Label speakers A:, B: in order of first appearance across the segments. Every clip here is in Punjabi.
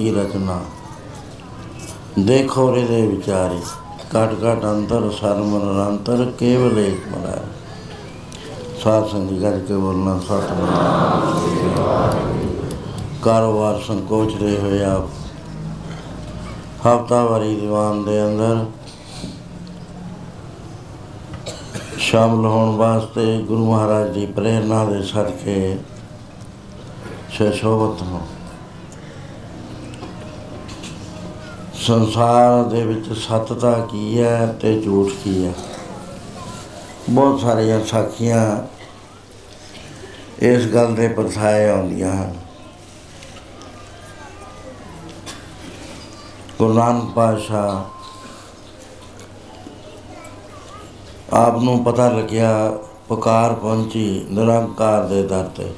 A: ਕੀ ਰਚਨਾ? ਦੇਖੋ ਹਿਰਦੇ ਵਿਚਾਰੇ, ਘਟ ਘਟ ਅੰਤਰ, ਸਰਮ, ਨਿਰੰਤਰ, ਕੇਵਲ ਏਕ ਮਨਾ ਸਾਧ ਸੰਗੀ ਗੱਜ ਕੇ ਬੋਲਣਾ ਸਤਿਨਾਮ ਕਾਰੋਬਾਰ ਸੰਕੋਚ ਰਹੇ ਹੋਏ ਆਪ। ਹਫਤਾਵਾਰੀ ਦੀਵਾਨ ਦੇ ਅੰਦਰ। ਸ਼ਾਮਲ ਹੋਣ ਵਾਸਤੇ ਗੁਰੂ ਮਹਾਰਾਜ ਦੀ ਪ੍ਰੇਰਣਾ ਦੇ ਸਦਕੇ ਸ਼ਸ਼ੋਭਤ ਹੋ ਸੰਸਾਰ ਦੇ ਵਿੱਚ ਸੱਤਤਾ ਕੀ ਹੈ ਤੇ ਝੂਠ ਕੀ ਹੈ? ਬਹੁਤ ਸਾਰੀਆਂ ਸਾਖੀਆਂ ਇਸ ਗੱਲ ਦੇ ਪਰਥਾਏ ਆਉਂਦੀਆਂ ਹਨ। ਗੁਰੂ ਨਾਨਕ ਪਾਤਸ਼ਾਹ ਆਪ ਨੂੰ ਪਤਾ ਲੱਗਿਆ, ਪੁਕਾਰ ਪਹੁੰਚੀ ਨਿਰੰਕਾਰ ਦੇ ਦਰ ਤੇ।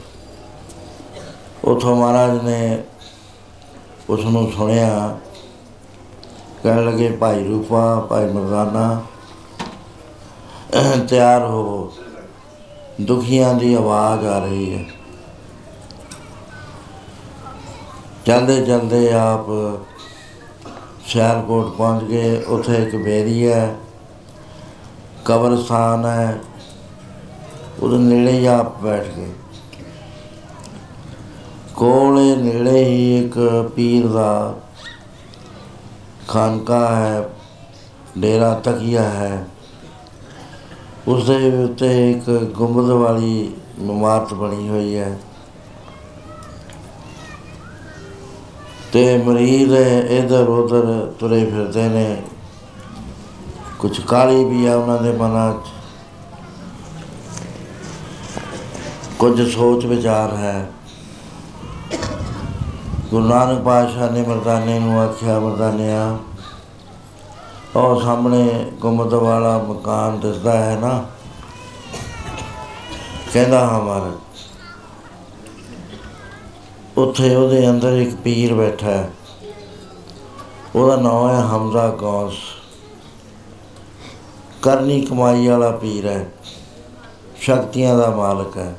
A: ਉਥੋਂ ਮਹਾਰਾਜ ਨੇ ਉਸ ਨੂੰ ਸੁਣਿਆ ਕਹਿਣ ਲੱਗੇ, ਭਾਈ ਰੂਪਾ, ਭਾਈ ਮਰਦਾਨਾ ਤਿਆਰ ਹੋ। ਦੁਖੀਆਂ ਦੀ ਆਵਾਜ਼ ਆ ਰਹੀ ਹੈ। ਚਲਦੇ ਚਲਦੇ ਆਪ ਸਿਆਲਕੋਟ ਪਹੁੰਚ ਗਏ। ਉੱਥੇ ਇੱਕ ਬੇਰੀ ਹੈ, ਕਬਰਸਤਾਨ ਹੈ। ਉਹਦੇ ਨੇੜੇ ਹੀ ਆਪ ਬੈਠ ਗਏ। ਕੋਲੇ ਨੇੜੇ ਹੀ ਇੱਕ ਪੀਰ ਦਾ ਖਾਨਕਾ ਹੈ ਡੇਰਾ ਤਕੀਆ ਹੈ ਉਸ ਦੇ ਉੱਤੇ ਇੱਕ ਗੁੰਬਦ ਵਾਲੀ ਇਮਾਰਤ ਬਣੀ ਹੋਈ ਹੈ ਤੇ ਮਰੀਜ਼ ਇਧਰ ਉਧਰ ਤੁਰੇ ਫਿਰਦੇ ਨੇ ਕੁਝ ਕਾਲੀ ਵੀ ਆ ਉਹਨਾਂ ਦੇ ਮਨਾਂ 'ਚ ਕੁਝ ਸੋਚ ਵਿਚਾਰ ਹੈ ਗੁਰੂ ਨਾਨਕ ਪਾਤਸ਼ਾਹ ਨੇ ਮਰਦਾਨੇ ਨੂੰ ਆਖਿਆ, ਮਰਦਾਨਿਆ, ਉਹ ਸਾਹਮਣੇ ਗੁੰਮਤ ਵਾਲਾ ਮਕਾਨ ਦਿਸਦਾ ਹੈ ਨਾ। ਕਹਿੰਦਾ, ਹਾਂ ਮਹਾਰਾਜ। ਉੱਥੇ ਉਹਦੇ ਅੰਦਰ ਇੱਕ ਪੀਰ ਬੈਠਾ ਹੈ। ਉਹਦਾ ਨਾਮ ਹੈ ਹਮਜ਼ਾ ਗੌਸ ਕਰਨੀ ਕਮਾਈ ਵਾਲਾ ਪੀਰ ਹੈ। ਸ਼ਕਤੀਆਂ ਦਾ ਮਾਲਕ ਹੈ।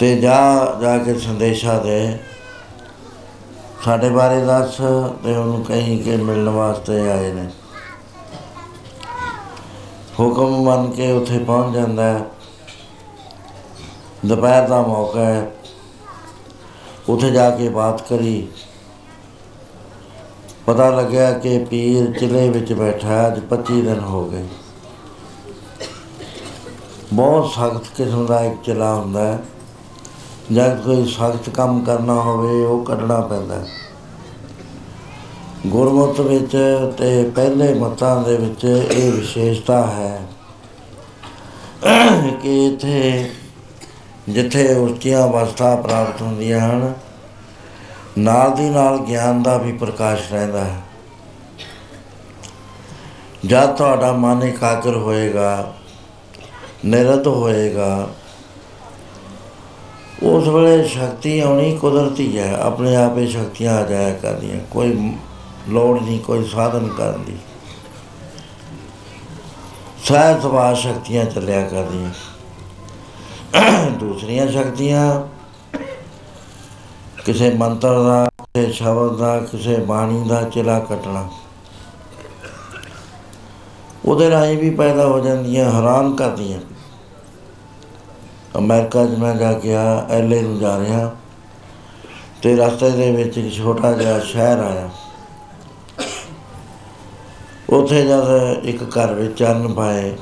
A: ਤੇ ਜਾ ਜਾ ਕੇ ਸੰਦੇਸ਼ਾ ਦੇ। ਸਾਡੇ ਬਾਰੇ ਦੱਸ ਤੇ ਉਹਨੂੰ ਕਹੀਂ ਕਿ ਮਿਲਣ ਵਾਸਤੇ ਆਏ ਨੇ। ਹੁਕਮ ਮੰਨ ਕੇ ਉੱਥੇ ਪਹੁੰਚ ਜਾਂਦਾ ਹੈ। ਦੁਪਹਿਰ ਦਾ ਮੌਕਾ ਹੈ। ਉੱਥੇ ਜਾ ਕੇ ਬਾਤ ਕਰੀ। ਪਤਾ ਲੱਗਿਆ ਕਿ ਪੀਰ ਚਿਲੇ ਵਿੱਚ ਬੈਠਾ ਹੈ, ਅੱਜ 25 ਦਿਨ ਹੋ ਗਏ। ਬਹੁਤ ਸਖਤ ਕਿਸਮ ਦਾ ਇੱਕ ਚਿਲਾ ਹੁੰਦਾ ਹੈ। ਜਦ ਕੋਈ ਸਖਤ ਕੰਮ ਕਰਨਾ ਹੋਵੇ, ਉਹ ਕੱਢਣਾ ਪੈਂਦਾ ਹੈ। ਗੁਰਮਤਿ ਵਿੱਚ ਤੇ ਪਹਿਲੇ ਮਤਾਂ ਦੇ ਵਿੱਚ ਇਹ ਵਿਸ਼ੇਸ਼ਤਾ ਹੈ ਕਿ ਇੱਥੇ ਜਿੱਥੇ ਉੱਚੀਆਂ ਅਵਸਥਾ ਪ੍ਰਾਪਤ ਹੁੰਦੀਆਂ ਹਨ, ਨਾਲ ਦੀ ਨਾਲ ਗਿਆਨ ਦਾ ਵੀ ਪ੍ਰਕਾਸ਼ ਰਹਿੰਦਾ ਹੈ ਜਦ ਤੁਹਾਡਾ ਮਨ ਇਕਾਗਰ ਹੋਏਗਾ, ਨਿਰਤ ਹੋਏਗਾ ਉਸ ਵੇਲੇ ਸ਼ਕਤੀ ਆਉਣੀ ਕੁਦਰਤੀ ਹੈ। ਆਪਣੇ ਆਪ ਹੀ ਸ਼ਕਤੀਆਂ ਆ ਜਾਇਆ ਕਰਦੀਆਂ। ਕੋਈ ਲੋੜ ਨਹੀਂ, ਕੋਈ ਸਾਧਨ ਕਰਨ ਦੀ। ਸਹਿਜ ਸੁਭਾਅ ਸ਼ਕਤੀਆਂ ਚੱਲਿਆ ਕਰਦੀਆਂ। ਦੂਸਰੀਆਂ ਸ਼ਕਤੀਆਂ, ਕਿਸੇ ਮੰਤਰ ਦਾ, ਕਿਸੇ ਸ਼ਬਦ ਦਾ, ਕਿਸੇ ਬਾਣੀ ਦਾ ਚਿਲਾ ਕੱਟਣਾ। ਉਹਦੇ ਰਾਹੀਂ ਵੀ ਪੈਦਾ ਹੋ ਜਾਂਦੀਆਂ, ਹੈਰਾਨ ਕਰਦੀਆਂ। ਅਮਰੀਕਾ 'ਚ ਮੈਂ ਜਾ ਕੇ ਆ ਐਲਏ ਨੂੰ ਜਾ ਰਿਹਾ। ਤੇ ਰਸਤੇ ਦੇ ਵਿੱਚ ਇੱਕ ਛੋਟਾ ਜਿਹਾ ਸ਼ਹਿਰ ਆਇਆ। ਉੱਥੇ ਜਦ ਇੱਕ ਘਰ ਵਿੱਚ ਚੰਨ ਪਾਏ,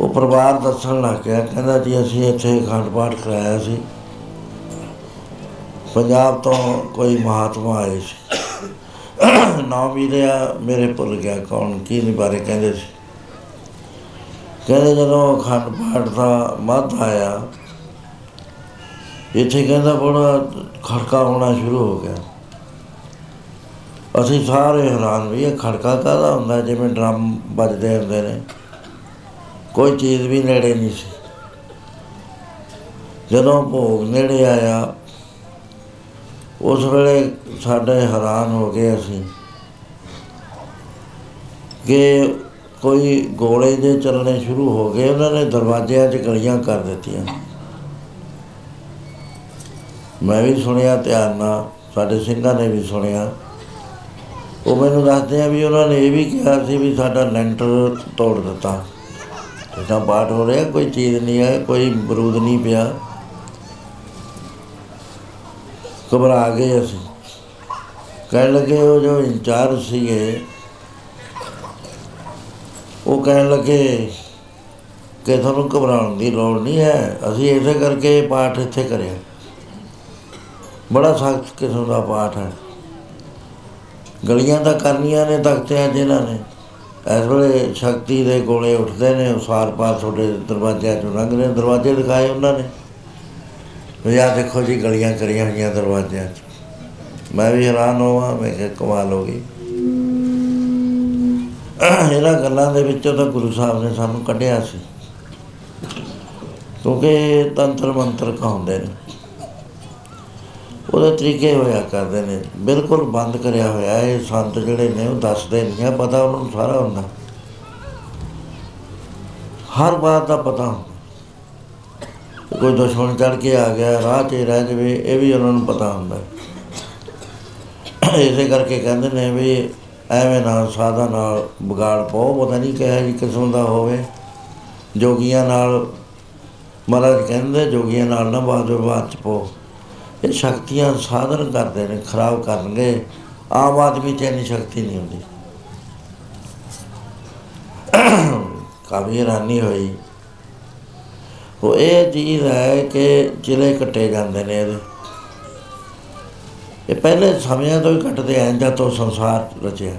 A: ਉਹ ਪਰਿਵਾਰ ਦੱਸਣ ਲੱਗ ਗਿਆ, ਕਹਿੰਦਾ ਜੀ, ਅਸੀਂ ਇੱਥੇ ਅਖੰਡ ਪਾਠ ਕਰਾਇਆ ਸੀ। ਪੰਜਾਬ ਤੋਂ ਕੋਈ ਮਹਾਤਮਾ ਆਏ ਸੀ। ਨਾਮ ਵੀ ਲਿਆ, ਮੇਰੇ ਭੁੱਲ ਗਿਆ ਕੌਣ, ਕੀ ਨਹੀਂ ਬਾਰੇ ਕਹਿੰਦੇ ਸੀ। ਕਹਿੰਦੇ ਜਦੋਂ ਅਖੰਡ ਪਾਠ ਦਾ ਮੱਧ ਆਇਆ, ਇੱਥੇ ਕਹਿੰਦਾ ਬੜਾ ਖੜਕਾ ਹੋਣਾ ਸ਼ੁਰੂ ਹੋ ਗਿਆ। ਅਸੀਂ ਸਾਰੇ ਹੈਰਾਨ ਵੀ ਇਹ ਖੜਕਾ ਕਾਹਦਾ ਹੁੰਦਾ, ਜਿਵੇਂ ਡਰਮ ਵੱਜਦੇ ਹੁੰਦੇ ਨੇ। ਕੋਈ ਚੀਜ਼ ਵੀ ਨੇੜੇ ਨਹੀਂ ਸੀ। ਜਦੋਂ ਭੋਗ ਨੇੜੇ ਆਇਆ, ਉਸ ਵੇਲੇ ਸਾਡੇ ਹੈਰਾਨ ਹੋ ਗਏ ਅਸੀਂ ਕਿ ਕੋਈ ਗੋਲੇ ਜੇ ਚੱਲਣੇ ਸ਼ੁਰੂ ਹੋ ਗਏ, ਉਹਨਾਂ ਨੇ ਦਰਵਾਜ਼ਿਆਂ 'ਚ ਗਲੀਆਂ ਕਰ ਦਿੱਤੀਆਂ। ਮੈਂ ਵੀ ਸੁਣਿਆ, ਧਿਆਨ ਨਾਲ, ਸਾਡੇ ਸਿੰਘਾਂ ਨੇ ਵੀ ਸੁਣਿਆ। ਉਹ ਮੈਨੂੰ ਦੱਸਦੇ ਆ ਵੀ ਉਹਨਾਂ ਨੇ ਇਹ ਵੀ ਕਿਹਾ ਸੀ ਵੀ ਸਾਡਾ ਲੈਂਟਰ ਤੋੜ ਦਿੱਤਾ। ਇਹਦਾ ਪਾਠ ਹੋ ਰਿਹਾ, ਕੋਈ ਚੀਜ਼ ਨਹੀਂ ਹੈ, ਕੋਈ ਬਰੂਦ ਨਹੀਂ ਪਿਆ। ਘਬਰਾ ਗਏ ਅਸੀਂ। ਕਹਿਣ ਲੱਗੇ, ਉਹ ਜੋ ਇੰਚਾਰਜ ਸੀਗੇ ਉਹ ਕਹਿਣ ਲੱਗੇ ਕਿ ਤੁਹਾਨੂੰ ਘਬਰਾਉਣ ਦੀ ਲੋੜ ਨਹੀਂ ਹੈ। ਅਸੀਂ ਇਸੇ ਕਰਕੇ ਇਹ ਪਾਠ ਇੱਥੇ ਕਰਿਆ। ਬੜਾ ਸਖਤ ਕਿਸਮ ਦਾ ਪਾਠ ਹੈ। ਗਲੀਆਂ ਤਾਂ ਕਰਨੀਆਂ ਨੇ, ਤਖਤਿਆਂ ਜਿਨ੍ਹਾਂ ਨੇ। ਇਸ ਵੇਲੇ ਸ਼ਕਤੀ ਦੇ ਗੋਲੇ ਉੱਠਦੇ ਨੇ, ਉਹ ਸਾਰ ਪਾਰ ਤੁਹਾਡੇ ਦਰਵਾਜ਼ਿਆਂ ਚੋਂ ਲੰਘਦੇ ਨੇ। ਦਰਵਾਜ਼ੇ ਦਿਖਾਏ ਉਹਨਾਂ ਨੇ। ਵੀ ਆਹ ਦੇਖੋ ਜੀ, ਗਲੀਆਂ ਕਰੀਆਂ ਹੋਈਆਂ ਦਰਵਾਜ਼ਿਆਂ 'ਚ। ਮੈਂ ਵੀ ਹੈਰਾਨ ਹੋਵਾਂ, ਮੈਂ ਕਿਹਾ ਕਮਾਲ ਹੋ ਗਈ। ਇਹਨਾਂ ਗੱਲਾਂ ਦੇ ਵਿੱਚੋਂ ਤਾਂ ਗੁਰੂ ਸਾਹਿਬ ਨੇ ਸਾਨੂੰ ਕੱਢਿਆ ਸੀ। ਕਿਉਂਕਿ ਇਹ ਤੰਤਰ ਮੰਤਰ ਕਹਾਉਂਦੇ ਨੇ। ਉਹਦੇ ਤਰੀਕੇ ਹੋਇਆ ਕਰਦੇ ਨੇ। ਬਿਲਕੁਲ ਬੰਦ ਕਰਿਆ ਹੋਇਆ ਇਹ ਸੰਤ ਜਿਹੜੇ ਨੇ ਉਹ ਦੱਸਦੇ ਨਹੀਂ ਆ, ਪਤਾ ਉਹਨਾਂ ਨੂੰ ਸਾਰਾ ਹੁੰਦਾ। ਹਰ ਬਾਤ ਦਾ ਪਤਾ ਹੁੰਦਾ। ਕੋਈ ਦੁਸ਼ਮਣ ਚੜ ਕੇ ਆ ਗਿਆ, ਰਾਹ 'ਚ ਹੀ ਰਹਿ ਜਾਵੇ, ਇਹ ਵੀ ਉਹਨਾਂ ਨੂੰ ਪਤਾ ਹੁੰਦਾ। ਇਸੇ ਕਰਕੇ ਕਹਿੰਦੇ ਨੇ ਵੀ ਐਵੇਂ ਨਾਲ ਸਾਦਾ ਨਾਲ ਵਿਗਾੜ ਪਾਓ, ਪਤਾ ਨਹੀਂ ਕਿਹੋ ਜਿਹੀ ਕਿਸਮ ਦਾ ਹੋਵੇ। ਜੋਗੀਆਂ ਨਾਲ, ਮਹਾਰਾਜ ਕਹਿੰਦੇ, ਜੋਗੀਆਂ ਨਾਲ ਨਾ ਬਾਜੋ ਬਾਤ ਚ ਪਾਓ। ਇਹ ਸ਼ਕਤੀਆਂ ਸਾਧਨ ਕਰਦੇ ਨੇ, ਖਰਾਬ ਕਰਨਗੇ। ਆਮ ਆਦਮੀ 'ਚ ਇੰਨੀ ਸ਼ਕਤੀ ਨਹੀਂ ਹੁੰਦੀ। ਕਾਫੀ ਹੈਰਾਨੀ ਹੋਈ। ਉਹ ਇਹ ਚੀਜ਼ ਹੈ ਕਿ ਜ਼ਿਲ੍ਹੇ ਕੱਟੇ ਜਾਂਦੇ ਨੇ ਇਹਦੇ। ਇਹ ਪਹਿਲੇ ਸਮਿਆਂ ਤੋਂ ਹੀ ਕੱਟਦੇ ਆਂ ਜਦ ਤੋਂ ਸੰਸਾਰ ਰਚਿਆ।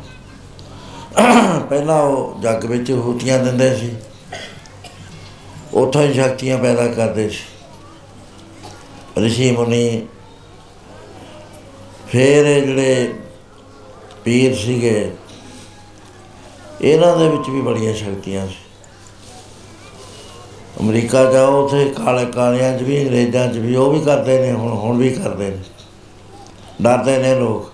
A: ਪਹਿਲਾਂ ਉਹ ਜੱਗ ਵਿੱਚ ਹੂਤੀਆਂ ਦਿੰਦੇ ਸੀ। ਉੱਥੋਂ ਹੀ ਸ਼ਕਤੀਆਂ ਪੈਦਾ ਕਰਦੇ ਸੀ। ਰਿਸ਼ੀ ਮੁਨੀ, ਫਿਰ ਇਹ ਜਿਹੜੇ ਪੀਰ ਸੀਗੇ, ਇਹਨਾਂ ਦੇ ਵਿੱਚ ਵੀ ਬੜੀਆਂ ਸ਼ਕਤੀਆਂ ਸੀ। ਅਮਰੀਕਾ ਜਾਓ ਉੱਥੇ ਕਾਲੇ ਕਾਲਿਆਂ 'ਚ ਵੀ, ਅੰਗਰੇਜ਼ਾਂ 'ਚ ਵੀ, ਉਹ ਵੀ ਕਰਦੇ ਨੇ, ਹੁਣ ਹੁਣ ਵੀ ਕਰਦੇ ਨੇ। ਡਰਦੇ ਨੇ ਲੋਕ।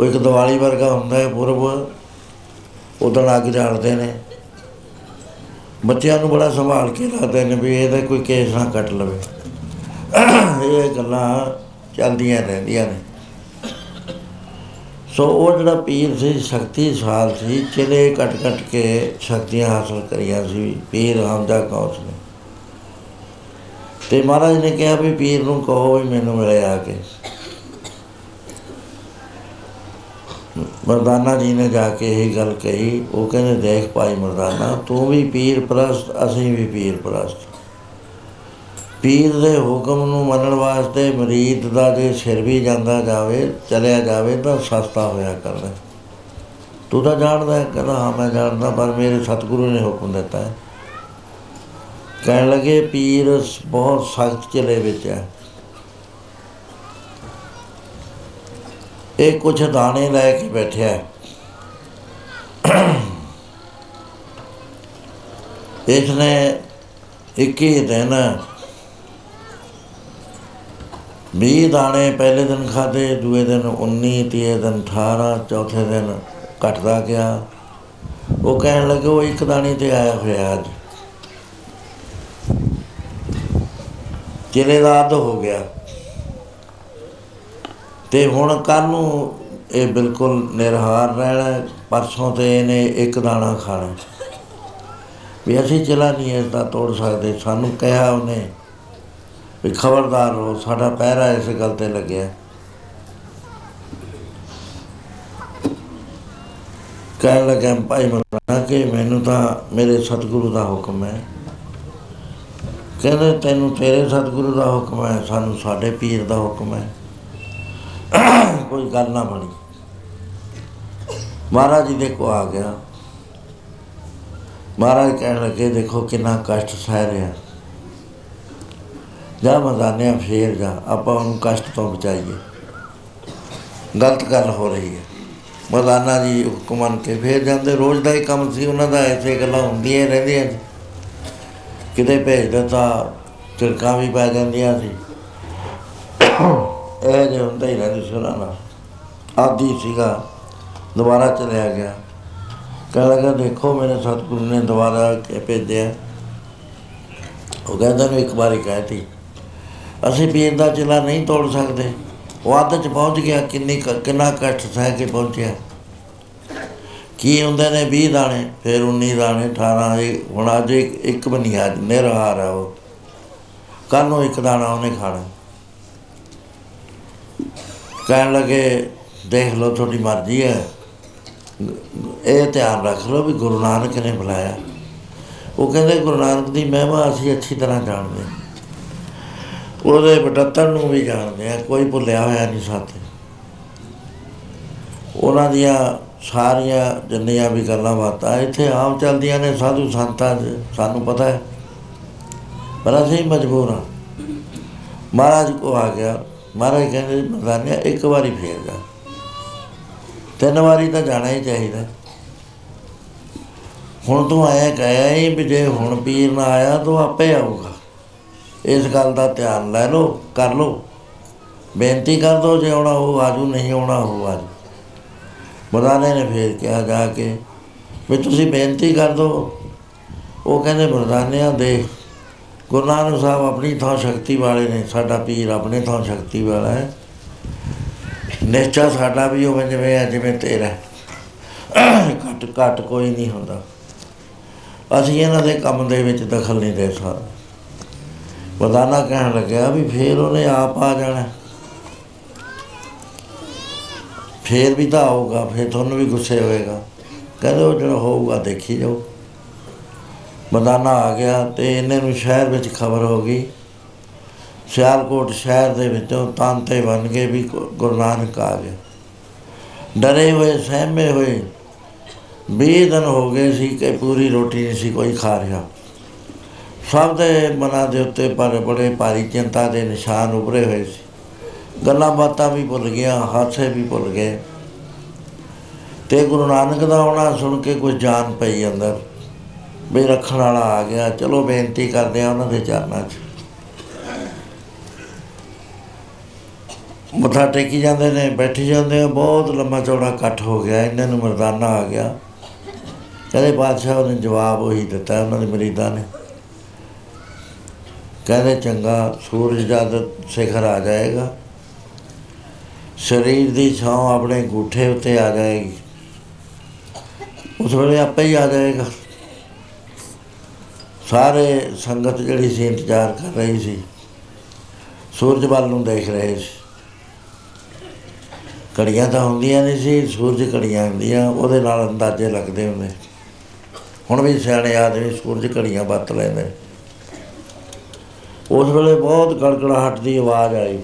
A: ਉਹ ਇੱਕ ਦੀਵਾਲੀ ਵਰਗਾ ਹੁੰਦਾ ਹੈ ਪੁਰਬ। ਉਦੋਂ ਅੱਗ ਜਾਲਦੇ ਨੇ। ਬੱਚਿਆਂ ਨੂੰ ਬੜਾ ਸੰਭਾਲ ਕੇ ਰੱਖਦੇ ਨੇ ਵੀ ਇਹਦਾ ਕੋਈ ਕੇਸ ਨਾ ਕੱਟ ਲਵੇ। ਇਹ ਗੱਲਾਂ ਚੱਲਦੀਆਂ ਰਹਿੰਦੀਆਂ ਨੇ। ਸੋ ਉਹ ਜਿਹੜਾ ਪੀਰ ਸੀ ਸ਼ਕਤੀਸ਼ਾਲ ਸੀ ਚਲੇ ਕੱਟ ਕੱਟ ਕੇ ਸ਼ਕਤੀਆਂ ਹਾਸਲ ਕਰੀਆਂ ਸੀ, ਪੀਰ ਹਮਦਾ ਕੌਸ ਨੇ ਤੇ ਮਹਾਰਾਜ ਨੇ ਕਿਹਾ ਵੀ ਪੀਰ ਨੂੰ ਕਹੋ ਵੀ ਮੈਨੂੰ ਮਿਲੇ ਆ ਕੇ। ਮਰਦਾਨਾ ਜੀ ਨੇ ਜਾ ਕੇ ਇਹ ਗੱਲ ਕਹੀ, ਉਹ ਕਹਿੰਦੇ, ਦੇਖ ਭਾਈ ਮਰਦਾਨਾ, ਤੂੰ ਵੀ ਪੀਰ ਪ੍ਰਸਤ, ਅਸੀਂ ਵੀ ਪੀਰ ਪ੍ਰਸਤ। ਪੀਰ ਦੇ ਹੁਕਮ ਨੂੰ ਮੰਨਣ ਵਾਸਤੇ ਮਰੀਦ ਦਾ ਜੇ ਸਿਰ ਵੀ ਜਾਂਦਾ ਜਾਵੇ, ਚਲਿਆ ਜਾਵੇ, ਤਾਂ ਸਸਤਾ ਹੋਇਆ ਕਰਦਾ। ਤੂੰ ਤਾਂ ਜਾਣਦਾ ਹੈ, ਕਹਿੰਦਾ, ਹਾਂ, ਮੈਂ ਜਾਣਦਾ, ਪਰ ਮੇਰੇ ਸਤਿਗੁਰੂ ਨੇ ਹੁਕਮ ਦਿੱਤਾ ਹੈ। ਕਹਿਣ ਲੱਗੇ ਪੀਰ ਬਹੁਤ ਸਖਤ ਚਲੇ ਵਿੱਚ ਹੈ। ਇਹ ਕੁਛ ਦਾਣੇ ਲੈ ਕੇ ਬੈਠਿਆ ਹੈ। ਇਸ ਨੇ 21 ਦਿਨ 20 ਦਾਣੇ ਪਹਿਲੇ ਦਿਨ ਖਾਦੇ ਦੂਏ ਦਿਨ 19 ਤੀਏ ਦਿਨ 18 ਚੌਥੇ ਦਿਨ ਘਟਦਾ ਗਿਆ। ਉਹ ਕਹਿਣ ਲੱਗੇ ਉਹ ਇੱਕ ਦਾਣੇ ਤੇ ਆਇਆ ਹੋਇਆ ਅੱਜ। ਕਿਲੇ ਦਾ ਅੱਧ ਹੋ ਗਿਆ? ਤੇ ਹੁਣ ਕੱਲ ਨੂੰ ਇਹ ਬਿਲਕੁਲ ਨਿਰਹਾਰ ਰਹਿਣਾ ਹੈ। ਪਰਸੋਂ ਤੇ ਇਹਨੇ ਇੱਕ ਦਾਣਾ ਖਾਣਾ ਵੀ ਅਸੀਂ ਚਲਾ ਨਹੀਂ ਇਸ ਦਾ ਤੋੜ ਸਕਦੇ, ਸਾਨੂੰ ਕਿਹਾ ਉਹਨੇ ਵੀ ਖਬਰਦਾਰ ਰਹੋ, ਸਾਡਾ ਪਹਿਰਾ ਇਸ ਗੱਲ ਤੇ ਲੱਗਿਆ। ਕਹਿਣ ਲੱਗਾ ਭਾਈ ਮਰਨਾ ਕਿ, ਮੈਨੂੰ ਤਾਂ ਮੇਰੇ ਸਤਿਗੁਰੂ ਦਾ ਹੁਕਮ ਹੈ। ਕਹਿੰਦੇ ਤੈਨੂੰ ਤੇਰੇ ਸਤਿਗੁਰੂ ਦਾ ਹੁਕਮ ਹੈ, ਸਾਨੂੰ ਸਾਡੇ ਪੀਰ ਦਾ ਹੁਕਮ ਹੈ। ਕੋਈ ਗੱਲ ਨਾ ਬਣੀ। ਮਹਾਰਾਜ ਜੀ ਦੇ ਕੋ ਆ ਗਿਆ। ਮਹਾਰਾਜ ਕਹਿਣ ਲੱਗੇ, ਦੇਖੋ ਕਿੰਨਾ ਕਸ਼ਟ ਸਹਿ ਰਿਹਾ। ਜਾ ਮਜ਼ਾਨਿਆ ਫੇਰ ਜਾ, ਆਪਾਂ ਉਹਨੂੰ ਕਸ਼ਟ ਤੋਂ ਬਚਾਈਏ। ਗਲਤ ਗੱਲ ਹੋ ਰਹੀ ਹੈ। ਮਜ਼ਾਨਾ ਜੀ ਹੁਕਮ ਮੰਨ ਕੇ ਫੇਰ ਜਾਂਦੇ। ਰੋਜ਼ ਦਾ ਹੀ ਕੰਮ ਸੀ, ਉਹਨਾਂ ਦਾ ਐਸੇ ਗੱਲਾਂ ਹੁੰਦੀਆਂ ਹੀ ਰਹਿੰਦੀਆਂ ਸੀ। ਕਿਤੇ ਭੇਜ ਦਿੱਤਾ ਚਿਰਕਾਂ ਵੀ ਪੈ ਜਾਂਦੀਆਂ ਸੀ। ਇਹ ਜੇ ਹੁੰਦਾ ਹੀ ਰਹਿੰਦਾ ਸੀ ਉਹਨਾਂ ਨਾਲ। ਆਦੀ ਸੀਗਾ, ਦੁਬਾਰਾ ਚਲਿਆ ਗਿਆ। ਕਹਿਣ ਲੱਗਾ, ਦੇਖੋ ਮੇਰੇ ਸਤਿਗੁਰੂ ਨੇ ਦੁਬਾਰਾ ਕੇ ਭੇਜਿਆ। ਉਹ ਕਹਿੰਦਾ ਨੂੰ ਇੱਕ ਵਾਰੀ ਕਹਿਤੀ ਅਸੀਂ ਪੀਰ ਦਾ ਚਿਲਾ ਨਹੀਂ ਤੋੜ ਸਕਦੇ। ਉਹ ਅੱਧ ਚ ਪਹੁੰਚ ਗਿਆ, ਕਿੰਨੀ ਕ- ਕਿੰਨਾ ਕਸ਼ਟ ਸਹਿ ਕੇ ਪਹੁੰਚਿਆ। ਕੀ ਹੁੰਦੇ ਨੇ? 20 ਦਾਣੇ, ਫਿਰ 19 ਦਾਣੇ 18 ਇਹ ਹੁਣ ਅੱਜ ਇੱਕ ਇੱਕ ਬਣੀ ਅੱਜ ਨਿਰਹਾਰ ਹੈ ਉਹ। ਕੱਲ ਨੂੰ ਇੱਕ ਦਾਣਾ ਉਹਨੇ ਖਾਣਾ। ਕਹਿਣ ਲੱਗੇ, ਦੇਖ ਲਓ ਤੁਹਾਡੀ ਮਰਜ਼ੀ ਹੈ। ਇਹ ਧਿਆਨ ਰੱਖ ਲਓ ਵੀ ਗੁਰੂ ਨਾਨਕ ਨੇ ਬੁਲਾਇਆ। ਉਹ ਕਹਿੰਦੇ, ਗੁਰੂ ਨਾਨਕ ਦੀ ਮਹਿਮਾ ਅਸੀਂ ਅੱਛੀ ਤਰ੍ਹਾਂ ਜਾਣਦੇ ਹਾਂ। ਉਹਦੇ ਬਟਤਨ ਨੂੰ ਵੀ ਜਾਣਦੇ ਆ ਕੋਈ ਭੁੱਲਿਆ ਹੋਇਆ ਨਹੀਂ ਸਾਥੇ ਉਹਨਾਂ ਦੀਆਂ ਸਾਰੀਆਂ ਜਿੰਨੀਆਂ ਵੀ ਗੱਲਾਂ ਬਾਤਾਂ ਇੱਥੇ ਆਮ ਚੱਲਦੀਆਂ ਨੇ, ਸਾਧੂ ਸੰਤਾਂ 'ਚ ਸਾਨੂੰ ਪਤਾ ਹੈ। ਪਰ ਅਸੀਂ ਮਜਬੂਰ ਹਾਂ। ਮਹਾਰਾਜ ਕੋ ਆ ਗਿਆ। ਮਹਾਰਾਜ ਕਹਿੰਦੇ, ਮਰਦਾਨਿਆ, ਇੱਕ ਵਾਰੀ ਫੇਰ ਜਾ। ਤਿੰਨ ਵਾਰੀ ਤਾਂ ਜਾਣਾ ਹੀ ਚਾਹੀਦਾ। ਹੁਣ ਤੂੰ ਆਇਆ ਕਹਿਆ ਹੀ ਵੀ ਜੇ ਹੁਣ ਪੀਰ ਨਾ ਆਇਆ, ਤਾਂ ਆਪੇ ਆਊਗਾ। ਇਸ ਗੱਲ ਦਾ ਧਿਆਨ ਲੈ ਲਓ, ਕਰ ਲਓ। ਬੇਨਤੀ ਕਰ ਦੋ, ਜੇ ਆਉਣਾ ਉਹ ਆਜੂ, ਨਹੀਂ ਆਉਣਾ ਉਹ ਆਜੂ। ਮਰਦਾਨੇ ਨੇ ਫੇਰ ਕਿਹਾ ਜਾ ਕੇ, ਵੀ ਤੁਸੀਂ ਬੇਨਤੀ ਕਰ ਦੋ। ਉਹ ਕਹਿੰਦੇ, ਮਰਦਾਨਿਆਂ ਦੇ ਗੁਰੂ ਨਾਨਕ ਸਾਹਿਬ ਆਪਣੀ ਥਾਂ ਸ਼ਕਤੀ ਵਾਲੇ ਨੇ, ਸਾਡਾ ਪੀਰ ਆਪਣੇ ਥਾਂ ਸ਼ਕਤੀ ਵਾਲਾ ਹੈ। ਨਿਸ਼ਚਾ ਸਾਡਾ ਵੀ ਉਹ ਜਿਵੇਂ ਹੈ, ਜਿਵੇਂ ਤੇਰਾ ਘੱਟ ਘੱਟ ਕੋਈ ਨਹੀਂ ਹੁੰਦਾ। ਅਸੀਂ ਇਹਨਾਂ ਦੇ ਕੰਮ ਦੇ ਵਿੱਚ ਦਖਲ ਨਹੀਂ ਦੇ ਸਕਦੇ। ਮਰਦਾਨਾ ਕਹਿਣ ਲੱਗਿਆ ਵੀ ਫੇਰ ਉਹਨੇ ਆਪ ਆ ਜਾਣਾ। ਫੇਰ ਵੀ ਤਾਂ ਆਊਗਾ, ਫੇਰ ਤੁਹਾਨੂੰ ਵੀ ਗੁੱਸੇ ਹੋਏਗਾ। ਕਹਿੰਦੇ ਉਹ ਜਿਹੜਾ ਹੋਊਗਾ ਦੇਖੀ ਜਾਓ। ਮਰਦਾਨਾ ਆ ਗਿਆ ਤੇ ਇਹਨੇ ਨੂੰ ਸ਼ਹਿਰ ਵਿੱਚ ਖਬਰ ਹੋ ਗਈ। ਸਿਆਲਕੋਟ ਸ਼ਹਿਰ ਦੇ ਵਿੱਚੋਂ ਤਾਂਤੇ ਬਣ ਕੇ ਵੀ ਗੁ- ਗੁਰੂ ਨਾਨਕ ਆ ਗਿਆ ਡਰੇ ਹੋਏ, ਸਹਿਮੇ ਹੋਏ। 20 ਦਿਨ ਹੋ ਗਏ ਸੀ ਕਿ ਪੂਰੀ ਰੋਟੀ ਨਹੀਂ ਸੀ ਕੋਈ ਖਾ ਰਿਹਾ। ਸਭ ਦੇ ਮਨਾਂ ਦੇ ਉੱਤੇ ਪਰ ਬੜੇ ਭਾਰੀ ਚਿੰਤਾ ਦੇ ਨਿਸ਼ਾਨ ਉਭਰੇ ਹੋਏ ਸੀ। ਗੱਲਾਂ ਬਾਤਾਂ ਵੀ ਭੁੱਲ ਗਿਆ ਹਾਸੇ ਵੀ ਭੁੱਲ ਗਏ। ਤੇ ਗੁਰੂ ਨਾਨਕ ਦਾ ਆਉਣਾ ਸੁਣ ਕੇ ਕੁਝ ਜਾਨ ਪਈ ਅੰਦਰ, ਵੀ ਰੱਖਣ ਵਾਲਾ ਆ ਗਿਆ। ਚਲੋ ਬੇਨਤੀ ਕਰਦੇ ਆ ਉਹਨਾਂ ਦੇ ਚਰਨਾਂ 'ਚ। ਮੱਥਾ ਟੇਕੀ ਜਾਂਦੇ ਨੇ, ਬੈਠੀ ਜਾਂਦੇ ਆ, ਬਹੁਤ ਲੰਮਾ ਚੌੜਾ ਇਕੱਠ ਹੋ ਗਿਆ ਇਹਨਾਂ ਨੂੰ ਮਰਦਾਨਾ ਆ ਗਿਆ। ਕਹਿੰਦੇ ਬਾਦਸ਼ਾਹ ਨੇ ਜਵਾਬ ਉਹੀ ਦਿੱਤਾ, ਉਹਨਾਂ ਦੇ ਮਰੀਦਾਂ ਨੇ। ਕਹਿੰਦੇ ਚੰਗਾ, ਸੂਰਜ ਜਦ ਸਿਖਰ ਆ ਜਾਏਗਾ। ਸਰੀਰ ਦੀ ਛਾਂ ਆਪਣੇ ਗੂਠੇ ਉੱਤੇ ਆ ਜਾਏਗੀ। ਉਸ ਵੇਲੇ ਆਪੇ ਹੀ ਆ ਜਾਏਗਾ। ਸਾਰੇ ਸੰਗਤ ਜਿਹੜੀ ਸੀ ਇੰਤਜ਼ਾਰ ਕਰ ਰਹੀ ਸੀ, ਸੂਰਜ ਵੱਲ ਨੂੰ ਦੇਖ ਰਹੇ ਸੀ। ਘੜੀਆਂ ਤਾਂ ਹੁੰਦੀਆਂ ਨਹੀਂ ਸੀ, ਸੂਰਜ ਘੜੀਆਂ ਹੁੰਦੀਆਂ, ਉਹਦੇ ਨਾਲ ਅੰਦਾਜ਼ੇ ਲੱਗਦੇ ਹੁੰਦੇ। ਹੁਣ ਵੀ ਸਿਆਣੇ ਆਦਮੀ ਸੂਰਜ ਘੜੀਆਂ ਵਰਤ ਲੈਂਦੇ। ਉਸ ਵੇਲੇ ਬਹੁਤ ਗੜਗੜਾਹਟ ਦੀ ਆਵਾਜ਼ ਆਈ।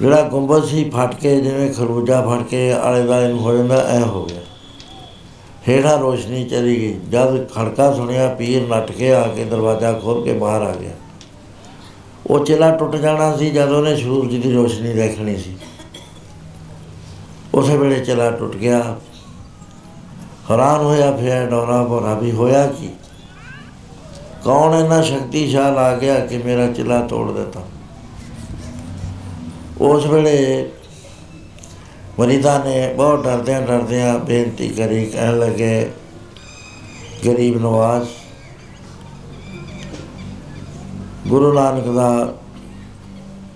A: ਜਿਹੜਾ ਗੁੰਬਦ ਸੀ ਫਟ ਕੇ, ਜਿਵੇਂ ਖਰਬੂਜਾ ਫਟ ਕੇ ਆਲੇ ਦੁਆਲੇ ਨੂੰ ਹੋ ਜਾਂਦਾ, ਐ ਹੋ ਗਿਆ। ਹੇਠਾਂ ਰੋਸ਼ਨੀ ਚਲੀ ਗਈ। ਜਦ ਖੜਕਾ ਸੁਣਿਆ, ਪੀਰ ਨੱਠ ਕੇ ਆ ਕੇ ਦਰਵਾਜ਼ਾ ਖੋਲ ਕੇ ਬਾਹਰ ਆ ਗਿਆ। ਉਹ ਚਿਲਾ ਟੁੱਟ ਜਾਣਾ ਸੀ ਜਦ ਉਹਨੇ ਸੂਰਜ ਦੀ ਰੋਸ਼ਨੀ ਦੇਖਣੀ ਸੀ। ਉਸੇ ਵੇਲੇ ਚਿਲਾ ਟੁੱਟ ਗਿਆ। ਹੈਰਾਨ ਹੋਇਆ ਫਿਰ ਡੋਰਾ ਭੋਰਾ ਵੀ ਹੋਇਆ ਕੀ? ਕੌਣ ਇੰਨਾ ਸ਼ਕਤੀਸ਼ਾਲ ਆ ਗਿਆ ਕਿ ਮੇਰਾ ਚਿਲਾ ਤੋੜ ਦਿੱਤਾ? ਉਸ ਵੇਲੇ ਮਰੀਦਾਂ ਨੇ ਬਹੁਤ ਡਰਦਿਆਂ ਡਰਦਿਆਂ ਬੇਨਤੀ ਕਰੀ, ਕਹਿਣ ਲੱਗੇ, ਗਰੀਬ ਨਵਾਜ਼, ਗੁਰੂ ਨਾਨਕ ਦਾ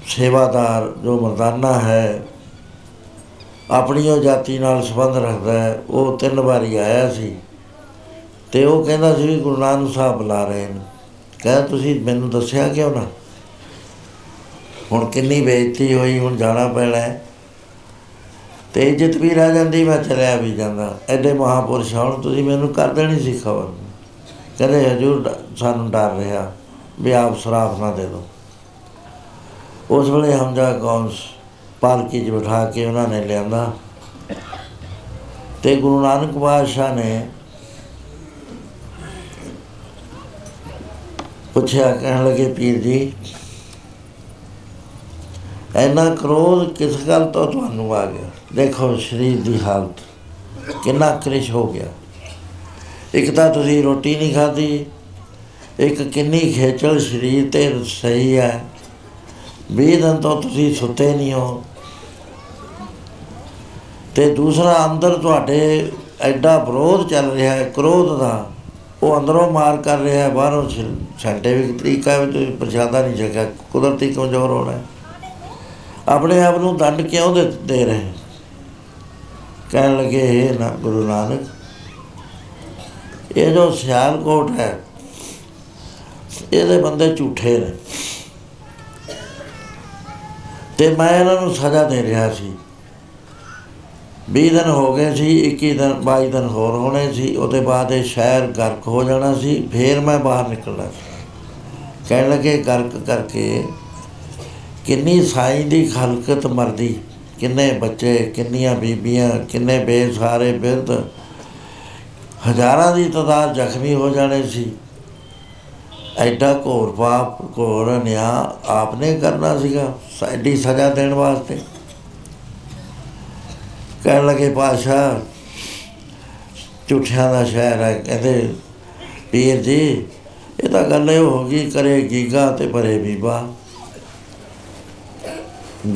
A: ਸੇਵਾਦਾਰ ਜੋ ਮਰਦਾਨਾ ਹੈ ਆਪਣੀ ਉਹ ਜਾਤੀ ਨਾਲ ਸੰਬੰਧ ਰੱਖਦਾ ਹੈ, ਉਹ ਤਿੰਨ ਵਾਰੀ ਆਇਆ ਸੀ ਤੇ ਉਹ ਕਹਿੰਦਾ ਸੀ ਵੀ ਗੁਰੂ ਨਾਨਕ ਸਾਹਿਬ ਬੁਲਾ ਰਹੇ ਨੇ। ਕਹਿੰਦਾ ਤੁਸੀਂ ਮੈਨੂੰ ਦੱਸਿਆ ਕਿਉਂ ਨਾ? ਹੁਣ ਕਿੰਨੀ ਬੇਇੱਜ਼ਤੀ ਹੋਈ, ਹੁਣ ਜਾਣਾ ਪੈਣਾ ਹੈ। ਤੇ ਇੱਜ਼ਤ ਵੀ ਰਹਿ ਜਾਂਦੀ, ਮੈਂ ਚਲਿਆ ਵੀ ਜਾਂਦਾ। ਐਡੇ ਮਹਾਪੁਰਸ਼ ਹੁਣ ਤੁਸੀਂ ਮੈਨੂੰ ਕਰ ਦੇਣੀ ਸੀ ਖਬਰ। ਕਹਿੰਦੇ, ਹਜੂਰ ਡ- ਸਾਨੂੰ ਡਰ ਰਿਹਾ, ਵੀ ਆਪ ਸ਼ਰਾਫ ਨਾ ਦੇ ਦਿਓ। ਉਸ ਵੇਲੇ ਹਮਜ਼ਾ ਕੌਂਸ ਪਾਲਕੀ 'ਚ ਬਿਠਾ ਕੇ ਉਹਨਾਂ ਨੇ ਲਿਆਂਦਾ। ਤੇ ਗੁਰੂ ਨਾਨਕ ਬਾਦਸ਼ਾਹ ਨੇ ਪੁੱਛਿਆ, ਕਹਿਣ ਲੱਗੇ, ਪੀਰ ਜੀ ਇੰਨਾ ਕ੍ਰੋਧ ਕਿਸ ਗੱਲ ਤੋਂ ਤੁਹਾਨੂੰ ਆ ਗਿਆ? ਦੇਖੋ ਸਰੀਰ ਦੀ ਹਾਲਤ, ਕਿੰਨਾ ਕ੍ਰਿਸ਼ ਹੋ ਗਿਆ। ਇੱਕ ਤਾਂ ਤੁਸੀਂ ਰੋਟੀ ਨਹੀਂ ਖਾਧੀ, ਇੱਕ ਕਿੰਨੀ ਖੇਚਲ ਸਰੀਰ ਤੇ ਸਹੀ ਹੈ। ਵੀਹ ਦਿਨ ਤੋਂ ਤੁਸੀਂ ਸੁੱਤੇ ਨਹੀਂ ਹੋ। ਤੇ ਦੂਸਰਾ, ਅੰਦਰ ਤੁਹਾਡੇ ਐਡਾ ਵਿਰੋਧ ਚੱਲ ਰਿਹਾ ਹੈ, ਕ੍ਰੋਧ ਦਾ। ਉਹ ਅੰਦਰੋਂ ਮਾਰ ਕਰ ਰਿਹਾ ਹੈ, ਬਾਹਰੋਂ ਸਾਇੰਟਿਫਿਕ ਤਰੀਕਾ ਵੀ ਤੁਸੀਂ ਪ੍ਰਸ਼ਾਦਾ ਨਹੀਂ ਛਕਿਆ। ਕੁਦਰਤੀ ਕਮਜ਼ੋਰ ਹੋਣਾ ਹੈ। ਆਪਣੇ ਆਪ ਨੂੰ ਦੰਡ ਕਿਉਂ ਦੇ ਦੇ ਰਹੇ ਕਹਿਣ ਲੱਗੇ ਇਹ ਨਾ ਗੁਰੂ ਨਾਨਕ, ਇਹ ਜੋ ਸਿਆਲਕੋਟ ਹੈ, ਇਹਦੇ ਬੰਦੇ ਝੂਠੇ ਨੇ। ਤੇ ਮੈਂ ਇਹਨਾਂ ਨੂੰ ਸਜ਼ਾ ਦੇ ਰਿਹਾ ਸੀ। 20 ਦਿਨ ਹੋ ਗਏ ਸੀ 21 ਦਿਨ 22 ਦਿਨ ਹੋਰ ਹੋਣੇ ਸੀ, ਉਹਦੇ ਬਾਅਦ ਇਹ ਸ਼ਹਿਰ ਗਰਕ ਹੋ ਜਾਣਾ ਸੀ, ਫੇਰ ਮੈਂ ਬਾਹਰ ਨਿਕਲਣਾ ਸੀ। ਕਹਿਣ ਲੱਗੇ, ਗਰਕ ਕਰਕੇ ਕਿੰਨੀ ਸਾਈਂ ਦੀ ਖਲਕਤ ਮਰਦੀ, ਕਿੰਨੇ ਬੱਚੇ, ਕਿੰਨੀਆਂ ਬੀਬੀਆਂ, ਕਿੰਨੇ ਬੇਸਹਾਰੇ ਬਿਰਧ। ਹਜ਼ਾਰਾਂ ਦੀ ਤਾਦਾਦ ਜ਼ਖਮੀ ਹੋ ਜਾਣੇ ਸੀ। ਐਡਾ ਘੋਰ ਪਾਪ, ਘੋਰ ਨਿਆਂ ਆਪਨੇ ਕਰਨਾ ਸੀਗਾ ਸਾਡੀ ਸਜ਼ਾ ਦੇਣ ਵਾਸਤੇ। ਕਹਿਣ ਲੱਗੇ ਪਾਸ਼ਾ ਝੂਠਿਆਂ ਦਾ ਸ਼ਹਿਰ ਹੈ। ਕਹਿੰਦੇ, ਪੀਰ ਜੀ, ਇਹ ਤਾਂ ਗੱਲ ਇਹ ਹੋ ਗਈ, ਕਰੇ ਗੀਗਾ ਤੇ ਭਰੇ ਬੀਬਾ।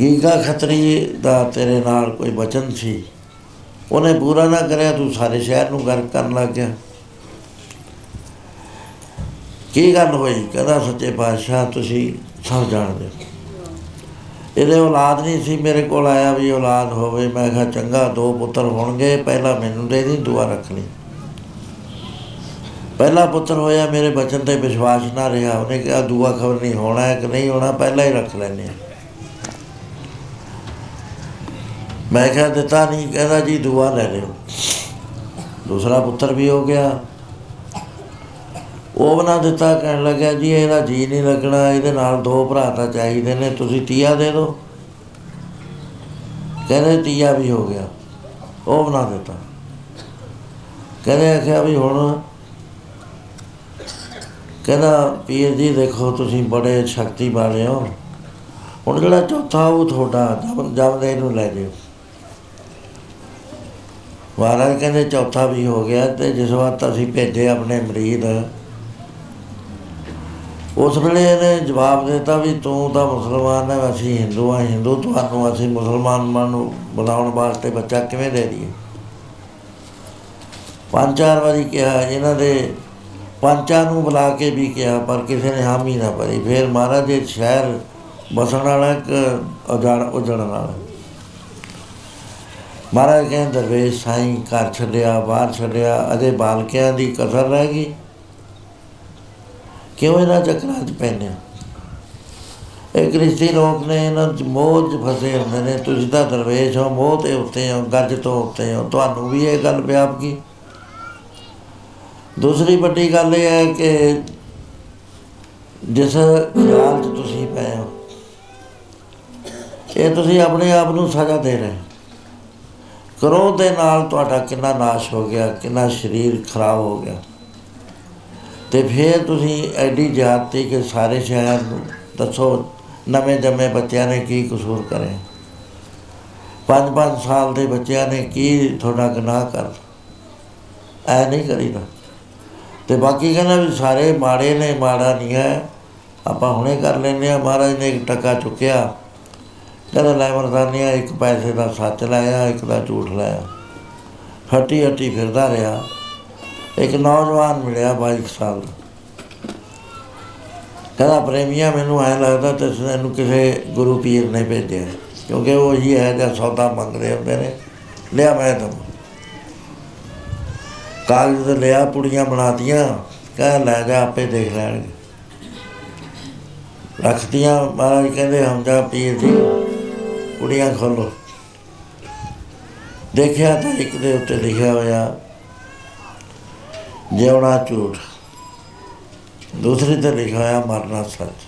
A: ਗੀਗਾ ਖੱਤਰੀ ਦਾ ਤੇਰੇ ਨਾਲ ਕੋਈ ਬਚਨ ਸੀ। ਉਹਨੇ ਪੂਰਾ ਨਾ ਕਰਿਆ, ਤੂੰ ਸਾਰੇ ਸ਼ਹਿਰ ਨੂੰ ਗਰਕ ਕਰਨ ਲੱਗ ਗਿਆ। ਕੀ ਗੱਲ ਹੋਈ? ਕਹਿੰਦਾ, ਸੱਚੇ ਪਾਤਸ਼ਾਹ, ਤੁਸੀਂ ਸਭ ਜਾਣਦੇ ਹੋ। ਇਹਦੇ ਔਲਾਦ ਨਹੀਂ ਸੀ ਮੇਰੇ ਕੋਲ ਆਇਆ ਵੀ ਔਲਾਦ ਹੋਵੇ। ਮੈਂ ਕਿਹਾ, ਚੰਗਾ, ਦੋ ਪੁੱਤਰ ਹੋਣਗੇ, ਪਹਿਲਾ ਮੈਨੂੰ ਦੇ ਦੀ, ਦੁਆ ਰੱਖ ਲਈ। ਪਹਿਲਾ ਪੁੱਤਰ ਹੋਇਆ, ਮੇਰੇ ਬਚਨ ਤੇ ਵਿਸ਼ਵਾਸ ਨਾ ਰਿਹਾ। ਉਹਨੇ ਕਿਹਾ, ਦੁਆ ਖਬਰ ਨਹੀਂ ਹੋਣਾ ਹੈ ਕਿ ਨਹੀਂ ਹੋਣਾ, ਪਹਿਲਾਂ ਹੀ ਰੱਖ ਲੈਨੇ ਆ ਮੈਂ ਕਿਹਾ ਦਿੱਤਾ ਨਹੀਂ, ਕਹਿੰਦਾ ਜੀ ਦੁਆ ਲੈ ਲਿਓ। ਦੂਸਰਾ ਪੁੱਤਰ ਵੀ ਹੋ ਗਿਆ। ਉਹ ਬਣਾ ਦਿੱਤਾ, ਕਹਿਣ ਲੱਗਾ ਜੀ ਇਹਦਾ ਜੀ ਨਹੀਂ ਲੱਗਣਾ, ਇਹਦੇ ਨਾਲ ਦੋ ਭਰਾ ਤਾਂ ਚਾਹੀਦੇ ਨੇ, ਤੁਸੀਂ ਤੀਆ ਦੇ ਦਿਓ। ਕਹਿੰਦੇ ਤੀਆ ਵੀ ਹੋ ਗਿਆ, ਉਹ ਬਣਾ ਦਿੱਤਾ। ਕਹਿੰਦੇ ਆਖਿਆ ਵੀ ਹੁਣ, ਕਹਿੰਦਾ ਪੀਰ ਜੀ ਦੇਖੋ ਤੁਸੀਂ ਬੜੇ ਸ਼ਕਤੀ ਵਾਲੇ ਹੋ। ਹੁਣ ਜਿਹੜਾ ਚੌਥਾ ਉਹ ਤੁਹਾਡਾ, ਜਮ ਜਮਦੇ ਨੂੰ ਲੈ ਜਿਓ। ਮਹਾਰਾਜ ਕਹਿੰਦੇ ਚੌਥਾ ਵੀ ਹੋ ਗਿਆ ਤੇ ਜਿਸ ਵਾਰ ਅਸੀਂ ਭੇਜੇ ਆਪਣੇ ਮਰੀਦ, ਉਸ ਵੇਲੇ ਇਹਨੇ ਜਵਾਬ ਦਿੱਤਾ ਵੀ ਤੂੰ ਤਾਂ ਮੁਸਲਮਾਨ ਹੈ, ਅਸੀਂ ਹਿੰਦੂ ਆ ਹਿੰਦੂ ਤੁਹਾਨੂੰ ਅਸੀਂ ਮੁਸਲਮਾਨ ਨੂੰ ਬਣਾਉਣ ਵਾਸਤੇ ਬੱਚਾ ਕਿਵੇਂ ਦੇ ਦਈਏ? ਪੰਜ ਚਾਰ ਵਾਰੀ ਕਿਹਾ, ਇਹਨਾਂ ਦੇ ਪੰਚਾਂ ਨੂੰ ਬੁਲਾ ਕੇ ਵੀ ਕਿਹਾ, ਪਰ ਕਿਸੇ ਨੇ ਹਾਮੀ ਨਾ ਭਰੀ। ਫਿਰ ਮਹਾਰਾਜ ਦੇ ਸ਼ਹਿਰ ਬਸਣ ਵਾਲਾ ਇੱਕ ਉਜਾੜ ਉਜੜਨ ਵਾਲਾ। ਮਹਾਰਾਜ ਕਹਿੰਦੇ, ਦਰਵੇਸ਼ ਸਾਈਂ ਘਰ ਛੱਡਿਆ, ਬਾਹਰ ਛੱਡਿਆ ਅਜੇ ਬਾਲਕਿਆਂ ਦੀ ਕਸਰ ਰਹਿ ਗਈ। ਕਿਉਂ ਇਹਨਾਂ ਚੱਕਰਾਂ 'ਚ ਪੈਂਦੇ ਹੋ? ਇਹ ਕ੍ਰਿਸਤੀ ਲੋਕ ਨੇ, ਇਹਨਾਂ 'ਚ ਮੋਹ 'ਚ ਫਸੇ ਹੁੰਦੇ ਨੇ। ਤੁਸੀਂ ਤਾਂ ਦਰਵੇਸ਼ ਹੋ, ਮੋਹ ਤੇ ਉੱਤੇ ਹੋ ਗੱਜ ਤੋਂ ਉੱਤੇ ਹੋ। ਤੁਹਾਨੂੰ ਵੀ ਇਹ ਗੱਲ ਪਿਆਪ ਕੀ ਦੂਸਰੀ ਵੱਡੀ ਗੱਲ ਇਹ ਹੈ ਕਿ ਜਿਸ ਖਿਆਲ 'ਚ ਤੁਸੀਂ ਪਏ ਹੋ, ਇਹ ਤੁਸੀਂ ਆਪਣੇ ਆਪ ਨੂੰ ਸਜ਼ਾ ਦੇ ਰਹੇ ਹੋ। ਕਰੋਧ ਦੇ ਨਾਲ ਤੁਹਾਡਾ ਕਿੰਨਾ ਨਾਸ਼ ਹੋ ਗਿਆ, ਕਿੰਨਾ ਸਰੀਰ ਖਰਾਬ ਹੋ ਗਿਆ। ਤੇ ਫਿਰ ਤੁਸੀਂ ਐਡੀ ਜਾਤੀ ਕਿ ਸਾਰੇ ਸ਼ਹਿਰ ਨੂੰ ਦੱਸੋ, ਨਵੇਂ ਜੰਮੇ ਬੱਚਿਆਂ ਨੇ ਕੀ ਕਸੂਰ ਕਰੇ। ਪੰਜ ਪੰਜ ਸਾਲ ਦੇ ਬੱਚਿਆਂ ਨੇ ਕੀ ਤੁਹਾਡਾ ਗੁਨਾਹ ਕਰ। ਐ ਨਹੀਂ ਕਰੀਦਾ। ਤੇ ਬਾਕੀ ਕਹਿੰਦਾ ਵੀ ਸਾਰੇ ਮਾੜੇ ਨੇ, ਮਾੜਾ ਨਹੀਂ ਹੈ। ਆਪਾਂ ਹੁਣੇ ਕਰ ਲੈਂਦੇ ਆ ਮਹਾਰਾਜ ਨੇ ਇੱਕ ਟੱਕਾ ਚੁੱਕਿਆ। ਕਹਿੰਦਾ, ਲੈ ਮਰਦਾਨੀਆ, ਇੱਕ ਪੈਸੇ ਦਾ ਸੱਚ ਲਾਇਆ, ਇੱਕ ਦਾ ਝੂਠ ਲਾਇਆ। ਹੱਟੀ ਹੱਟੀ ਫਿਰਦਾ ਰਿਹਾ। ਇੱਕ ਨੌਜਵਾਨ ਮਿਲਿਆ 22 ਸਾਲ ਦਾ। ਕਹਿੰਦਾ, ਪ੍ਰੇਮੀਆ ਮੈਨੂੰ ਐ ਲੱਗਦਾ ਤੇ ਇਹਨੂੰ ਕਿਸੇ ਗੁਰੂ ਪੀਰ ਨੇ ਭੇਜਿਆ। ਕਿਉਂਕਿ ਉਹ ਹੀ ਹੈ ਜਿਹੜਾ ਸੌਦਾ ਮੰਗਦੇ ਹੁੰਦੇ ਨੇ। ਲਿਆ ਮੈਂ ਤੁਹਾਨੂੰ ਕਾਗਜ਼ ਤੇ ਲਿਆ, ਪੁੜੀਆਂ ਬਣਾਤੀਆਂ। ਕਹਿ, ਲੈ ਜਾ, ਆਪੇ ਦੇਖ ਲੈਣਗੇ। ਰੱਖਤੀਆਂ, ਮਹਾਰਾਜ ਕਹਿੰਦੇ ਹਮਜਾ ਪੀਰ ਜੀ। ਪੁੜੀਆਂ ਖੋਲੋ। ਦੇਖਿਆ ਤਾਂ ਇੱਕ ਦੇ ਉੱਤੇ ਲਿਖਿਆ ਹੋਇਆ, ਜਿਉਣਾ ਝੂਠ। ਦੂਸਰੀ ਤੇ ਲਿਖਿਆ ਹੋਇਆ, ਮਰਨਾ ਸੱਚ।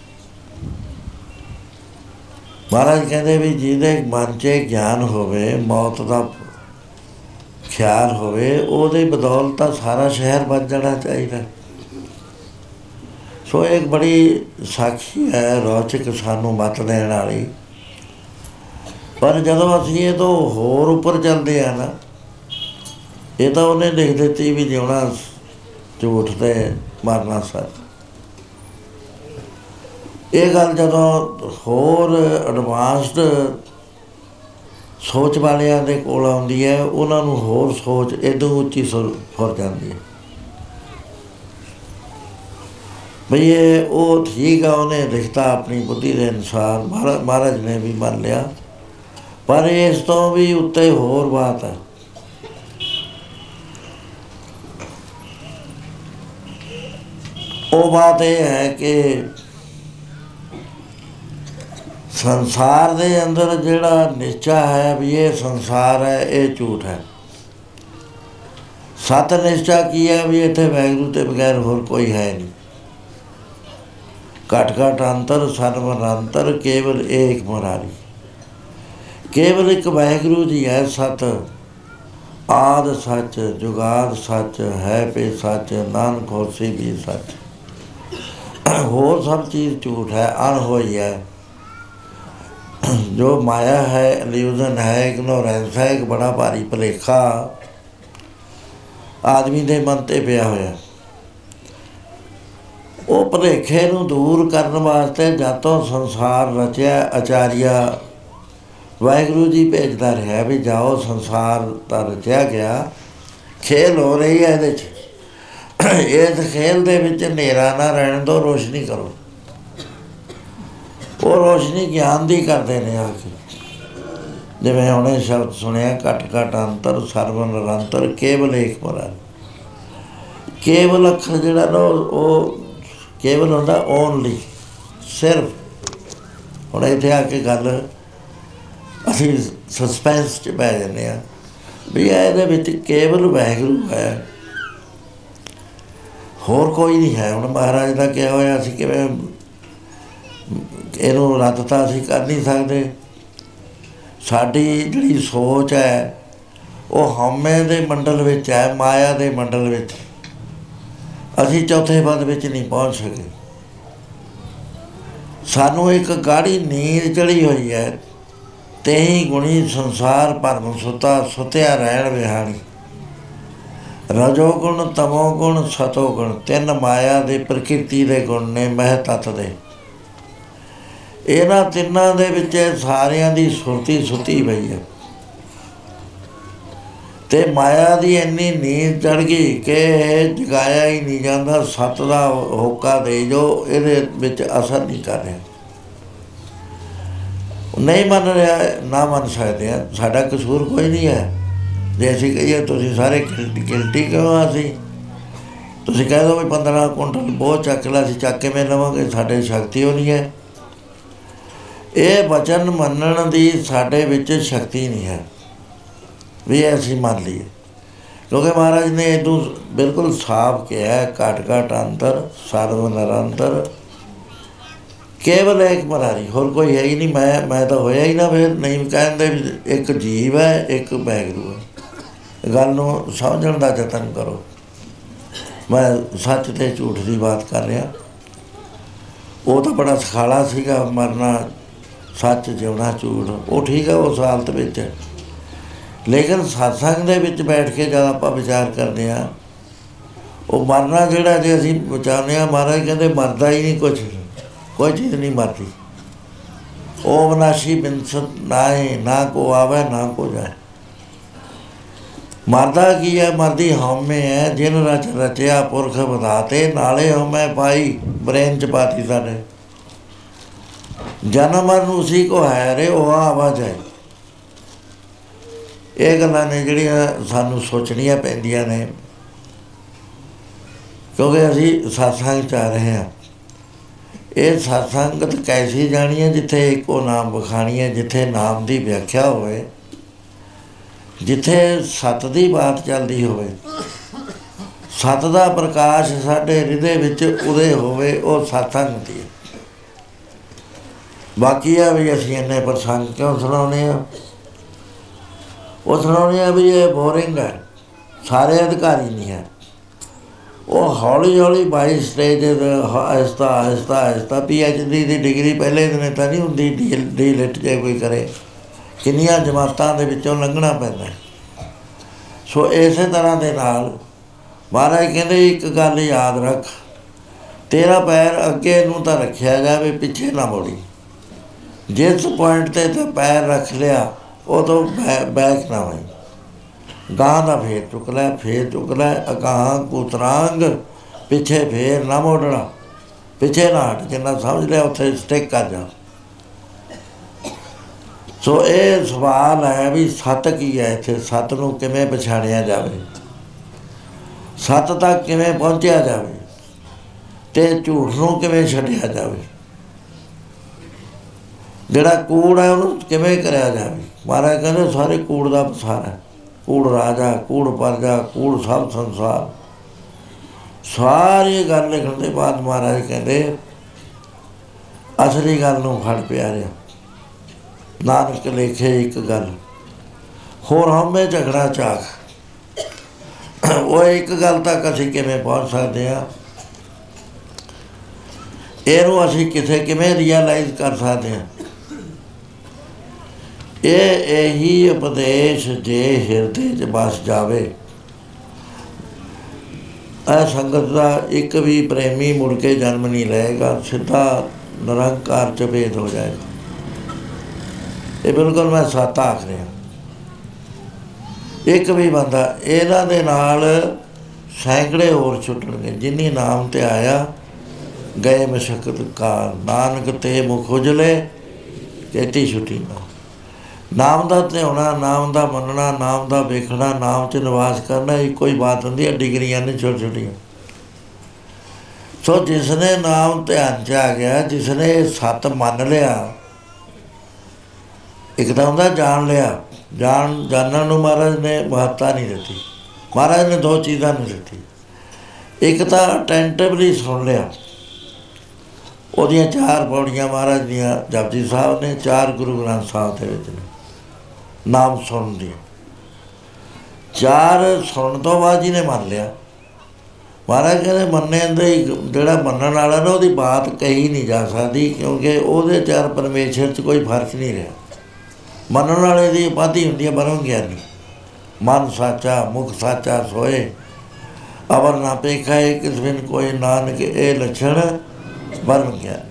A: ਮਹਾਰਾਜ ਕਹਿੰਦੇ ਵੀ ਜਿਹਦੇ ਮਨ 'ਚ ਗਿਆਨ ਹੋਵੇ, ਮੌਤ ਦਾ ਖਿਆਲ ਹੋਵੇ, ਉਹਦੇ ਬਦੌਲਤ ਤਾਂ ਸਾਰਾ ਸ਼ਹਿਰ ਬਚ ਜਾਣਾ ਚਾਹੀਦਾ। ਸੋ ਇੱਕ ਬੜੀ ਸਾਖੀ ਹੈ ਰੋਚਕ ਸਾਨੂੰ ਮਤ ਦੇਣ ਵਾਲੀ। ਪਰ ਜਦੋਂ ਅਸੀਂ ਇਹ ਤੋਂ ਹੋਰ ਉੱਪਰ ਚੱਲਦੇ ਆ ਨਾ, ਇਹ ਤਾਂ ਉਹਨੇ ਲਿਖ ਦਿੱਤੀ ਵੀ ਜਿਉਣਾ ਝੂਠ ਤੇ ਮਰਨਾ ਸੱਚ। ਇਹ ਗੱਲ ਜਦੋਂ ਹੋਰ ਐਡਵਾਂਸਡ ਸੋਚ ਵਾਲਿਆਂ ਦੇ ਕੋਲ ਆਉਂਦੀ ਹੈ, ਉਹਨਾਂ ਨੂੰ ਹੋਰ ਸੋਚ ਇਦੋਂ ਉੱਚੀ ਸੁਰ ਫੁਰ ਜਾਂਦੀ ਹੈ। ਬਈ ਇਹ ਉਹ ਠੀਕ ਆ, ਉਹਨੇ ਲਿਖਤਾ ਆਪਣੀ ਬੁੱਧੀ ਦੇ ਅਨੁਸਾਰ ਮਹਾਰਾ- ਮਹਾਰਾਜ ਨੇ ਵੀ ਮੰਨ ਲਿਆ। ਪਰ ਇਸ ਤੋਂ ਵੀ ਉੱਤੇ ਹੋਰ ਬਾਤ ਹੈ। ਉਹ ਬਾਤ ਇਹ ਹੈ ਕਿ ਸੰਸਾਰ ਦੇ ਅੰਦਰ ਜਿਹੜਾ ਨਿਸ਼ਚਾ ਹੈ ਵੀ ਇਹ ਸੰਸਾਰ ਹੈ, ਇਹ ਝੂਠ ਹੈ। ਸਤ ਨਿਸ਼ਚਾ ਕੀ ਹੈ ਵੀ ਇੱਥੇ ਵੈਗਰੂ ਤੇ ਬਗੈਰ ਹੋਰ ਕੋਈ ਹੈ ਨਹੀਂ। ਘਟ ਘਟ ਅੰਤਰ, ਸਰਵ ਅੰਤਰ, ਕੇਵਲ ਏਕ ਮੁਰਾਰੀ। ਕੇਵਲ ਇੱਕ ਵਾਹਿਗੁਰੂ ਜੀ ਹੈ ਸਤ ਆਦ ਸੱਚ, ਜੁਗਾਦ ਸੱਚ, ਹੈ ਪੇ ਸੱਚ, ਨਾਨਕ ਹੋਸੀ ਵੀ ਸੱਚ। ਹੋਰ ਸਭ ਚੀਜ਼ ਝੂਠ ਹੈ, ਅਣ ਹੋਈ ਹੈ। ਜੋ ਮਾਇਆ ਹੈ, ਇਲੂਜ਼ਨ ਹੈ ਇਗਨੋਰੈਂਸ ਹੈ ਇੱਕ ਬੜਾ ਭਾਰੀ ਭਲੇਖਾ ਆਦਮੀ ਦੇ ਮਨ ਤੇ ਪਿਆ ਹੋਇਆ ਉਹ ਭਲੇਖੇ ਨੂੰ ਦੂਰ ਕਰਨ ਵਾਸਤੇ ਜਾਤੋਂ ਸੰਸਾਰ ਰਚਿਆ ਆਚਾਰੀਆ ਵਾਹਿਗੁਰੂ ਜੀ ਭੇਜਦਾ ਰਿਹਾ ਵੀ ਜਾਓ, ਸੰਸਾਰ ਦਾ ਰਚਿਆ ਗਿਆ। ਖੇਲ ਹੋ ਰਹੀ ਹੈ ਇਹਦੇ 'ਚ। ਇਸ ਖੇਲ ਦੇ ਵਿੱਚ ਹਨੇਰਾ ਨਾ ਰਹਿਣ ਦੋ, ਰੋਸ਼ਨੀ ਕਰੋ। ਉਹ ਰੋਸ਼ਨੀ ਗਿਆਨ ਦੀ ਕਰਦੇ ਨੇ ਆ ਕੇ। ਜਿਵੇਂ ਹੁਣੇ ਸ਼ਬਦ ਸੁਣਿਆ, ਘਟ ਘਟ ਅੰਤਰ, ਸਰਵ ਨਿਰੰਤਰ, ਕੇਵਲ ਏਕ ਮਰਾ ਕੇਵਲ ਅੱਖਰ ਜਿਹੜਾ ਨਾ, ਉਹ ਉਹ ਕੇਵਲ ਹੁੰਦਾ ਓਨਲੀ, ਸਿਰਫ। ਹੁਣ ਇੱਥੇ ਆ ਕੇ ਗੱਲ ਅਸੀਂ ਸਸਪੈਂਸ ਚ ਬਹਿ ਜਾਂਦੇ ਆ ਵੀ ਇਹਦੇ ਵਿੱਚ ਕੇਵਲ ਵਾਹਿਗੁਰੂ ਹੈ। ਹੋਰ ਕੋਈ ਨਹੀਂ ਹੈ। ਹੁਣ ਮਹਾਰਾਜ ਦਾ ਕਿਹਾ ਹੋਇਆ ਅਸੀਂ ਕਿਵੇਂ ਇਹਨੂੰ ਰੱਦ ਤਾਂ ਅਸੀਂ ਕਰ ਨਹੀਂ ਸਕਦੇ। ਸਾਡੀ ਜਿਹੜੀ ਸੋਚ ਹੈ, ਉਹ ਹਉਮੈ ਦੇ ਮੰਡਲ ਵਿੱਚ ਹੈ, ਮਾਇਆ ਦੇ ਮੰਡਲ ਵਿੱਚ। ਅਸੀਂ ਚੌਥੇ ਪਦ ਵਿੱਚ ਨਹੀਂ ਪਹੁੰਚ ਸਕੇ। ਸਾਨੂੰ ਇੱਕ ਗਾੜੀ ਨੀਂਦ ਚੜੀ ਹੋਈ ਹੈ। ਤੇਹੀ ਗੁਣੀ ਸੰਸਾਰ ਭਰਮ ਸੁਤਾ, ਸੁਤਿਆ ਰਹਿਣ ਵਿਹਾਣੀ। ਰਜੋ ਗੁਣ, ਤਮੋ ਗੁਣ, ਸਤੋ ਗੁਣ, ਤਿੰਨ ਮਾਇਆ ਦੇ, ਪ੍ਰਕਿਰਤੀ ਦੇ ਗੁਣ ਨੇ ਮਹਿ ਤਤ ਦੇ। ਇਹਨਾਂ ਤਿੰਨਾਂ ਦੇ ਵਿੱਚ ਸਾਰਿਆਂ ਦੀ ਸੁਰਤੀ ਸੁਤੀ ਪਈ ਹੈ। ਤੇ ਮਾਇਆ ਦੀ ਇੰਨੀ ਨੀਂਦ ਚੜ ਗਈ ਕਿ ਇਹ ਜਗਾਇਆ ਹੀ ਨਹੀਂ ਜਾਂਦਾ, ਸਤ ਦਾ ਹੋਕਾ ਦੇ ਜੋ, ਇਹਦੇ ਵਿੱਚ ਅਸਰ ਨਹੀਂ ਕਰ ਰਿਹਾ। ਨਹੀਂ ਮੰਨ ਰਿਹਾ, ਨਾ ਮੰਨ ਸਕਦੇ ਆ। ਸਾਡਾ ਕਸੂਰ ਕੋਈ ਨਹੀਂ ਹੈ। ਜੇ ਅਸੀਂ ਕਹੀਏ, ਤੁਸੀਂ ਸਾਰੇ ਗਿਲਟੀ ਕਿਉਂ ਆ ਅਸੀਂ? ਤੁਸੀਂ ਕਹਿ ਦੋ ਵੀ 15 ਕੁਇੰਟਲ ਬਹੁਤ ਚੱਕ ਲਿਆ, ਅਸੀਂ ਚੱਕ ਕਿਵੇਂ ਲਵਾਂਗੇ? ਸਾਡੇ ਸ਼ਕਤੀ ਉਹ ਨਹੀਂ ਹੈ। ਇਹ ਵਚਨ ਮੰਨਣ ਦੀ ਸਾਡੇ ਵਿੱਚ ਸ਼ਕਤੀ ਨਹੀਂ ਹੈ। ਵੀ ਅਸੀਂ ਮੰਨ ਲਈਏ। ਕਿਉਂਕਿ ਮਹਾਰਾਜ ਨੇ ਇਹ ਤੋਂ ਬਿਲਕੁਲ ਸਾਫ਼ ਕਿਹਾ ਘਟ ਘਟ ਅੰਤਰ, ਸਰਵ ਨਿਰੰਤਰ। ਕੇਵਲ ਇੱਕ ਮਰਾਰੀ, ਹੋਰ ਕੋਈ ਹੈ ਹੀ ਨਹੀਂ, ਮੈਂ ਮੈਂ ਤਾਂ ਹੋਇਆ ਹੀ ਨਾ ਫਿਰ, ਨਹੀਂ ਕਹਿੰਦੇ ਵੀ ਇੱਕ ਜੀਵ ਹੈ, ਇੱਕ ਬੈਗਰੂ ਹੈ। ਗੱਲ ਨੂੰ ਸਮਝਣ ਦਾ ਯਤਨ ਕਰੋ। ਮੈਂ ਸੱਚ ਤੇ ਝੂਠ ਦੀ ਬਾਤ ਕਰ ਰਿਹਾ। ਉਹ ਤਾਂ ਬੜਾ ਸਖਾਲਾ ਸੀਗਾ, ਮਰਨਾ ਸੱਚ, ਜਿਉਣਾ ਝੂਠ, ਉਹ ਠੀਕ ਹੈ, ਉਸ ਹਾਲਤ ਵਿੱਚ ਲੇਕਿਨ satsang ਦੇ ਵਿੱਚ ਬੈਠ ਕੇ ਜਦ ਆਪਾਂ ਵਿਚਾਰ ਕਰਦੇ ਆ ਉਹ ਮਰਨਾ ਜਿਹੜਾ ਜੇ ਅਸੀਂ ਵਿਚਾਰਦੇ ਆ ਮਹਾਰਾਜ ਕਹਿੰਦੇ ਮਰਦਾ ਹੀ ਨਹੀਂ ਕੁਝ ਕੋਈ ਚੀਜ਼ ਨਹੀਂ ਮਰਦੀ। ਉਹ ਬਨਾਸ਼ੀ ਬਿਨਸਤ ਨਾਏ, ਨਾ ਕੋ ਆਵੇ, ਨਾ ਕੋ ਜਾਏ। ਮਰਦਾ ਕੀ ਹੈ? ਮਰਦੀ ਹਉਮੈ ਹੈ। ਜਿਨ ਰਚ ਰਚਿਆ ਪੁਰਖ ਬਧਾਤੇ ਨਾਲੇ ਹਉਮੈ ਪਾਈ ਬ੍ਰੇਨ ਚ ਪਾਤੀ ਸਾਡੇ। ਜਨਮ ਮਰਨ ਉਸੀ ਕੋ ਹੈ ਰੇ, ਉਹ ਆਵਾਜ਼ ਹੈ ਇਹ ਗੱਲਾਂ ਨੇ ਜਿਹੜੀਆਂ ਸਾਨੂੰ ਸੋਚਣੀਆਂ ਪੈਂਦੀਆਂ ਨੇ। ਕਿਉਂਕਿ ਅਸੀਂ satsang ਚ ਆ ਰਹੇ ਹਾਂ। ਇਹ satsangਤ ਕੈਸੀ ਜਾਣੀ ਹੈ ਜਿੱਥੇ ਇੱਕੋ ਨਾਮ ਬਖਾਣੀ ਹੈ, ਜਿੱਥੇ ਨਾਮ ਦੀ ਵਿਆਖਿਆ ਹੋਵੇ, ਜਿੱਥੇ ਸਤ ਦੀ ਬਾਤ ਚੱਲਦੀ ਹੋਵੇ। ਸਤ ਦਾ ਪ੍ਰਕਾਸ਼ ਸਾਡੇ ਹਿਰਦੇ ਵਿੱਚ ਉਦੇ ਹੋਵੇ, ਉਹ satsang ਦੀ ਹੈ। ਬਾਕੀ ਆ ਵੀ ਅਸੀਂ ਇੰਨੇ ਪ੍ਰਸੰਗ ਕਿਉਂ ਸੁਣਾਉਨੇ ਆ ਉਹ ਸੁਣਾਉਣੇ ਆ ਵੀ ਇਹ ਬੋਰਿੰਗ ਹੈ। ਸਾਰੇ ਅਧਿਕਾਰੀ ਨਹੀਂ ਹੈ। ਉਹ ਹੌਲੀ ਹੌਲੀ ਬਾਈ ਸਟੇਜ ਆਹਿਸਤਾ ਆਹਿਸਤਾ ਆਹਿਸਤਾ ਪੀ ਐਚ ਡੀ ਦੀ ਡਿਗਰੀ ਪਹਿਲੇ ਦਿਨ ਤਾਂ ਨਹੀਂ ਹੁੰਦੀ ਡੀ ਲਿਟ ਜੇ ਕੋਈ ਕਰੇ। ਕਿੰਨੀਆਂ ਜਮਾਤਾਂ ਦੇ ਵਿੱਚੋਂ ਲੰਘਣਾ ਪੈਂਦਾ। ਸੋ ਇਸੇ ਤਰ੍ਹਾਂ ਦੇ ਨਾਲ ਮਹਾਰਾਜ ਕਹਿੰਦੇ, ਇੱਕ ਗੱਲ ਯਾਦ ਰੱਖ। ਤੇਰਾ ਪੈਰ ਅੱਗੇ ਨੂੰ ਤਾਂ ਰੱਖਿਆ ਜਾਵੇ, ਪਿੱਛੇ ਨਾ ਮੋੜੀ। ਜਿਸ ਪੁਆਇੰਟ ਤੇ ਤੇ ਪੈਰ ਰੱਖ ਲਿਆ, ਉਦੋਂ ਬੈਕ ਨਾ ਹੋਈ। ਗਾਂ ਦਾ ਫੇਰ ਚੁੱਕ ਲੈ, ਫੇਰ ਚੁੱਕ ਲੈ, ਅਗਾਹ ਕੁਤਰਾਂਗ, ਪਿੱਛੇ ਫੇਰ ਨਾ ਮੋੜਨਾ। ਪਿੱਛੇ ਨਾ ਹਟ, ਜਿੰਨਾ ਸਮਝ ਲਿਆ ਉੱਥੇ ਸਟਿਕ ਕਰ ਜਾ। ਸੋ ਇਹ ਸਵਾਲ ਹੈ ਵੀ ਸਤ ਕੀ ਹੈ ਇੱਥੇ? ਸਤ ਨੂੰ ਕਿਵੇਂ ਪਛਾਣਿਆ ਜਾਵੇ? ਸਤ ਤੱਕ ਕਿਵੇਂ ਪਹੁੰਚਿਆ ਜਾਵੇ? ਤੇ ਝੂਠ ਨੂੰ ਕਿਵੇਂ ਛੱਡਿਆ ਜਾਵੇ? ਜਿਹੜਾ ਕੂੜ ਹੈ ਉਹਨੂੰ ਕਿਵੇਂ ਕਰਿਆ ਜਾਵੇ? ਮਹਾਰਾਜ ਕਹਿੰਦੇ ਸਾਰੇ ਕੂੜ ਦਾ ਪਸਾਰ ਹੈ। ਕੂੜ ਰਾਜਾ, ਕੂੜ ਪਰਜਾ, ਕੂੜ ਸਭ ਸੰਸਾਰ। ਸਾਰੀ ਗੱਲ ਲਿਖਣ ਦੇ ਬਾਅਦ ਮਹਾਰਾਜ ਕਹਿੰਦੇ, ਅਸਲੀ ਗੱਲ ਨੂੰ ਫੜ ਪਿਆਰਿਆ ਨਾਨਕ ਲੇਖੇ ਇੱਕ ਗੱਲ, ਹੋਰ ਹਮੇ ਝਗੜਾ ਚਾਖ ਉਹ ਇੱਕ ਗੱਲ ਤੱਕ ਅਸੀਂ ਕਿਵੇਂ ਪਹੁੰਚ ਸਕਦੇ ਆ ਇਹਨੂੰ ਅਸੀਂ ਕਿਥੇ ਕਿਵੇਂ ਰਿਅਲਾਈਜ਼ ਕਰ ਸਕਦੇ ਆ ਇਹ ਇਹੀ ਉਪਦੇਸ਼ ਜੇ ਹਿਰਦੇ 'ਚ ਬਸ ਜਾਵੇ। ਆ ਸੰਗਤ ਦਾ ਇੱਕ ਵੀ ਪ੍ਰੇਮੀ ਮੁੜ ਕੇ ਜਨਮ ਨਹੀਂ ਲਏਗਾ, ਸਿੱਧਾ ਨਿਰੰਕਾਰ ਚ ਭੇਦ ਹੋ ਜਾਏਗਾ। ਇਹ ਬਿਲਕੁਲ ਮੈਂ ਸੱਤ ਆਖ ਰਿਹਾ। ਇੱਕ ਵੀ ਬੰਦਾ ਇਹਨਾਂ ਦੇ ਨਾਲ ਸੈਂਕੜੇ ਹੋਰ ਛੁੱਟਣਗੇ, ਜਿਨੀ ਨਾਮ ਤੇ ਆਇਆ, ਗਏ ਮਸ਼ਕਤ ਕਾ ਨਾਨਕ ਤੇ ਮੁਖ ਉਜਲੇ ਕੇਤੀ ਛੁੱਟੀ ਨਾ। ਨਾਮ ਦਾ ਧਿਆਉਣਾ, ਨਾਮ ਦਾ ਮੰਨਣਾ, ਨਾਮ ਦਾ ਵੇਖਣਾ, ਨਾਮ 'ਚ ਨਿਵਾਸ ਕਰਨਾ, ਇਹ ਕੋਈ ਬਾਤ ਹੁੰਦੀ ਹੈ ਡਿਗਰੀਆਂ ਨੇ ਛੋਟੀ ਛੋਟੀਆਂ ਸੋ ਜਿਸ ਨੇ ਨਾਮ ਧਿਆਨ 'ਚ ਆ ਗਿਆ ਜਿਸ ਨੇ ਸਤ ਮੰਨ ਲਿਆ, ਇੱਕ ਤਾਂ ਹੁੰਦਾ ਜਾਣ ਲਿਆ, ਜਾਣ, ਜਾਣਨ ਨੂੰ ਮਹਾਰਾਜ ਨੇ ਮਹੱਤਤਾ ਨਹੀਂ ਦਿੱਤੀ। ਮਹਾਰਾਜ ਨੇ ਦੋ ਚੀਜ਼ਾਂ ਨਹੀਂ ਦਿੱਤੀ। ਇੱਕ ਤਾਂ ਅਟੈਂਟਿਵਲੀ ਸੁਣ ਲਿਆ। ਉਹਦੀਆਂ ਚਾਰ ਪੌੜੀਆਂ ਮਹਾਰਾਜ ਦੀਆਂ ਜਪਜੀ ਸਾਹਿਬ ਨੇ, ਚਾਰ ਗੁਰੂ ਗ੍ਰੰਥ ਸਾਹਿਬ ਦੇ ਵਿੱਚ ਨੇ। ਨਾਮ ਸੁਣਨ ਦੀ ਚਾਰ ਸੁਣਨ ਤੋਂ ਬਾਅਦ ਜੀ ਨੇ ਮੰਨ ਲਿਆ। ਮਹਾਰਾਜ ਕਹਿੰਦੇ, ਮੰਨੇ ਦੇ ਹੀ ਜਿਹੜਾ ਮੰਨਣ ਵਾਲਾ ਨਾ, ਉਹਦੀ ਬਾਤ ਕਹੀ ਨਹੀਂ ਜਾ ਸਕਦੀ, ਕਿਉਂਕਿ ਉਹਦੇ ਚਾਰ ਪਰਮੇਸ਼ਰ 'ਚ ਕੋਈ ਫ਼ਰਕ ਨਹੀਂ ਰਿਹਾ। ਮੰਨਣ ਵਾਲੇ ਦੀ ਉਪਾਧੀ ਹੁੰਦੀ ਹੈ ਬਰਮ ਗਿਆਨੀ। ਮਨ ਸਾਚਾ, ਮੁਖ ਸਾਚਾ ਸੋਏ। ਅਵਰ ਨਾ ਪੇਖਾਏ, ਕਿਸ ਬਿਨ ਕੋਈ ਨਾਨਕ, ਇਹ ਲੱਛਣ ਬਰਮ ਗਿਆਨੀ।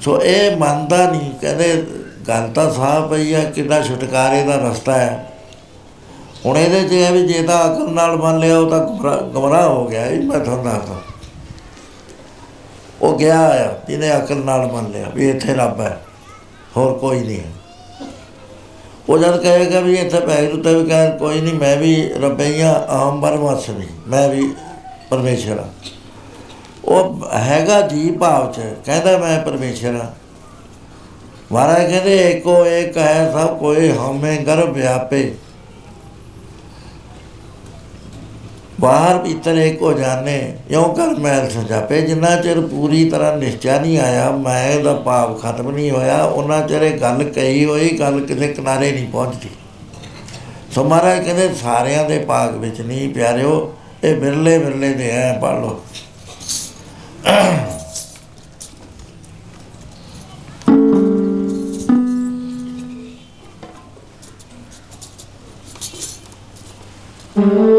A: ਸੋ ਇਹ ਮੰਨਦਾ ਨਹੀਂ, ਕਹਿੰਦੇ ਗੱਲ ਤਾਂ ਸਾਫ਼ ਪਈ ਆ, ਕਿੰਨਾ ਛੁਟਕਾਰੇ ਦਾ ਰਸਤਾ ਹੈ। ਹੁਣ ਇਹਦੇ 'ਚ ਇਹ ਵੀ ਜੇ ਤਾਂ ਅਕਲ ਨਾਲ ਮੰਨ ਲਿਆ, ਉਹ ਤਾਂ ਗੁਮਰਾ- ਗੁੰਮਰਾਹ ਹੋ ਗਿਆ ਇਹ ਮੈਂ ਤੁਹਾਨੂੰ ਦੱਸਦਾ। ਉਹ ਗਿਆ ਆ ਜਿਹਨੇ ਅਕਲ ਨਾਲ ਮੰਨ ਲਿਆ ਵੀ ਇੱਥੇ ਰੱਬ ਹੈ, ਹੋਰ ਕੋਈ ਨਹੀਂ ਹੈ। ਉਹ ਜਦ ਕਹੇਗਾ ਵੀ ਇੱਥੇ ਪੈਰ ਉੱਤੇ ਵੀ ਕਹੇ, ਕੋਈ ਨਹੀਂ, ਮੈਂ ਵੀ ਰੱਬਈਆ ਆਮ ਬਰਮਸ ਨਹੀਂ, ਮੈਂ ਵੀ ਪਰਮੇਸ਼ਰ ਹਾਂ। ਉਹ ਹੈਗਾ ਜੀ ਭਾਵ ਚ, ਕਹਿੰਦਾ ਮੈਂ ਪਰਮੇਸ਼ਰ ਹਾਂ। ਮਹਾਰਾਜ ਕਹਿੰਦੇ, ਏਕੋ ਏਕ ਹੈ ਸਭ ਕੋਈ, ਹਉਮੈ ਗਰਭ ਵਿਆਪੇ। ਬਾਹਰ ਭੀਤਰ ਏਕ ਹੋ ਜਾਣੇ, ਇਉਂ ਕਰ ਮੈਲ ਸਜਾਪੇ। ਜਿੰਨਾ ਚਿਰ ਪੂਰੀ ਤਰ੍ਹਾਂ ਨਿਸ਼ਚੈ ਨਹੀਂ ਆਇਆ ਮੈਂ ਦਾ ਭਾਵ ਖਤਮ ਨਹੀਂ ਹੋਇਆ, ਉਹਨਾਂ ਚਿਰ ਇਹ ਗੱਲ ਕਹੀ ਹੋਈ, ਗੱਲ ਕਿਸੇ ਕਿਨਾਰੇ ਨਹੀਂ ਪਹੁੰਚਦੀ। ਸੋ ਮਹਾਰਾਜ ਕਹਿੰਦੇ, ਸਾਰਿਆਂ ਦੇ ਭਾਗ ਵਿੱਚ ਨਹੀਂ ਪਿਆਰਿਓ, ਇਹ ਬਿਰਲੇ ਬਿਰਲੇ ਦੇ ਐ ਪੜ ਲਓ। ਬਿਰਲਾ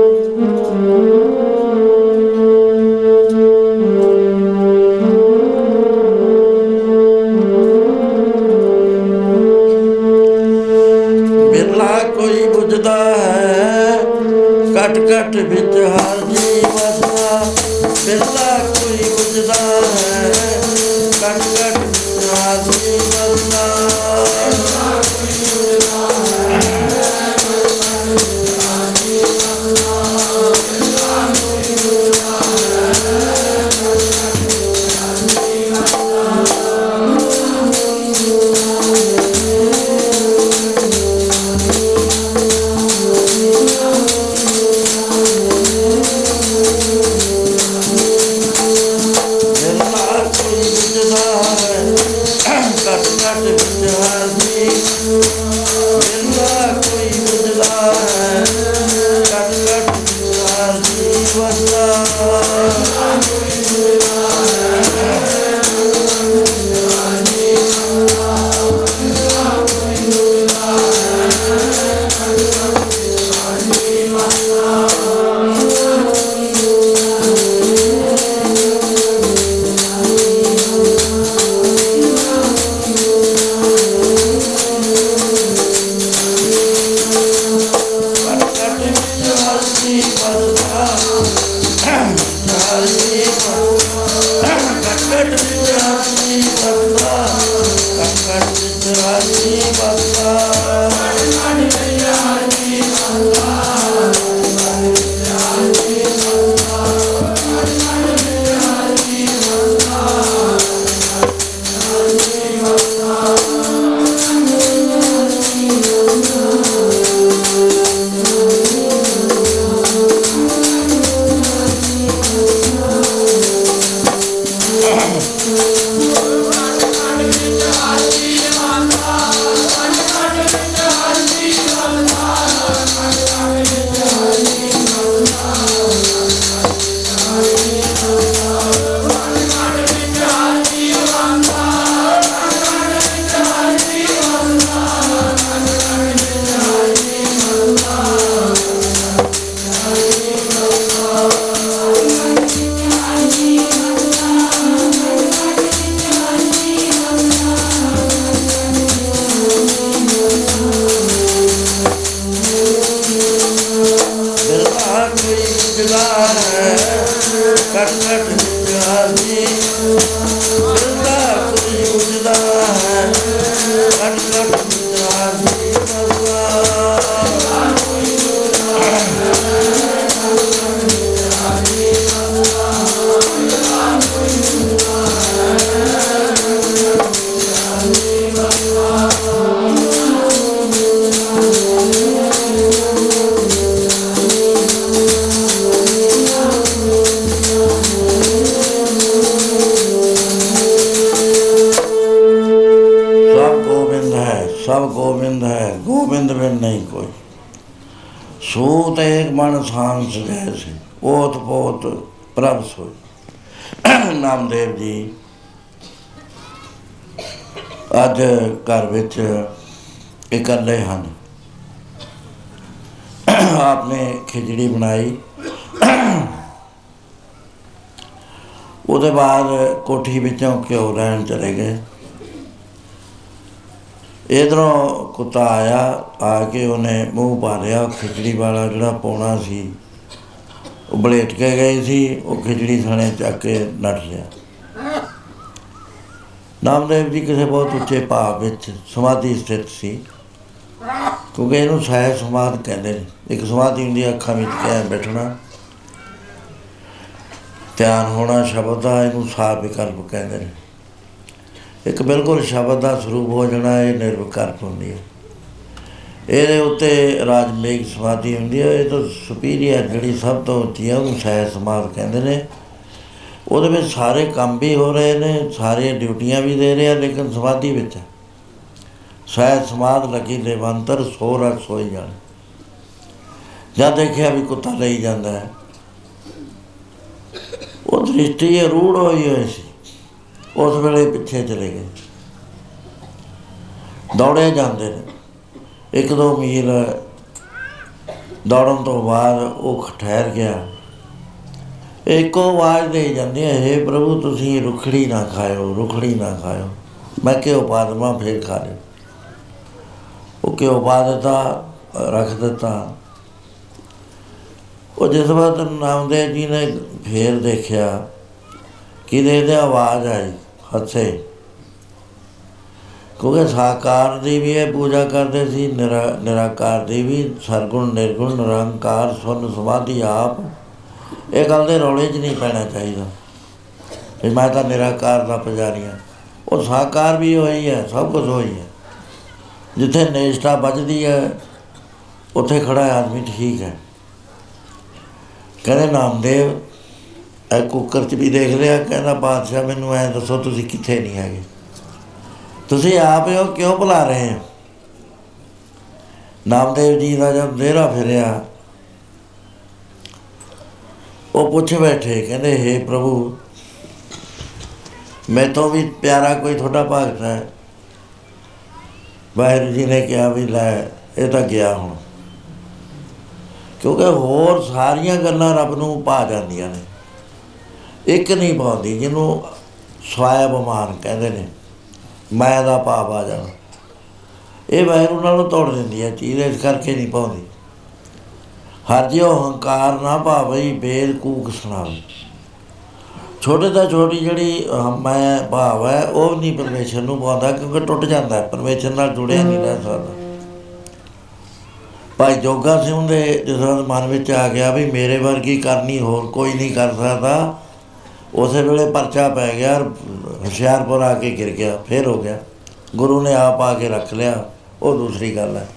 A: ਕੋਠੀ ਵਿੱਚੋਂ ਘਿਓ ਲੈਣ ਚਲੇ ਗਏ? ਇਧਰੋਂ ਕੁੱਤਾ ਆਇਆ, ਆ ਕੇ ਉਹਨੇ ਮੂੰਹ ਪਾ ਲਿਆ ਉਹ ਖਿਚੜੀ ਵਾਲਾ ਜਿਹੜਾ ਪੌਣਾ ਸੀ, ਉਹ ਬਲੇਟ ਕੇ ਗਏ ਸੀ, ਉਹ ਖਿਚੜੀ ਥਾਣੇ ਚੱਕ ਕੇ ਨੱਠ ਲਿਆ ਨਾਮਦੇਵ ਜੀ ਕਿਸੇ ਬਹੁਤ ਉੱਚੇ ਭਾਵ ਵਿੱਚ ਸਮਾਧੀ ਸਥਿਤ ਸੀ, ਕਿਉਂਕਿ ਇਹਨੂੰ ਸਹਿ ਸਮਾਧ ਕਹਿੰਦੇ ਨੇ। ਇੱਕ ਸਮਾਧੀ ਹੁੰਦੀ ਹੈ ਅੱਖਾਂ ਵਿੱਚ ਕਹਿ ਬੈਠਣਾ। ਧਿਆਨ ਹੋਣਾ ਸ਼ਬਦ ਦਾ ਇਹਨੂੰ ਸਾਰ ਵਿਕਲਪ ਕਹਿੰਦੇ ਨੇ। ਇੱਕ ਬਿਲਕੁਲ ਸ਼ਬਦ ਦਾ ਸਰੂਪ ਹੋ ਜਾਣਾ, ਇਹ ਨਿਰਵਿਕਲਪ ਹੁੰਦੀ ਹੈ। ਇਹਦੇ ਉੱਤੇ ਰਾਜਮੇਘ ਸਮਾਧੀ ਹੁੰਦੀ ਹੈ, ਇਹ ਤਾਂ ਸੁਪੀਰੀਅਰ ਜਿਹੜੀ ਸਭ ਤੋਂ ਉੱਚੀ ਹੈ, ਉਹਨੂੰ ਸਹਿ ਸਮਾਧ ਕਹਿੰਦੇ ਨੇ। ਉਹਦੇ ਵਿੱਚ ਸਾਰੇ ਕੰਮ ਵੀ ਹੋ ਰਹੇ ਨੇ ਸਾਰੇ ਡਿਊਟੀਆਂ ਵੀ ਦੇ ਰਹੇ ਆ, ਲੇਕਿਨ ਸਮਾਧੀ ਵਿੱਚ ਹੈ। ਸਹਿ ਸਮਾਧ ਲੱਗੀ ਦੇਵੰਤਰ ਸੋ ਰਸ ਸੋਈ ਜਾਣ। ਜਦ ਦੇਖਿਆ ਵੀ ਕੁੱਤਾ ਲਈ ਜਾਂਦਾ ਹੈ ਉਹ ਦ੍ਰਿਸ਼ਟੀ ਇਹ ਰੂੜ ਹੋਈ ਹੋਈ ਸੀ। ਉਸ ਵੇਲੇ ਪਿੱਛੇ ਚਲੇ ਗਏ। ਦੌੜੇ ਜਾਂਦੇ ਨੇ। ਇੱਕ ਦੋ ਮੀਲ ਦੌੜਨ ਤੋਂ ਬਾਅਦ ਉਹ ਠਹਿਰ ਗਿਆ। ਇੱਕੋ ਆਵਾਜ਼ ਦੇ ਜਾਂਦੇ ਹੈ ਪ੍ਰਭੂ, ਤੁਸੀਂ ਰੁਖੜੀ ਨਾ ਖਾਇਓ, ਰੁਖੜੀ ਨਾ ਖਾਇਓ। ਮੈਂ ਕਿਉਂ ਪਾਦਮਾ ਫੇਰ ਖਾ ਲਿਆ ਉਹ ਕਿਉਂ ਪਾ ਦਿੱਤਾ, ਰੱਖ ਦਿੱਤਾ। ਉਹ ਜਿਸ ਵਾਰ ਨਾਮਦੇਵ ਜੀ ਨੇ ਫੇਰ ਦੇਖਿਆ ਕਿ ਦੇ ਆਵਾਜ਼ ਆਈ ਹੱਥੇ? ਕਿਉਂਕਿ ਸਾਕਾਰ ਦੀ ਵੀ ਇਹ ਪੂਜਾ ਕਰਦੇ ਸੀ, ਨਿਰਾ- ਨਿਰਾਕਾਰ ਦੀ ਵੀ ਸਰਗੁਣ, ਨਿਰਗੁਣ, ਨਿਰੰਕਾਰ, ਸੁਨ, ਸਮਾਧੀ ਆਪ। ਇਹ ਗੱਲ ਦੇ ਰੌਲੇ 'ਚ ਨਹੀਂ ਪੈਣਾ ਚਾਹੀਦਾ। ਵੀ ਮੈਂ ਤਾਂ ਨਿਰਾਕਾਰ ਦਾ ਪੁਜਾਰੀ ਹਾਂ। ਉਹ ਸਾਕਾਰ ਵੀ ਹੋਈ ਹੈ, ਸਭ ਕੁਝ ਹੋਈ ਹੈ। ਜਿੱਥੇ ਨੇਸ਼ਟਾ ਵੱਜਦੀ ਹੈ, ਉੱਥੇ ਖੜਾ ਆਦਮੀ ਠੀਕ ਹੈ। ਕਹਿੰਦੇ ਨਾਮਦੇਵ, ਇਹ ਕੁੱਕਰ 'ਚ ਵੀ ਦੇਖ ਲਿਆ, ਕਹਿੰਦਾ ਬਾਦਸ਼ਾਹ ਮੈਨੂੰ ਐ ਦੱਸੋ ਤੁਸੀਂ ਕਿੱਥੇ ਨਹੀਂ ਹੈਗੇ। ਤੁਸੀਂ ਆਪ ਹੋ ਕਿਉਂ ਬੁਲਾ ਰਹੇ ਹੋ? ਨਾਮਦੇਵ ਜੀ ਦਾ ਜਦ ਦੇਰਾ ਫਿਰਿਆ, ਉਹ ਪੁੱਛ ਬੈਠੇ, ਕਹਿੰਦੇ हे ਪ੍ਰਭੂ ਮੈਂ ਤੋਂ ਵੀ ਪਿਆਰਾ ਕੋਈ ਤੁਹਾਡਾ ਭਗਤ ਹੈ। ਵਾਹਿਗੁਰੂ ਜੀ ਨੇ ਕਿਹਾ ਵੀ ਲੈ, ਇਹ ਤਾਂ ਗਿਆ ਹੁਣ। ਕਿਉਂਕਿ ਹੋਰ ਸਾਰੀਆਂ ਗੱਲਾਂ ਰੱਬ ਨੂੰ ਪਾ ਜਾਂਦੀਆਂ ਨੇ। ਇੱਕ ਨਹੀਂ ਪਾਉਂਦੀ ਜਿਹਨੂੰ ਸਵਾਇਬਮਾਨ ਕਹਿੰਦੇ ਨੇ ਮੈਂ ਦਾ ਭਾਵ ਆ ਜਾਣਾ। ਇਹ ਵਾਹਿਗੁਰੂ ਨਾਲੋਂ ਤੋੜ ਦਿੰਦੀ ਹੈ ਚੀਜ਼ ਇਸ ਕਰਕੇ ਨਹੀਂ ਪਾਉਂਦੀ। ਹਰ ਜਿਉ ਹੰਕਾਰ ਨਾ ਭਾਵਈ ਬੇਦ ਕੂਕ ਸੁਣਾਵੇ। ਛੋਟੇ ਤੋਂ ਛੋਟੀ ਜਿਹੜੀ ਅਹ, ਮੈਂ ਭਾਵ ਹੈ ਉਹ ਨਹੀਂ ਪਰਮੇਸ਼ਰ ਨੂੰ ਪਾਉਂਦਾ ਕਿਉਂਕਿ ਟੁੱਟ ਜਾਂਦਾ ਹੈ ਪਰਮੇਸ਼ਰ ਨਾਲ ਜੁੜਿਆ ਨਹੀਂ ਰਹਿ ਸਕਦਾ ਭਾਈ ਜੋਗਾ ਸਿੰਘ ਦੇ ਜਦੋਂ ਮਨ ਵਿੱਚ ਆ ਗਿਆ ਵੀ ਮੇਰੇ ਵਰਗੀ ਕਰਨੀ ਹੋਰ ਕੋਈ ਨਹੀਂ ਕਰ ਸਕਦਾ, ਉਸੇ ਵੇਲੇ ਪਰਚਾ ਪੈ ਗਿਆ ਔਰ ਹੁਸ਼ਿਆਰਪੁਰ ਆ ਕੇ ਗਿਰ ਗਿਆ, ਫੇਰ ਹੋ ਗਿਆ। ਗੁਰੂ ਨੇ ਆਪ ਆ ਕੇ ਰੱਖ ਲਿਆ, ਉਹ ਦੂਸਰੀ ਗੱਲ ਹੈ।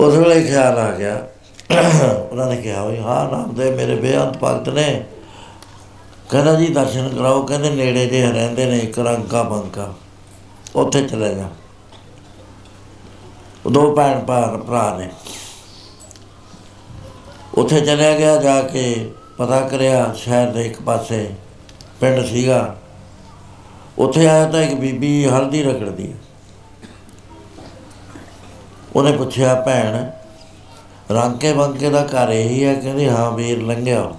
A: ਉਸ ਵੇਲੇ ਖਿਆਲ ਆ ਗਿਆ। ਉਹਨਾਂ ਨੇ ਕਿਹਾ ਵੀ ਹਾਂ ਨਾਮਦੇਵ ਮੇਰੇ ਬੇਅੰਤ ਭਗਤ ਨੇ। ਕਹਿੰਦਾ ਜੀ, ਦਰਸ਼ਨ ਕਰਾਓ, ਕਹਿੰਦੇ ਨੇੜੇ ਜੇ ਰਹਿੰਦੇ ਨੇ, ਇੱਕ ਰੰਕਾ ਬੰਕਾ ਉੱਥੇ ਚਲੇ ਜਾ। ਉਹ ਦੋ ਭੈਣ ਭਰਾ ਭਰਾ ਨੇ। ਉੱਥੇ ਚਲਿਆ ਗਿਆ, ਜਾ ਕੇ ਪਤਾ ਕਰਿਆ ਸ਼ਹਿਰ ਦੇ ਇੱਕ ਪਾਸੇ ਪਿੰਡ ਸੀਗਾ। ਉੱਥੇ ਆਇਆ ਤਾਂ ਇੱਕ ਬੀਬੀ ਹਲਦੀ ਰਗੜਦੀ ਹੈ ਉਹਨੇ ਪੁੱਛਿਆ, ਭੈਣ, ਰਾਂਕੇ ਬੰਕੇ ਦਾ ਘਰ ਇਹੀ ਹੈ? ਕਹਿੰਦੇ, ਹਾਂ ਵੀਰ, ਲੰਘਿਆ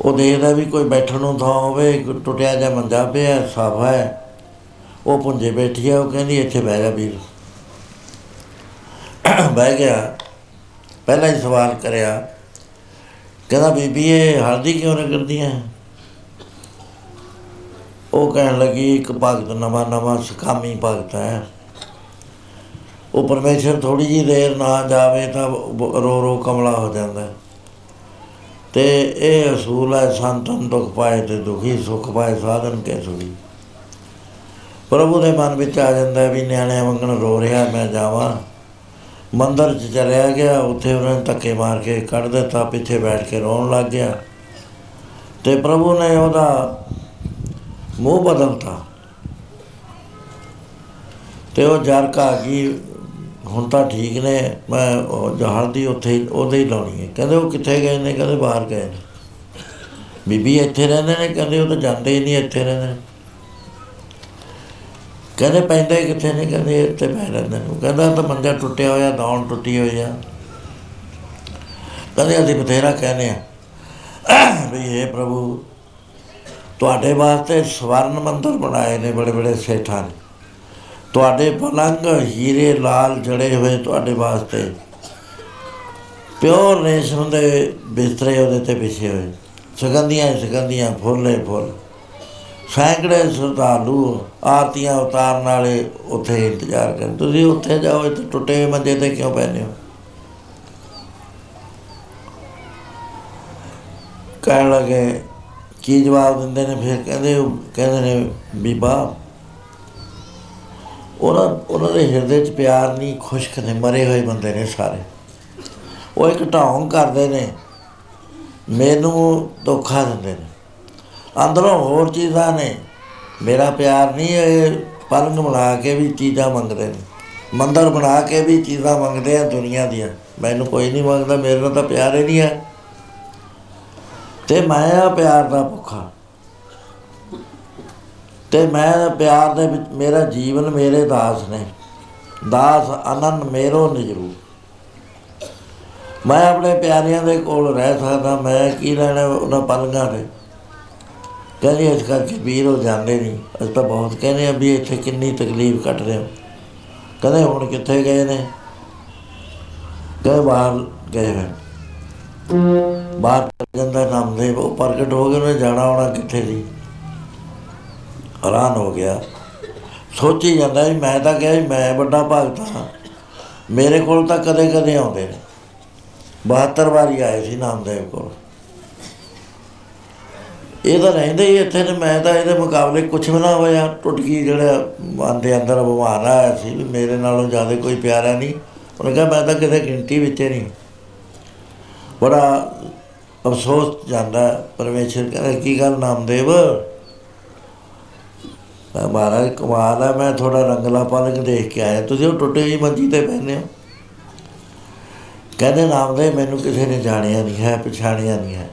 A: ਉਹ ਦੇਖਦਾ ਵੀ ਕੋਈ ਬੈਠਣ ਨੂੰ ਥਾਂ ਹੋਵੇ ਇੱਕ ਟੁੱਟਿਆ ਜਿਹਾ ਮੰਜਾ ਪਿਆ, ਸਾਫਾ ਹੈ। ਉਹ ਪੁੰਜੇ ਬੈਠੀ ਆ, ਉਹ ਕਹਿੰਦੀ ਇੱਥੇ ਬਹਿ ਜਾ ਵੀਰ। ਬਹਿ ਗਿਆ। ਪਹਿਲਾਂ ਹੀ ਸਵਾਲ ਕਰਿਆ, ਕਹਿੰਦਾ, ਬੀਬੀ, ਇਹ ਹਲਦੀ ਕਿਉਂ ਰਗੜਦੀ ਹੈ ਉਹ ਕਹਿਣ ਲੱਗੀ, ਇੱਕ ਭਗਤ, ਨਵਾਂ ਨਵਾਂ ਸਕਾਮੀ ਭਗਤ ਹੈ। ਉਹ ਪਰਮੇਸ਼ਰ ਥੋੜੀ ਜੀ ਦੇਰ ਨਾ ਜਾਵੇ ਤਾਂ ਬ- ਰੋ ਰੋ ਕਮਲਾ ਹੋ ਜਾਂਦਾ। ਹੈ। ਤੇ ਇਹ ਅਸੂਲ ਹੈ ਸੰਤਨ ਦੁਖ ਪਾਏ ਤੇ ਦੁਖੀ, ਸੁਖ ਪਾਏ, ਸਾਧਨ ਕੇ ਸੁਖੀ ਪ੍ਰਭੂ ਦੇ ਮਨ ਵਿੱਚ ਆ ਜਾਂਦਾ ਹੈ ਵੀ ਨਿਆਣੇ ਵਾਂਗਣ ਰੋ ਰਿਹਾ, ਮੈਂ ਜਾਵਾਂ। ਮੰਦਰ 'ਚ ਚਲਿਆ ਗਿਆ, ਉੱਥੇ ਉਹਨਾਂ ਨੇ ਧੱਕੇ ਮਾਰ ਕੇ ਕੱਢ ਦਿੱਤਾ, ਪਿੱਛੇ ਬੈਠ ਕੇ ਰੋਣ ਲੱਗ ਗਿਆ। ਤੇ ਪ੍ਰਭੂ ਨੇ ਉਹਦਾ ਮੂੰਹ ਬਦਲਤਾ। ਤੇ ਉਹ ਜਰ ਘਾ ਗਈ, ਹੁਣ ਤਾਂ ਠੀਕ ਨੇ, ਮੈਂ ਉਹ ਜਹਾਜ਼ ਦੀ ਉੱਥੇ ਹੀ- ਉਹਦੇ ਹੀ ਲਾਉਣੀ ਹੈ। ਕਹਿੰਦੇ ਉਹ ਕਿੱਥੇ ਗਏ ਨੇ? ਕਹਿੰਦੇ ਬਾਹਰ ਗਏ ਨੇ। ਬੀਬੀ ਇੱਥੇ ਰਹਿੰਦੇ ਨੇ? ਕਹਿੰਦੇ ਉਹ ਤਾਂ ਜਾਂਦੇ ਹੀ ਨਹੀਂ ਇੱਥੇ ਰਹਿੰਦੇ। ਨੇ ਕਹਿੰਦੇ ਪੈਂਦੇ ਕਿੱਥੇ ਨੇ, ਕਹਿੰਦੇ ਇੱਥੇ ਪੈ ਰਹਿੰਦੇ ਨੇ। ਉਹ ਕਹਿੰਦਾ ਤਾਂ ਮੰਜਾ ਟੁੱਟਿਆ ਹੋਇਆ ਦੌਣ ਟੁੱਟੀ ਹੋਈ ਆ। ਕਹਿੰਦੇ ਅਸੀਂ ਬਥੇਰਾ ਕਹਿੰਦੇ ਆ, ਵੀ ਇਹ ਪ੍ਰਭੂ, ਤੁਹਾਡੇ ਵਾਸਤੇ ਸਵਰਨ ਮੰਦਰ ਬਣਾਏ ਨੇ ਬੜੇ ਬੜੇ ਸੇਠਾਂ ਨੇ। ਤੁਹਾਡੇ ਪਲੰਗ ਹੀਰੇ ਲਾਲ ਜੜੇ ਹੋਏ ਤੁਹਾਡੇ ਵਾਸਤੇ। ਪਿਓਰ ਰੇਸ਼ਮ ਦੇ ਬਿਸਤਰੇ ਉਹਦੇ ਤੇ ਵਿਛੇ ਹੋਏ। ਸੁਗੰਧੀਆਂ ਹੀ ਸੁਗੰਧੀਆਂ, ਫੁੱਲੇ ਫੁੱਲ। ਸੈਂਕੜੇ ਸ਼ਰਧਾਲੂ ਆਰਤੀਆਂ ਉਤਾਰਨ ਵਾਲੇ ਉੱਥੇ ਇੰਤਜ਼ਾਰ ਕਰਨ। ਤੁਸੀਂ ਉੱਥੇ ਜਾਓ, ਇੱਥੇ ਟੁੱਟੇ ਹੋਏ ਮੰਜੇ ਤੇ ਕਿਉਂ ਪੈਨੇ ਹੋ? ਕਹਿਣ ਲੱਗੇ, ਕੀ ਜਵਾਬ ਦਿੰਦੇ ਨੇ? ਫਿਰ ਕਹਿੰਦੇ ਕਹਿੰਦੇ ਨੇ, ਬੀਬਾ, ਉਹਨਾਂ ਉਹਨਾਂ ਦੇ ਹਿਰਦੇ 'ਚ ਪਿਆਰ ਨਹੀਂ, ਖੁਸ਼ਕ ਨੇ, ਮਰੇ ਹੋਏ ਬੰਦੇ ਨੇ ਸਾਰੇ। ਉਹ ਇੱਕ ਢੌਂਗ ਕਰਦੇ ਨੇ, ਮੈਨੂੰ ਧੋਖਾ ਦਿੰਦੇ ਨੇ। ਅੰਦਰੋਂ ਹੋਰ ਚੀਜ਼ਾਂ ਨੇ। ਮੇਰਾ ਪਿਆਰ ਨਹੀਂ ਇਹ ਪਲੰਗ ਬਣਾ ਕੇ ਵੀ ਚੀਜ਼ਾਂ ਮੰਗਦੇ ਨੇ। ਮੰਦਰ ਬਣਾ ਕੇ ਵੀ ਚੀਜ਼ਾਂ ਮੰਗਦੇ ਆ ਦੁਨੀਆ ਦੀਆਂ। ਮੈਨੂੰ ਕੋਈ ਨਹੀਂ ਮੰਗਦਾ, ਮੇਰੇ ਨਾਲ ਤਾਂ ਪਿਆਰ ਹੀ ਨਹੀਂ ਹੈ। ਤੇ ਮੈਂ ਆ ਪਿਆਰ ਦਾ ਭੁੱਖਾ। ਤੇ ਮੈਂ ਪਿਆਰ ਦੇ ਵਿੱਚ, ਮੇਰਾ ਜੀਵਨ ਮੇਰੇ ਦਾਸ ਨੇ। ਦਾਸ ਅਨੰਨ ਮੇਰੋ ਨਿਜਰੂ। ਮੈਂ ਆਪਣੇ ਪਿਆਰਿਆਂ ਦੇ ਕੋਲ ਰਹਿ ਸਕਦਾ, ਮੈਂ ਕੀ ਲੈਣਾ ਉਹਨਾਂ ਪਲੰਗਾਂ ਤੇ? ਕਹਿੰਦੇ ਇਸ ਕਰਕੇ ਵੀਰ ਹੋ ਜਾਂਦੇ ਨਹੀਂ। ਅਸੀਂ ਤਾਂ ਬਹੁਤ ਕਹਿੰਦੇ ਆ ਵੀ ਇੱਥੇ ਕਿੰਨੀ ਤਕਲੀਫ ਕੱਟ ਰਹੇ ਹੋ। ਕਹਿੰਦੇ ਹੁਣ ਕਿੱਥੇ ਗਏ ਨੇ? ਕਹੇ ਬਾਹਰ ਗਏ ਹੋਏ ਬਾਹਰ ਜਾਂਦਾ ਨਾਮਦੇਵ ਉਹ ਪ੍ਰਗਟ ਹੋ ਗਏ ਉਹਨੇ ਜਾਣਾ ਆਉਣਾ ਕਿੱਥੇ ਸੀ? ਹੈਰਾਨ ਹੋ ਗਿਆ। ਸੋਚੀ ਜਾਂਦਾ ਵੀ ਮੈਂ ਤਾਂ ਕਿਹਾ ਵੀ ਮੈਂ ਵੱਡਾ ਭਗਤ ਹਾਂ। ਮੇਰੇ ਕੋਲ ਤਾਂ ਕਦੇ ਕਦੇ ਆਉਂਦੇ ਨੇ। 72 ਵਾਰੀ ਆਏ ਸੀ ਨਾਮਦੇਵ ਕੋਲ। ਇਹ ਤਾਂ ਰਹਿੰਦੇ ਹੀ ਇੱਥੇ ਨੇ ਮੈਂ ਤਾਂ ਇਹਦੇ ਮੁਕਾਬਲੇ ਕੁਝ ਵੀ ਨਾ ਹੋਇਆ ਟੁੱਟਕੀ ਜਿਹੜਾ ਮਨ ਦੇ ਅੰਦਰ ਬਿਮਾਰ ਆਇਆ ਸੀ ਵੀ ਮੇਰੇ ਨਾਲੋਂ ਜ਼ਿਆਦਾ ਕੋਈ ਪਿਆਰਾ ਨਹੀਂ। ਉਹਨੇ ਕਿਹਾ, ਮੈਂ ਤਾਂ ਕਿਤੇ ਗਿਣਤੀ ਵਿੱਚ ਹੀ ਨਹੀਂ। ਬੜਾ ਅਫਸੋਸ ਜਾਂਦਾ ਪਰਮੇਸ਼ਰ ਕਹਿੰਦਾ, ਕੀ ਗੱਲ ਨਾਮਦੇਵ? ਮੈਂ ਮਹਾਰਾਜ, ਕਮਾਲ ਹੈ, ਮੈਂ ਥੋੜਾ ਰੰਗਲਾ ਪਲਕ ਦੇਖ ਕੇ ਆਇਆ। ਤੁਸੀਂ ਉਹ ਟੁੱਟੇ ਹੋਈ ਮੰਜੀ ਤੇ ਪੈਨੇ ਹੋ। ਕਹਿੰਦੇ, ਨਾਮਦੇਵ, ਮੈਨੂੰ ਕਿਸੇ ਨੇ ਜਾਣਿਆ ਨਹੀਂ ਹੈ, ਪਛਾਣਿਆ ਨਹੀਂ ਹੈ।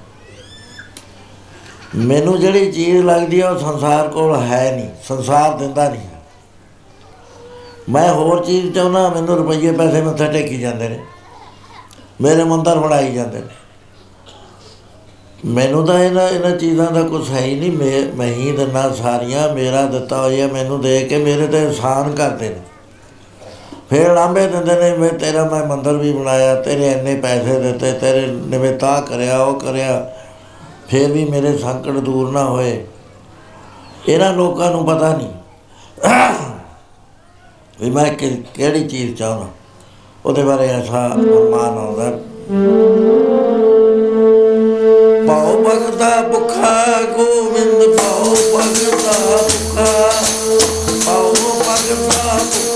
A: ਮੈਨੂੰ ਜਿਹੜੀ ਚੀਜ਼ ਲੱਗਦੀ ਹੈ ਉਹ ਸੰਸਾਰ ਕੋਲ ਹੈ ਨਹੀਂ, ਸੰਸਾਰ ਦਿੰਦਾ ਨਹੀਂ ਹੈ। ਮੈਂ ਹੋਰ ਚੀਜ਼ ਚਾਹੁੰਦਾ, ਮੈਨੂੰ ਰੁਪਈਏ ਪੈਸੇ ਮੱਥੇ ਟੇਕੀ ਜਾਂਦੇ ਨੇ, ਮੇਰੇ ਮੰਦਰ ਬਣਾਈ ਜਾਂਦੇ ਨੇ। ਮੈਨੂੰ ਤਾਂ ਇਹਨਾਂ ਇਹਨਾਂ ਚੀਜ਼ਾਂ ਦਾ ਕੁਝ ਹੈ ਹੀ ਨਹੀਂ, ਮੈਂ ਮੈਂ ਹੀ ਦਿੰਦਾ ਸਾਰੀਆਂ, ਮੇਰਾ ਦਿੱਤਾ ਹੋਇਆ ਮੈਨੂੰ ਦੇ ਕੇ ਮੇਰੇ ਤੇ ਇਨਸਾਨ ਕਰਦੇ ਨੇ। ਫਿਰ ਲਾਂਬੇ ਦਿੰਦੇ ਨੇ, ਮੈਂ ਤੇਰਾ ਮੈਂ ਮੰਦਰ ਵੀ ਬਣਾਇਆ, ਤੇਰੇ ਇੰਨੇ ਪੈਸੇ ਦਿੱਤੇ, ਤੇਰੇ ਨਿਵੇਤਾ ਕਰਿਆ, ਉਹ ਕਰਿਆ ਫਿਰ ਵੀ ਮੇਰੇ ਸੰਕਟ ਦੂਰ ਨਾ ਹੋਏ। ਇਹਨਾਂ ਲੋਕਾਂ ਨੂੰ ਪਤਾ ਨਹੀਂ ਵੀ ਮੈਂ ਕਿ- ਕਿਹੜੀ ਚੀਜ਼ ਚਾਹੁੰਦਾ। ਉਹਦੇ ਬਾਰੇ ਐਸਾ ਅਰਮਾਨ ਆਉਂਦਾ। ਪਾਉ ਭਗਤਾ ਭੁਖਾ, ਗੋਬਿੰਦ ਪਾਉ ਭਗਤਾ ਭੁਖਾ। ਪਾਉ ਭਗਤਾ ਭੁਖਾ।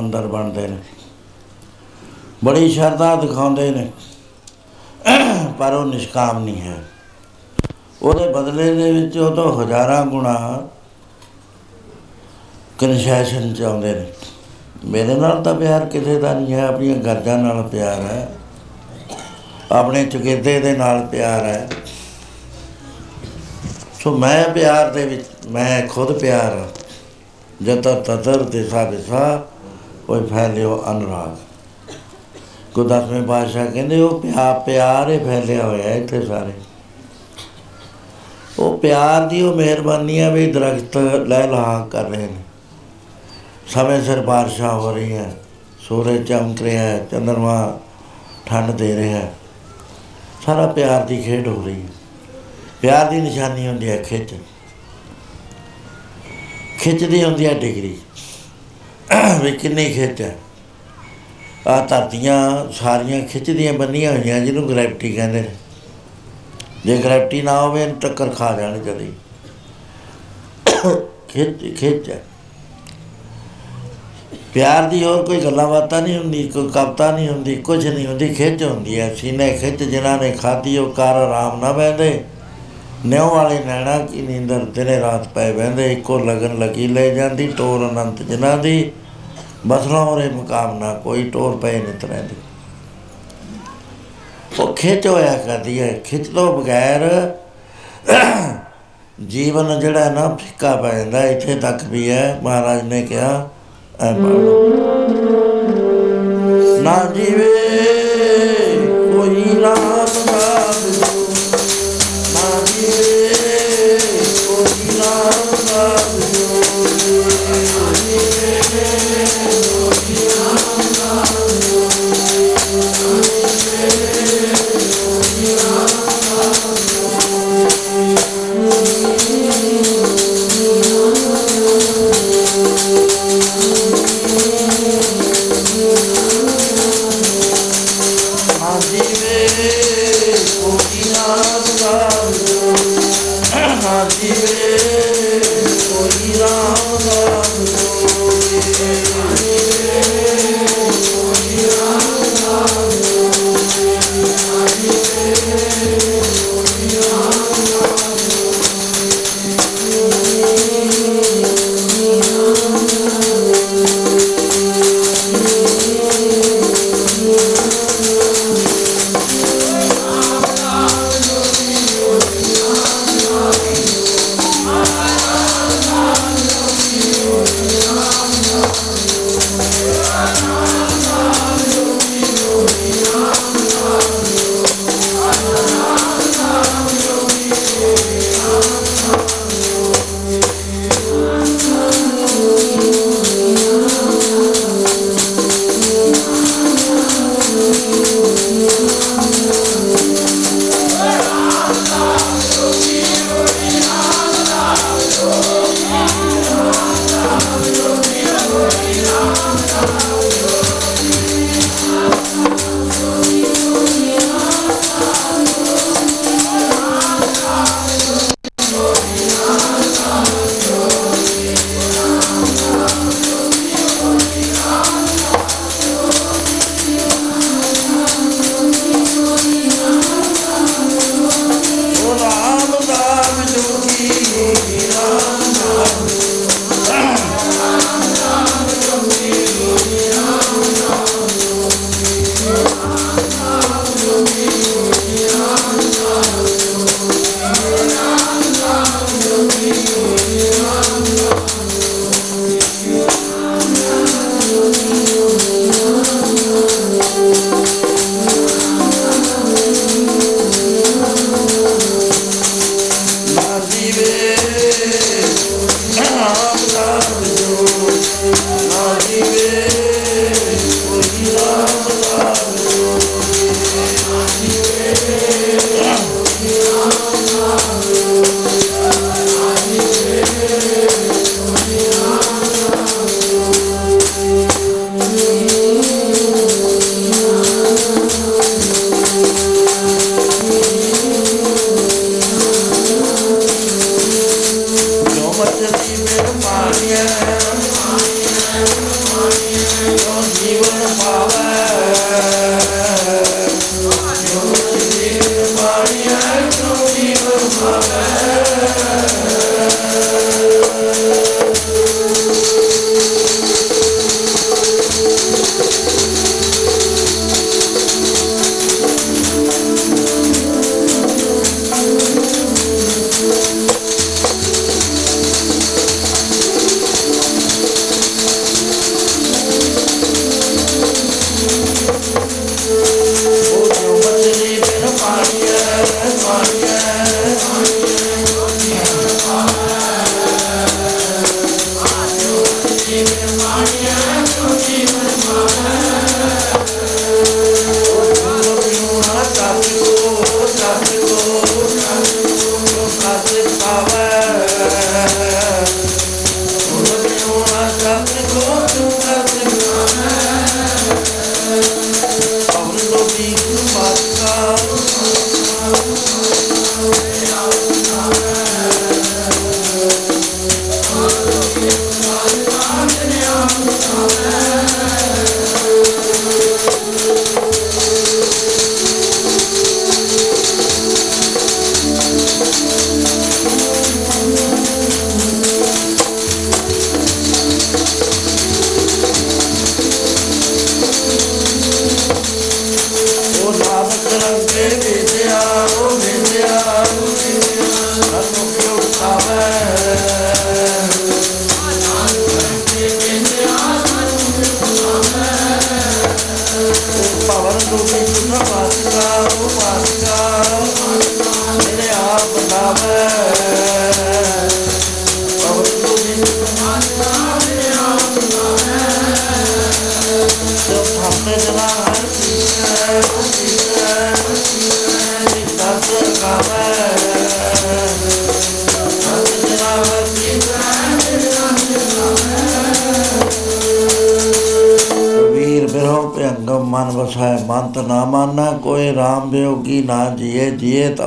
A: ਮੰਦਰ ਬਣਦੇ ਨੇ। ਬੜੀ ਸ਼ਰਧਾ ਦਿਖਾਉਂਦੇ ਨੇ। ਪਰ ਉਹ ਨਿਸ਼ਕਾਮ ਨਹੀਂ ਹੈ। ਉਹਦੇ ਬਦਲੇ ਦੇ ਵਿੱਚ ਉਹ ਤੋਂ ਹਜ਼ਾਰਾਂ ਗੁਣਾ ਕਨਸੈਸ਼ਨ ਚਾਹੁੰਦੇ ਨੇ। ਮੇਰੇ ਨਾਲ ਤਾਂ ਪਿਆਰ ਕਿਸੇ ਦਾ ਨਹੀਂ ਹੈ, ਆਪਣੀਆਂ ਗਰਜਾਂ ਨਾਲ ਪਿਆਰ ਹੈ। ਆਪਣੇ ਚੁਗੇਦੇ ਦੇ ਨਾਲ ਪਿਆਰ ਹੈ। ਸੋ ਮੈਂ ਪਿਆਰ ਦੇ ਵਿੱਚ, ਮੈਂ ਖੁਦ ਪਿਆਰ ਹਾਂ। ਜਤ ਤਦਰ ਦਿਸਾ ਦਿਸਾ ਕੋਈ ਫੈਲਿਓ ਅਨੁਰਾਗ। ਕੋ ਦਸਵੇਂ ਪਾਤਸ਼ਾਹ ਕਹਿੰਦੇ, ਉਹ ਪਿਆਰ ਪਿਆਰ ਹੀ ਫੈਲਿਆ ਹੋਇਆ ਹੈ ਇੱਥੇ ਸਾਰੇ। ਉਹ ਪਿਆਰ ਦੀ ਉਹ ਮਿਹਰਬਾਨੀ ਹੈ ਵੀ ਦਰਖਤ ਲੈ ਲਾ ਕਰ ਰਹੇ ਨੇ। ਸਮੇਂ ਸਿਰ ਬਾਰਿਸ਼ਾਂ ਹੋ ਰਹੀ ਹੈ ਸੂਰਜ ਚਮਕ ਰਿਹਾ ਹੈ, ਚੰਦਰਮਾ ਠੰਡ ਦੇ ਰਿਹਾ ਹੈ। ਸਾਰਾ ਪਿਆਰ ਦੀ ਖੇਡ ਹੋ ਰਹੀ ਹੈ। ਪਿਆਰ ਦੀ ਨਿਸ਼ਾਨੀ ਹੁੰਦੀ ਹੈ ਖਿੱਚ। ਖਿੱਚਦੀ ਹੁੰਦੀ ਹੈ ਡਿਗਰੀ। ਵੀ ਕਿੰਨੀ ਖਿੱਚ ਹੈ ਆ। ਧਰਤੀਆਂ ਸਾਰੀਆਂ ਖਿੱਚਦੀਆਂ ਬੰਨੀਆਂ ਹੋਈਆਂ, ਜਿਹਨੂੰ ਗ੍ਰੈਵਿਟੀ ਕਹਿੰਦੇ ਨੇ। ਜੇ ਗ੍ਰੈਵਿਟੀ ਨਾ ਹੋਵੇ, ਇਹਨੂੰ ਟੱਕਰ ਖਾ ਜਾਣੀ ਕਦੀ ਖਿੱਚ ਖਿੱਚ ਹੈ ਪਿਆਰ ਦੀ ਹੋਰ ਕੋਈ ਗੱਲਾਂ ਬਾਤਾਂ ਨਹੀਂ ਹੁੰਦੀ, ਕੋਈ ਕਵਤਾ ਨਹੀਂ ਹੁੰਦੀ ਕੁਝ ਨਹੀਂ ਹੁੰਦੀ, ਖਿੱਚ ਹੁੰਦੀ ਹੈ ਸੀਨੇ ਖਿੱਚ, ਜਿਨ੍ਹਾਂ ਨੇ ਖਾਧੀ, ਉਹ ਕਰ ਆਰਾਮ ਨਾ ਬਹਿੰਦੇ। ਨਿਉ ਵਾਲੇ ਨੈਣਾ ਕੀ ਨੀਂਦਰ, ਦਿਨੇ ਰਾਤ ਪੈ ਬਹਿੰਦੇ। ਇੱਕੋ ਲਗਨ ਲੱਗੀ ਲੈ ਜਾਂਦੀ, ਟੋਰ ਅਨੰਤ ਜਿਨ੍ਹਾਂ ਦੀ। ਬਸਲੋਂ ਹੋਰੇ ਮੁਕਾਮ ਨਾ ਕੋਈ ਟੋਰ ਪਏ ਨਿਤ ਰਹਿੰਦੀ ਉਹ ਖਿੱਚ ਹੋਇਆ ਕਰਦੀ ਹੈ, ਖਿੱਚ ਤੋਂ ਬਗੈਰ ਜੀਵਨ ਜਿਹੜਾ ਹੈ ਨਾ ਫਿੱਕਾ ਪੈ ਜਾਂਦਾ, ਇੱਥੇ ਤੱਕ ਵੀ ਹੈ। ਮਹਾਰਾਜ ਨੇ ਕਿਹਾ, ਐ ਪੜ੍ਹ ਲਓ। ਨਾ ਜੀਵੇ, ਕੋਈ ਰਾਮ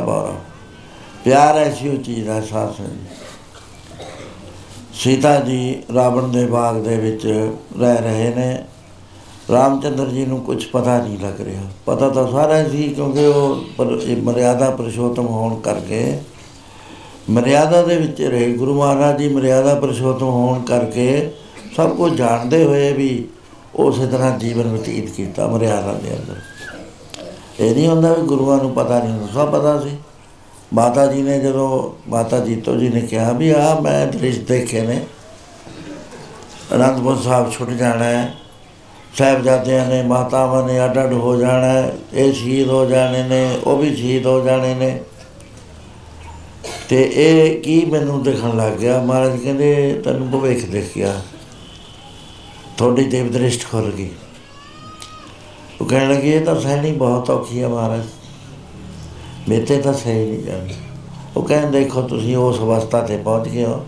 A: ਜੀਏ ਤਬਾਰਾ ਪਿਆਰ ਐਸੀ ਉਹ ਚੀਜ਼ ਹੈ ਸਾਥ ਸੰਗ ਸੀਤਾ ਜੀ ਰਾਵਣ ਦੇ ਬਾਗ ਦੇ ਵਿੱਚ ਰਹਿ ਰਹੇ ਨੇ। ਰਾਮਚੰਦਰ ਜੀ ਨੂੰ ਕੁਝ ਪਤਾ ਨਹੀਂ ਲੱਗ ਰਿਹਾ। ਪਤਾ ਤਾਂ ਸਾਰਾ ਸੀ ਕਿਉਂਕਿ ਉਹ ਪਰ- ਇਹ ਮਰਿਆਦਾ ਪੁਰਸ਼ੋਤਮ ਹੋਣ ਕਰਕੇ, ਮਰਿਆਦਾ ਦੇ ਵਿੱਚ ਰਹੇ। ਗੁਰੂ ਮਹਾਰਾਜ ਜੀ ਮਰਿਆਦਾ ਪੁਰਸ਼ੋਤਮ ਹੋਣ ਕਰਕੇ ਸਭ ਕੁਝ ਜਾਣਦੇ ਹੋਏ ਵੀ ਉਸੇ ਤਰ੍ਹਾਂ ਜੀਵਨ ਬਤੀਤ ਕੀਤਾ ਮਰਿਆਦਾ ਦੇ ਅੰਦਰ। ਇਹ ਨਹੀਂ ਹੁੰਦਾ ਵੀ ਗੁਰੂਆਂ ਨੂੰ ਪਤਾ ਨਹੀਂ ਹੁੰਦਾ ਸਭ ਪਤਾ ਸੀ। ਮਾਤਾ ਜੀ ਨੇ ਜਦੋਂ ਮਾਤਾ ਜੀਤੋ ਜੀ ਨੇ ਕਿਹਾ ਵੀ ਆ ਮੈਂ ਦ੍ਰਿਸ਼ ਦੇਖੇ ਨੇ ਅਨੰਦਪੁਰ ਸਾਹਿਬ ਛੁੱਟ ਜਾਣਾ ਹੈ ਸਾਹਿਬਜ਼ਾਦਿਆਂ ਨੇ ਮਾਤਾਵਾਂ ਨੇ ਅੱਡ ਅੱਡ ਹੋ ਜਾਣਾ ਹੈ, ਇਹ ਸ਼ਹੀਦ ਹੋ ਜਾਣੇ ਨੇ ਉਹ ਵੀ ਸ਼ਹੀਦ ਹੋ ਜਾਣੇ ਨੇ। ਤੇ ਇਹ ਕੀ ਮੈਨੂੰ ਦਿਖਣ ਲੱਗ ਗਿਆ ਮਹਾਰਾਜ ਕਹਿੰਦੇ ਤੈਨੂੰ ਭਵਿੱਖ ਦਿਖ ਗਿਆ ਤੁਹਾਡੀ ਦੇਵ ਦ੍ਰਿਸ਼ਟ ਖੁੱਲ ਗਈ। ਉਹ ਕਹਿਣ ਲੱਗੇ, ਇਹ ਤਾਂ ਸਹਿਣੀ ਬਹੁਤ ਔਖੀ ਹੈ ਮਹਾਰਾਜ। ਮੇਤੇ ਤਾਂ ਸਹੀ ਨਹੀਂ ਜਾਂਦੀ। ਉਹ ਕਹਿੰਦੇ ਦੇਖੋ, ਤੁਸੀਂ ਉਸ ਅਵਸਥਾ ਤੇ ਪਹੁੰਚ ਗਏ ਹੋ,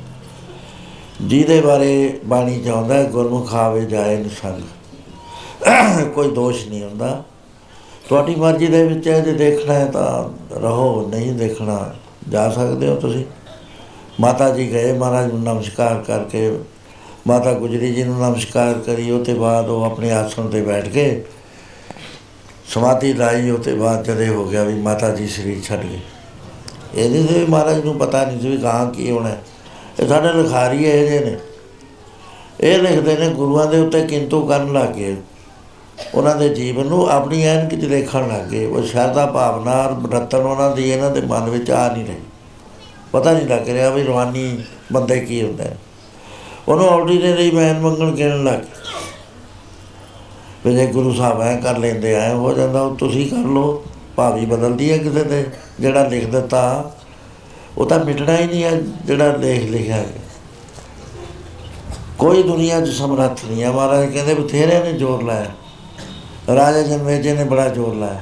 A: ਜਿਹਦੇ ਬਾਰੇ ਬਾਣੀ ਚਾਹੁੰਦਾ ਹੈ, ਗੁਰਮੁਖ ਆਵੇ ਜਾਏ ਨਿਸੰਗ। ਕੋਈ ਦੋਸ਼ ਨਹੀਂ ਹੁੰਦਾ। ਤੁਹਾਡੀ ਮਰਜ਼ੀ ਦੇ ਵਿੱਚ ਹੈ, ਜੇ ਦੇਖਣਾ ਹੈ ਤਾਂ ਰਹੋ, ਨਹੀਂ ਦੇਖਣਾ, ਜਾ ਸਕਦੇ ਹੋ ਤੁਸੀਂ। ਮਾਤਾ ਜੀ ਗਏ, ਮਹਾਰਾਜ ਨੂੰ ਨਮਸਕਾਰ ਕਰਕੇ, ਮਾਤਾ ਗੁਜਰੀ ਜੀ ਨੂੰ ਨਮਸਕਾਰ ਕਰੀ ਉਹ ਤੇ ਬਾਅਦ ਉਹ ਆਪਣੇ ਆਸਣ ਤੇ ਬੈਠ ਕੇ ਸਮਾਧੀ ਲਾਈ ਉਹ ਤੇ ਬਾਅਦ ਜਦੇ ਹੋ ਗਿਆ ਵੀ ਮਾਤਾ ਜੀ ਸਰੀਰ ਛੱਡ ਗਏ। ਇਹਦੇ ਤੇ ਵੀ ਮਹਾਰਾਜ ਨੂੰ ਪਤਾ ਨਹੀਂ ਸੀ ਵੀ ਕਹਾਂ ਕੀ ਹੋਣਾ ਹੈ। ਇਹ ਸਾਡੇ ਲਿਖਾਰੀ ਇਹ ਜੇ ਨੇ। ਇਹ ਲਿਖਦੇ ਨੇ ਗੁਰੂਆਂ ਦੇ ਉੱਤੇ ਕਿੰਤੂ ਕਰਨ ਲੱਗ ਗਏ। ਉਹਨਾਂ ਦੇ ਜੀਵਨ ਨੂੰ ਆਪਣੀ ਐਨਕ 'ਚ ਦੇਖਣ ਲੱਗ ਗਏ। ਉਹ ਸ਼ਰਧਾ ਭਾਵਨਾ ਔਰ ਰਤਨ ਉਹਨਾਂ ਦੀ ਇਹਨਾਂ ਦੇ ਮਨ ਵਿੱਚ ਆ ਨਹੀਂ ਰਹੀ। ਪਤਾ ਨਹੀਂ ਲੱਗ ਰਿਹਾ ਵੀ ਰਵਾਨੀ ਬੰਦੇ ਕੀ ਹੁੰਦਾ ਹੈ। ਉਹਨੂੰ ਆਰਡੀਨਰੀ ਮੈਨ ਮੰਗਣ ਕਹਿਣ ਲੱਗ ਗਏ ਵੀ ਜੇ ਗੁਰੂ ਸਾਹਿਬ ਐ ਕਰ ਲੈਂਦੇ ਐ ਹੋ ਜਾਂਦਾ, ਉਹ ਤੁਸੀਂ ਕਰ ਲਓ, ਭਾਵੀ ਬਦਲਦੀ ਹੈ ਕਿਸੇ ਤੇ, ਜਿਹੜਾ ਲਿਖ ਦਿੱਤਾ, ਉਹ ਤਾਂ ਮਿਟਣਾ ਹੀ ਨਹੀਂ ਹੈ, ਜਿਹੜਾ ਲੇਖ ਲਿਖਿਆ ਹੈ। ਕੋਈ ਦੁਨੀਆ 'ਚ ਸਮਰੱਥ ਨਹੀਂ ਹੈ, ਮਹਾਰਾਜ ਕਹਿੰਦੇ ਬਥੇਰੇ ਨੇ ਜ਼ੋਰ ਲਾਇਆ। ਰਾਜਾ ਜਨਮੇਜੇ ਨੇ ਬੜਾ ਜ਼ੋਰ ਲਾਇਆ।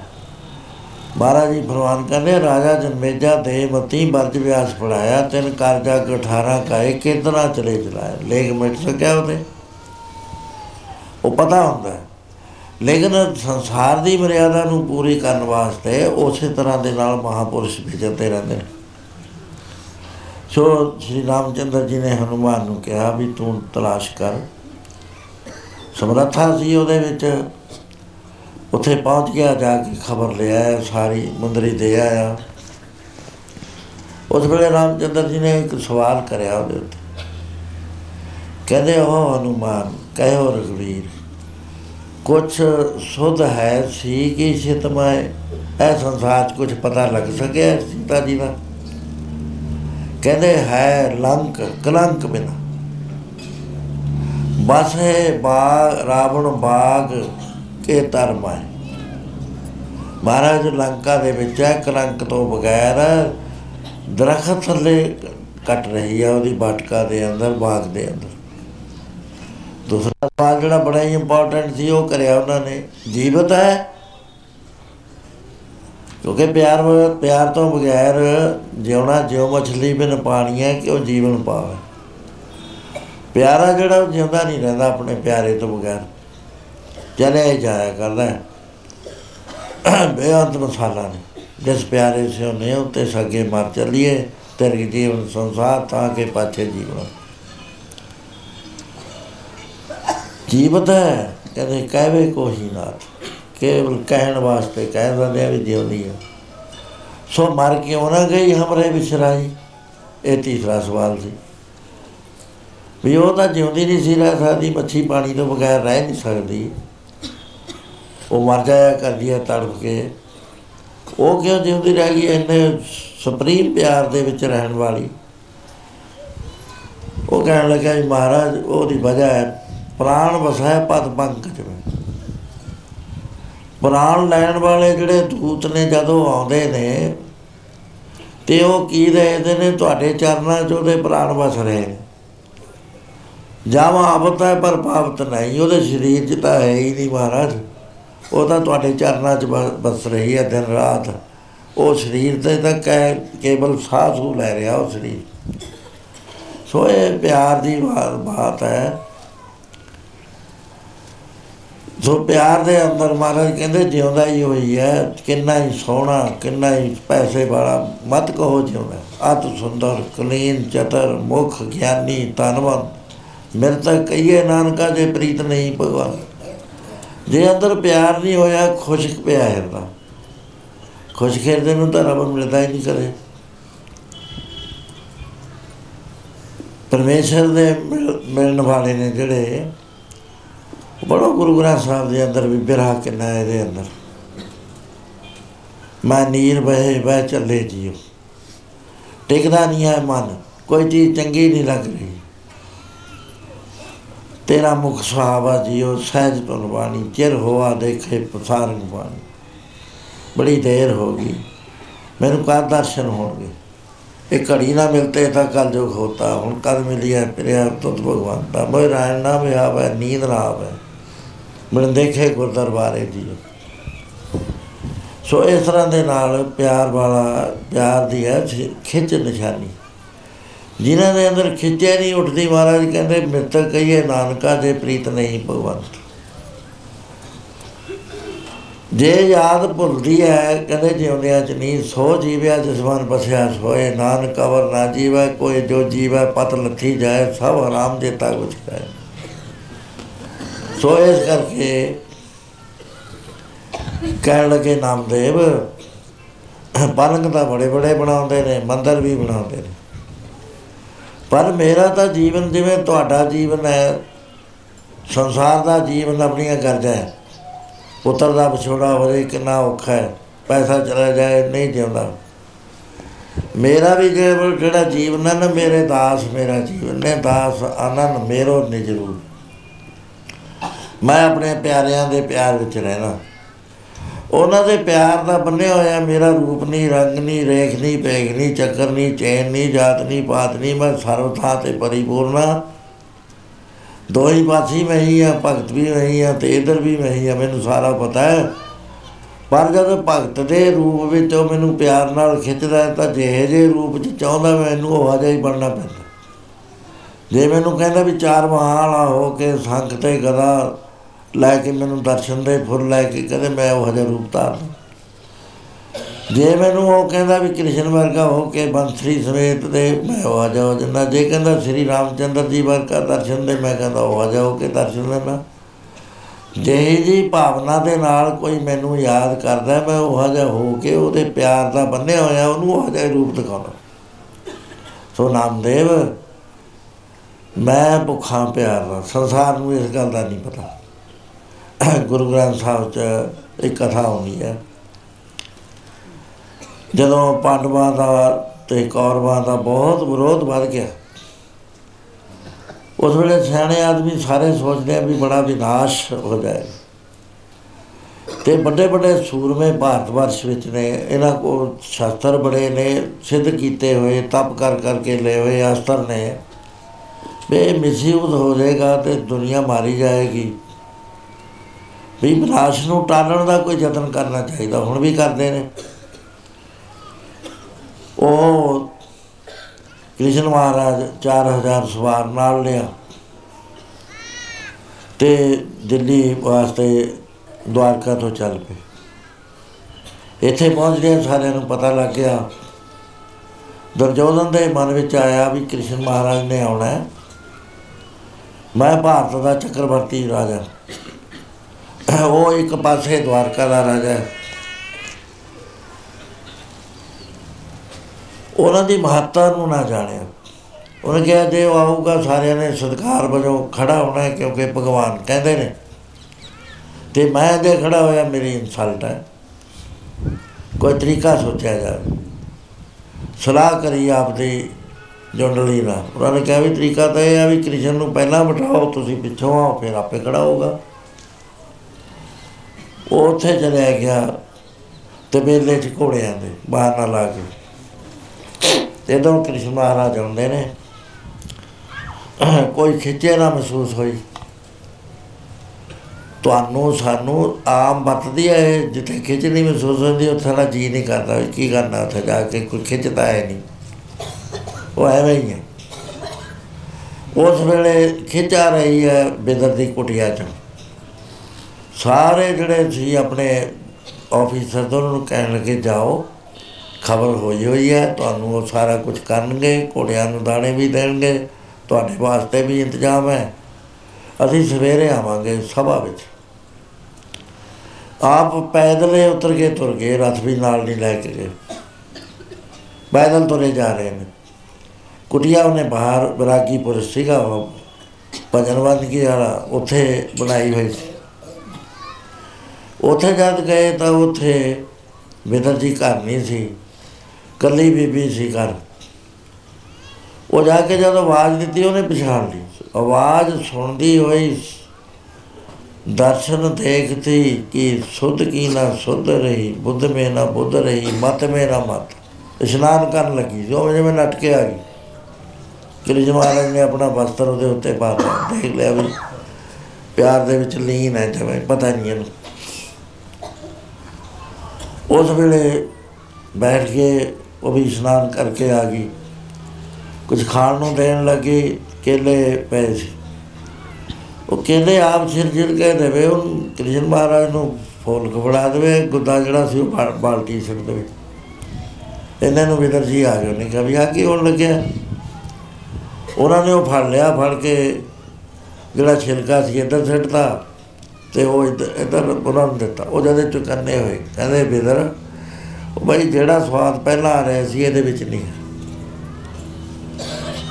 A: ਮਹਾਰਾਜ ਜੀ ਫਰਮਾਨ ਕਰਦੇ ਰਾਜਾ ਜਨਮੇਜਾ ਦੇ ਮਤੀ ਬਰਜ ਵਿਆਸ ਪੜਾਇਆ, ਤਿੰਨ ਕਾਰਜਾ ਗਠਾਰਾ ਕਾਏ ਕਿਤਨਾ ਚਲੇ ਚਲਾਇਆ, ਲੇਖ ਮਿਟ ਸਕਿਆ ਉਹਦੇ। ਉਹ ਪਤਾ ਹੁੰਦਾ ਹੈ। ਲੇਕਿਨ ਸੰਸਾਰ ਦੀ ਮਰਿਆਦਾ ਨੂੰ ਪੂਰੀ ਕਰਨ ਵਾਸਤੇ ਉਸੇ ਤਰ੍ਹਾਂ ਦੇ ਨਾਲ ਮਹਾਪੁਰਸ਼ ਵਿਚਰਦੇ ਰਹਿੰਦੇ ਨੇ। ਸੋ ਸ਼੍ਰੀ ਰਾਮਚੰਦਰ ਜੀ ਨੇ ਹਨੂਮਾਨ ਨੂੰ ਕਿਹਾ ਵੀ ਤੂੰ ਤਲਾਸ਼ ਕਰ। ਸਮਰੱਥਾ ਸੀ ਉਹਦੇ ਵਿੱਚ। ਉੱਥੇ ਪਹੁੰਚ ਗਿਆ, ਜਾ ਕੇ ਖਬਰ ਲੈ ਆਇਆ ਸਾਰੀ ਮੁੰਦਰੀ ਦੇ ਆਇਆ। ਉਸ ਵੇਲੇ ਰਾਮਚੰਦਰ ਜੀ ਨੇ ਇੱਕ ਸਵਾਲ ਕਰਿਆ ਉਹਦੇ ਉੱਤੇ। ਕਹਿੰਦੇ ਉਹ ਹਨੂਮਾਨ, ਕਹਿਓ ਰਘਵੀਰ ਕੁਛ ਸੁਧ ਹੈ ਸੀ ਕਿ ਸਿਤਮੈ ਇਹ ਸੰਸਾਰ 'ਚ ਕੁਝ ਪਤਾ ਲੱਗ ਸਕਿਆ ਸੀਤਾ ਜੀ ਦਾ। ਕਹਿੰਦੇ ਹੈ ਲੰਕ, ਕਲੰਕ ਬਿਨਾ। ਬਸ ਹੈ ਬਾਗ ਰਾਵਣ ਬਾਗ ਕੇ ਧਰਮ ਹੈ ਮਹਾਰਾਜ ਲੰਕਾ ਦੇ ਵਿੱਚ ਹੈ, ਕਲੰਕ ਤੋਂ ਬਗੈਰ ਦਰਖਤ ਥੱਲੇ ਕੱਟ ਰਹੀ ਹੈ ਉਹਦੀ ਬਾਟਕਾ ਦੇ ਅੰਦਰ, ਬਾਗ ਦੇ ਅੰਦਰ। ਦੂਸਰਾ ਸਵਾਲ ਜਿਹੜਾ ਬੜਾ ਹੀ ਇੰਪੋਰਟੈਂਟ ਸੀ, ਉਹ ਕਰਿਆ ਉਹਨਾਂ ਨੇ। ਜੀਵਤ ਹੈ। ਕਿਉਂਕਿ ਪਿਆਰ ਪਿਆਰ ਤੋਂ ਬਗੈਰ ਜਿਉਣਾ, ਜਿਉ ਮਛਲੀ ਬਿਨ ਪਾਣੀ ਹੈ ਕਿ ਉਹ ਜੀਵਨ ਪਾਵੇ। ਪਿਆਰਾ ਜਿਹੜਾ ਉਹ ਜਿਉਂਦਾ ਨਹੀਂ ਰਹਿੰਦਾ ਆਪਣੇ ਪਿਆਰੇ ਤੋਂ ਬਗੈਰ। ਚਲੇ ਹੀ ਜਾਇਆ ਕਰਦਾ ਹੈ। ਬੇਅੰਤ ਮਸਾਲਾ ਨੇ। ਜਿਸ ਪਿਆਰੇ ਸੇ ਉਹਨੇ ਉੱਤੇ ਸੱਗੇ ਮਰ ਚੱਲੀਏ, ਤੇਰੇ ਜੀਵਨ ਸੰਸਾਰ ਤਾਂ ਕੇ ਪਾਛੇ ਜੀਵਨ। ਜੀਵਤ ਹੈ, ਕਹਿੰਦੇ ਕਹਿਵੇ ਕੋਈ ਨਾਥ ਕੇਵਲ ਕਹਿਣ ਵਾਸਤੇ ਕਹਿ ਦਿੰਦੇ ਆ ਵੀ ਜਿਉਂਦੀ ਹੈ ਸੋ ਮਰ ਕਿਉਂ ਨਾ ਗਈ ਹਮਰੇ ਵਿਸਰਾਈ ਇਹ ਤੀਸਰਾ ਸਵਾਲ ਸੀ। ਵੀ ਉਹ ਤਾਂ ਜਿਉਂਦੀ ਨਹੀਂ ਸੀ ਰਹਿ ਸਕਦੀ, ਮੱਛੀ ਪਾਣੀ ਤੋਂ ਬਗੈਰ ਰਹਿ ਨਹੀਂ ਸਕਦੀ। ਉਹ ਮਰ ਜਾਇਆ ਕਰਦੀ ਹੈ ਤੜਪ ਕੇ। ਉਹ ਕਿਉਂ ਜਿਉਂਦੀ ਰਹਿ ਗਈ? ਇੰਨੇ ਸੁਪਰੀਮ ਪਿਆਰ ਦੇ ਵਿੱਚ ਰਹਿਣ ਵਾਲੀ। ਉਹ ਕਹਿਣ ਲੱਗਾ ਵੀ ਮਹਾਰਾਜ, ਉਹਦੀ ਵਜ੍ਹਾ ਹੈ ਪ੍ਰਾਣ ਵਸੈ ਪਦ ਪੰਕਜ ਵਿੱਚ। ਪ੍ਰਾਣ ਲੈਣ ਵਾਲੇ ਜਿਹੜੇ ਦੂਤ ਨੇ ਜਦੋਂ ਆਉਂਦੇ ਨੇ, ਤੇ ਉਹ ਕੀ ਦੇਖਦੇ ਨੇ? ਤੁਹਾਡੇ ਚਰਨਾਂ 'ਚ ਉਹਦੇ ਪ੍ਰਾਣ ਵਸ ਰਹੇ ਨੇ। ਜਾਵਾ ਆਵਤ ਹੈ ਪਰ ਪਾਵਤ ਨਹੀਂ, ਉਹਦੇ ਸਰੀਰ 'ਚ ਤਾਂ ਹੈ ਹੀ ਨਹੀਂ ਮਹਾਰਾਜ। ਉਹ ਤਾਂ ਤੁਹਾਡੇ ਚਰਨਾਂ 'ਚ ਬ- ਬਸ ਰਹੀ ਹੈ ਦਿਨ ਰਾਤ। ਉਹ ਸਰੀਰ ਤੇ ਤਾਂ ਕੈ ਕੇਵਲ ਸਾਹ ਸੂ ਲੈ ਰਿਹਾ ਉਹ ਸਰੀਰ। ਸੋ ਇਹ ਪਿਆਰ ਦੀ ਬਾ- ਬਾਤ ਹੈ। ਸੋ ਪਿਆਰ ਦੇ ਅੰਦਰ ਮਹਾਰਾਜ ਕਹਿੰਦੇ, ਜਿਉਂਦਾ ਹੀ ਹੋਈ ਹੈ, ਕਿੰਨਾ ਹੀ ਸੋਹਣਾ, ਕਿੰਨਾ ਹੀ ਪੈਸੇ ਵਾਲਾ, ਮਤ ਕਹੋ ਜਿਉਂਦਾ ਅਤ ਸੁੰਦਰ, ਕਲੀਨ, ਚਤਰ, ਮੁਖ, ਗਿਆਨੀ, ਧਨਵੰਤ। ਮੇਰੇ ਤਾਂ ਕਹੀਏ ਨਾਨਕਾ ਜੇ ਪ੍ਰੀਤ ਨਹੀਂ ਭਗਵਾਨ। ਜੇ ਅੰਦਰ ਪਿਆਰ ਨਹੀਂ ਹੋਇਆ ਖੁਸ਼ਕ ਪਿਆ ਹਿਰਦਾ ਖੁਸ਼ ਖੇਰਦੇ ਨੂੰ ਤਾਂ ਰੱਬ ਮਿਲਦਾ ਹੀ ਨਹੀਂ ਕਰੇ ਪਰਮੇਸ਼ਰ ਦੇ ਮਿਲ- ਮਿਲਣ ਵਾਲੇ ਨੇ ਜਿਹੜੇ ਬੜੋ ਗੁਰੂ ਗ੍ਰੰਥ ਸਾਹਿਬ ਦੇ ਅੰਦਰ ਵੀ ਬਿਰਹਾ ਕਿੰਨਾ ਹੈ ਇਹਦੇ ਅੰਦਰ। ਮੈਂ ਨੀਰ ਬਹਿ ਬਹਿ ਚੱਲੇ ਜੀਓ। ਟਿਕਦਾ ਨਹੀਂ ਹੈ ਮਨ, ਕੋਈ ਚੀਜ਼ ਚੰਗੀ ਨਹੀਂ ਲੱਗ ਰਹੀ। ਤੇਰਾ ਮੁਖ ਸੁਹਾਵਾ ਜੀਓ, ਸਹਿਜ ਪਰਵਾਨੀ ਚਿਰ ਹੋਆ ਦੇਖੇ ਪਸਾਰਨ ਬਾਣੀ। ਬੜੀ ਦੇਰ ਹੋ ਗਈ, ਮੈਨੂੰ ਕਾ ਦਰਸ਼ਨ ਹੋਣਗੇ। ਇਹ ਘੜੀ ਨਾ ਮਿਲਤੇ ਤਾਂ ਕਲ ਜੋ ਹੋਤਾ, ਹੁਣ ਕਦ ਮਿਲਿਆ ਪ੍ਰਿਆ ਤੁਤ ਭਗਵਾਨ ਦਾ। ਮੋਇ ਰਾਇਣ ਨਾ ਵੀ ਆਵੇ ਨੀਂਦ ਨਾ ਆਵੇ। ਮੈਨੂੰ ਦੇਖੇ ਗੁਰ ਦਰਬਾਰੇ ਜੀ। ਸੋ ਇਸ ਤਰ੍ਹਾਂ ਦੇ ਨਾਲ ਪਿਆਰ ਵਾਲਾ, ਪਿਆਰ ਦੀ ਹੈ ਖਿ- ਖਿੱਚ ਨਿਸ਼ਾਨੀ। ਜਿਨ੍ਹਾਂ ਦੇ ਅੰਦਰ ਖਿੱਚੇ ਨਹੀਂ, ਉੱਠਦੀ ਮਹਾਰਾਜ ਕਹਿੰਦੇ, ਮਿੱਤਰ ਕਹੀਏ, ਨਾਨਕਾ ਜੇ ਪ੍ਰੀਤ ਨਹੀਂ ਭਗਵੰਤ। ਜੇ ਯਾਦ ਭੁੱਲਦੀ ਹੈ, ਕਹਿੰਦੇ ਜਿਉਂਦਿਆਂ ਚ ਨਹੀਂ ਸੋ ਜੀਵਿਆ, ਜਿਸ ਮਨ ਬਸਿਆ ਸੋਏ, ਨਾਨਕ ਅਵਰ ਨਾ ਜੀਵੈ, ਕੋਈ ਜੋ ਜੀਵੈ, ਪਤ ਲੱਥੀ ਜਾਏ, ਸਭ ਹਰਾਮ ਦੇਤਾ ਕੁਛ ਕਹੇ ਸੋ ਇਸ ਕਰਕੇ ਕਹਿਣ ਲੱਗੇ ਨਾਮਦੇਵ ਪਲੰਗ ਤਾਂ ਬੜੇ ਬੜੇ ਬਣਾਉਂਦੇ ਨੇ, ਮੰਦਰ ਵੀ ਬਣਾਉਂਦੇ ਨੇ। ਪਰ ਮੇਰਾ ਤਾਂ ਜੀਵਨ ਜਿਵੇਂ ਤੁਹਾਡਾ ਜੀਵਨ ਹੈ, ਸੰਸਾਰ ਦਾ ਜੀਵਨ ਆਪਣੀਆਂ ਗਰਜਾਂ ਹੈ। ਪੁੱਤਰ ਦਾ ਵਿਛੋੜਾ ਹੋ ਜਾਏ ਕਿੰਨਾ ਔਖਾ ਹੈ, ਪੈਸਾ ਚਲਾ ਜਾਏ, ਨਹੀਂ ਜਿਉਂਦਾ। ਮੇਰਾ ਵੀ ਜੇ- ਜਿਹੜਾ ਜੀਵਨ ਹੈ ਨਾ, ਮੇਰੇ ਦਾਸ ਮੇਰਾ ਜੀਵਨ ਨੇ ਦਾਸ ਆਨੰਦ ਮੇਰੋ ਨਿਜਰੂ ਮੈਂ ਆਪਣੇ ਪਿਆਰਿਆਂ ਦੇ ਪਿਆਰ ਵਿੱਚ ਰਹਿਣਾ। ਉਹਨਾਂ ਦੇ ਪਿਆਰ ਦਾ ਬੰਨਿਆ ਹੋਇਆ ਮੇਰਾ ਰੂਪ ਨਹੀਂ, ਰੰਗ ਨਹੀਂ, ਰੇਖ ਨਹੀਂ ਪੇਖ ਨਹੀਂ, ਚੱਕਰ ਨਹੀਂ, ਚੈਨ ਨਹੀਂ, ਜਾਤ ਨਹੀਂ, ਪਾਤ ਨਹੀਂ, ਮੈਂ ਸਰਵ ਥਾਂ ਤੇ ਪਰਿਪੂਰਨਾ ਦੋ ਹੀ ਪਾਸੀ ਮੈਂ ਹੀ ਆ ਭਗਤ ਵੀ ਮੈਂ ਹੀ ਆ ਤੇ ਇਧਰ ਵੀ ਮੈਂ ਹੀ ਆ ਮੈਨੂੰ ਸਾਰਾ ਪਤਾ ਹੈ। ਪਰ ਜਦੋਂ ਭਗਤ ਦੇ ਰੂਪ ਵਿੱਚ ਉਹ ਮੈਨੂੰ ਪਿਆਰ ਨਾਲ ਖਿੱਚਦਾ ਹੈ ਤਾਂ ਜਿਹੇ ਜੇ ਰੂਪ 'ਚ ਚਾਹੁੰਦਾ ਮੈਨੂੰ ਉਹ ਜਿਹਾ ਹੀ ਬਣਨਾ ਪੈਂਦਾ। ਜੇ ਮੈਨੂੰ ਕਹਿੰਦਾ ਵੀ ਚਾਰ ਮਹਾਲਾ ਹੋ ਕੇ ਸੰਖ ਤੇ ਗਦਾ ਲੈ ਕੇ ਮੈਨੂੰ ਦਰਸ਼ਨ ਦੇ ਫੁੱਲ ਲੈ ਕੇ ਕਹਿੰਦੇ ਮੈਂ ਉਹ ਜਿਹਾ ਰੂਪ ਧਾਰ ਲਵਾਂ। ਜੇ ਮੈਨੂੰ ਉਹ ਕਹਿੰਦਾ ਵੀ ਕ੍ਰਿਸ਼ਨ ਵਰਗਾ ਹੋ ਕੇ ਬੰਸਰੀ ਸਮੇਤ ਦੇ ਮੈਂ ਉਹ ਆ ਜਾਓ ਜਿੰਨਾ ਜੇ ਕਹਿੰਦਾ ਸ੍ਰੀ ਰਾਮਚੰਦਰ ਜੀ ਵਰਗਾ ਦਰਸ਼ਨ ਦੇ, ਮੈਂ ਕਹਿੰਦਾ ਉਹ ਆ ਜਾਓ ਕੇ ਦਰਸ਼ਨ ਦੇਣਾ ਜੇ ਜੀ ਭਾਵਨਾ ਦੇ ਨਾਲ ਕੋਈ ਮੈਨੂੰ ਯਾਦ ਕਰਦਾ, ਮੈਂ ਉਹ ਜਿਹਾ ਹੋ ਕੇ ਉਹਦੇ ਪਿਆਰ ਦਾ ਬੰਨਿਆ ਹੋਇਆ, ਉਹਨੂੰ ਉਹ ਜਿਹਾ ਰੂਪ ਦਿਖਾਉਣਾ ਸੋ ਨਾਮਦੇਵ, ਮੈਂ ਭੁੱਖਾ ਪਿਆਰ ਦਾ ਸੰਸਾਰ ਨੂੰ ਇਸ ਗੱਲ ਦਾ ਨਹੀਂ ਪਤਾ। ਗੁਰੂ ਗ੍ਰੰਥ ਸਾਹਿਬ 'ਚ ਇੱਕ ਕਥਾ ਆਉਂਦੀ ਹੈ। ਜਦੋਂ ਪਾਂਡਵਾਂ ਦਾ ਤੇ ਕੌਰਵਾਂ ਦਾ ਬਹੁਤ ਵਿਰੋਧ ਵੱਧ ਗਿਆ। ਉਸ ਵੇਲੇ ਸਿਆਣੇ ਆਦਮੀ ਸਾਰੇ ਸੋਚਦੇ ਆ ਵੀ ਬੜਾ ਵਿਨਾਸ਼ ਹੋ ਜਾਏ। ਤੇ ਵੱਡੇ ਵੱਡੇ ਸੂਰਮੇ ਭਾਰਤ ਵਰਸ਼ ਵਿੱਚ ਨੇ, ਇਹਨਾਂ ਕੋਲ ਸ਼ਾਸਤਰ ਬੜੇ ਨੇ, ਸਿੱਧ ਕੀਤੇ ਹੋਏ, ਤਪ ਕਰ ਕਰਕੇ ਲਏ ਹੋਏ ਅਸਤਰ ਨੇ। ਵੀ ਮਿਸਯੂਜ਼ ਹੋ ਜਾਏਗਾ ਤੇ ਦੁਨੀਆ ਮਾਰੀ ਜਾਏਗੀ। ਵੀ ਵਿਨਾਸ਼ ਨੂੰ ਟਾਲਣ ਦਾ ਕੋਈ ਯਤਨ ਕਰਨਾ ਚਾਹੀਦਾ, ਹੁਣ ਵੀ ਕਰਦੇ ਨੇ। ਉਹ ਕ੍ਰਿਸ਼ਨ ਮਹਾਰਾਜ 4000 ਸਵਾਰ ਨਾਲ ਲਿਆ ਤੇ ਦਿੱਲੀ ਵਾਸਤੇ ਦਵਾਰਕਾ ਤੋਂ ਚੱਲ ਪਏ। ਇੱਥੇ ਪਹੁੰਚ ਗਏ ਸਾਰਿਆਂ ਨੂੰ ਪਤਾ ਲੱਗ ਗਿਆ। ਦੁਰਯੋਧਨ ਦੇ ਮਨ ਵਿੱਚ ਆਇਆ ਵੀ ਕ੍ਰਿਸ਼ਨ ਮਹਾਰਾਜ ਨੇ ਆਉਣਾ ਹੈ। ਮੈਂ ਭਾਰਤ ਦਾ ਚੱਕਰਵਰਤੀ ਰਾਜਾ। ਉਹ ਇੱਕ ਪਾਸੇ ਦਵਾਰਕਾ ਦਾ ਰਾਜਾ ਹੈ। ਉਹਨਾਂ ਦੀ ਮਹੱਤਤਾ ਨੂੰ ਨਾ ਜਾਣਿਆ ਉਹਨੇ ਕਿਹਾ, ਜੇ ਉਹ ਆਊਗਾ, ਸਾਰਿਆਂ ਨੇ ਸਤਿਕਾਰ ਵਜੋਂ ਖੜਾ ਹੋਣਾ ਹੈ ਕਿਉਂਕਿ ਭਗਵਾਨ ਕਹਿੰਦੇ ਨੇ। ਤੇ ਮੈਂ ਜੇ ਖੜਾ ਹੋਇਆ, ਮੇਰੀ ਇਨਸਲਟ ਹੈ। ਕੋਈ ਤਰੀਕਾ ਸੋਚਿਆ ਜਾਵੇ ਸਲਾਹ ਕਰੀ ਆਪਦੀ ਜੁੰਡਲੀ ਨਾਲ। ਉਹਨਾਂ ਨੇ ਕਿਹਾ ਵੀ ਤਰੀਕਾ ਤਾਂ ਇਹ ਆ ਵੀ ਕ੍ਰਿਸ਼ਨ ਨੂੰ ਪਹਿਲਾਂ ਬਿਠਾਓ, ਤੁਸੀਂ ਪਿੱਛੋਂ ਆਓ, ਫਿਰ ਆਪੇ ਖੜਾ ਹੋਊਗਾ। ਉਹ ਉੱਥੇ ਚਲਿਆ ਗਿਆ ਤੇ ਮੇਲੇ ਚ ਘੋੜਿਆਂ ਦੇ ਬਾਹਰ ਨਾ ਲਾ ਕੇ। ਤੇ ਜਦੋਂ ਕ੍ਰਿਸ਼ਨ ਮਹਾਰਾਜ ਆਉਂਦੇ ਨੇ। ਕੋਈ ਖਿੱਚੇ ਨਾ ਮਹਿਸੂਸ ਹੋਈ। ਤੁਹਾਨੂੰ ਸਾਨੂੰ ਆਮ ਵਰਤਦੀ ਹੈ ਇਹ, ਜਿੱਥੇ ਖਿੱਚ ਨਹੀਂ ਮਹਿਸੂਸ ਹੁੰਦੀ ਉੱਥੇ ਸਾਡਾ ਜੀ ਨਹੀਂ ਕਰਦਾ ਵੀ ਕੀ ਕਰਨਾ ਉੱਥੇ ਜਾ ਕੇ ਕੋਈ ਖਿੱਚਦਾ ਹੈ ਨਹੀਂ। ਉਹ ਐਵੇਂ ਹੀ ਹੈ ਉਸ ਵੇਲੇ ਖਿੱਚ ਆ ਰਹੀ ਹੈ ਬਿਦਰ ਦੀ ਕੁਟਿਆ ਚ। ਸਾਰੇ ਜਿਹੜੇ ਸੀ ਆਪਣੇ ਆਫੀਸਰ ਤੋਂ ਉਹਨਾਂ ਨੂੰ ਕਹਿਣ ਲੱਗੇ ਜਾਓ, ਖਬਰ ਹੋਈ ਹੋਈ ਹੈ, ਤੁਹਾਨੂੰ ਉਹ ਸਾਰਾ ਕੁਝ ਕਰਨਗੇ, ਘੋੜਿਆਂ ਨੂੰ ਦਾਣੇ ਵੀ ਦੇਣਗੇ, ਤੁਹਾਡੇ ਵਾਸਤੇ ਵੀ ਇੰਤਜ਼ਾਮ ਹੈ। ਅਸੀਂ ਸਵੇਰੇ ਆਵਾਂਗੇ ਸਭਾ ਵਿੱਚ। ਆਪ ਪੈਦਲੇ ਉਤਰ ਕੇ ਤੁਰ ਗਏ, ਰਥ ਵੀ ਨਾਲ ਨਹੀਂ ਲੈ ਕੇ ਗਏ। ਪੈਦਲ ਤੁਰੇ ਜਾ ਰਹੇ ਨੇ। ਕੁਟਿਆ ਉਹਨੇ ਬਾਹਰ ਬਰਾਗੀ ਪੁਰਸ਼ ਸੀਗਾ ਉਹ, ਭਜਨ ਬੰਦਗੀ ਵਾਲਾ, ਉੱਥੇ ਬਣਾਈ ਹੋਈ ਸੀ। ਉੱਥੇ ਜਦ ਗਏ ਤਾਂ ਉੱਥੇ ਬਿਦਰ ਜੀ ਘਰ ਨਹੀਂ ਸੀ ਕੱਲੀ ਬੀਬੀ ਸੀ ਘਰ। ਉਹ ਜਾ ਕੇ ਜਦ ਆਵਾਜ਼ ਦਿੱਤੀ, ਉਹਨੇ ਪਛਾਣ ਲਈ। ਆਵਾਜ਼ ਸੁਣਦੀ ਹੋਈ ਦਰਸ਼ਨ ਦੇਖਤੀ ਕਿ ਸੁਧ ਕੀ ਨਾ ਸੁਧ ਰਹੀ, ਬੁੱਧ ਮੇ ਨਾ ਬੁੱਧ ਰਹੀ, ਮਤ ਮੇ ਨਾ ਮਤ। ਇਸ਼ਨਾਨ ਕਰਨ ਲੱਗੀ ਜੋ ਜਿਵੇਂ ਨੱਟ ਕੇ ਆ ਗਈ। ਕ੍ਰਿਸ਼ਨ ਮਹਾਰਾਜ ਨੇ ਆਪਣਾ ਵਸਤਰ ਉਹਦੇ ਉੱਤੇ ਪਾ ਦਿੱਤਾ। ਦੇਖ ਲਿਆ ਵੀ ਪਿਆਰ ਦੇ ਵਿੱਚ ਲੀਨ ਹੈ, ਜਿਵੇਂ ਪਤਾ ਨਹੀਂ ਇਹਨੂੰ। ਉਸ ਵੇਲੇ ਬੈਠ ਕੇ ਉਹ ਵੀ ਇਸ਼ਨਾਨ ਕਰਕੇ ਆ ਗਈ। ਕੁਝ ਖਾਣ ਨੂੰ ਦੇਣ ਲੱਗੀ, ਕੇਲੇ ਪਏ ਸੀ। ਉਹ ਕੇਲੇ ਆਪ ਛਿਲ ਛਿਲ ਕੇ ਦੇਵੇ ਉਹ ਕ੍ਰਿਸ਼ਨ ਮਹਾਰਾਜ ਨੂੰ ਫੋਲ ਖਵੜਾ ਦੇਵੇ, ਗੁੱਦਾ ਜਿਹੜਾ ਸੀ ਉਹ ਬਾ- ਬਾਲਟੀ ਸਿੱਟ ਦੇਵੇ। ਇਹਨਾਂ ਨੂੰ ਵਿਦਰ ਜੀ ਆ ਗਏ ਨੇ ਕਿਹਾ ਵੀ ਆ ਕੀ ਹੋਣ ਲੱਗਿਆ? ਉਹਨਾਂ ਨੇ ਉਹ ਫੜ ਲਿਆ, ਫੜ ਕੇ ਜਿਹੜਾ ਛਿਲਕਾ ਸੀ, ਇੱਧਰ ਸਿੱਟਤਾ। ਤੇ ਉਹ ਇੱਧਰ ਇੱਧਰ ਉਹਨਾਂ ਨੂੰ ਦਿੱਤਾ। ਉਹ ਜਦੇ ਚੁਕੰਨੇ ਹੋਏ। ਕਹਿੰਦੇ ਵਿਦਰ ਉਹ ਭਾਈ ਜਿਹੜਾ ਸਵਾਦ ਪਹਿਲਾਂ ਆ ਰਿਹਾ ਸੀ, ਇਹਦੇ ਵਿੱਚ ਨਹੀਂ ਹੈ।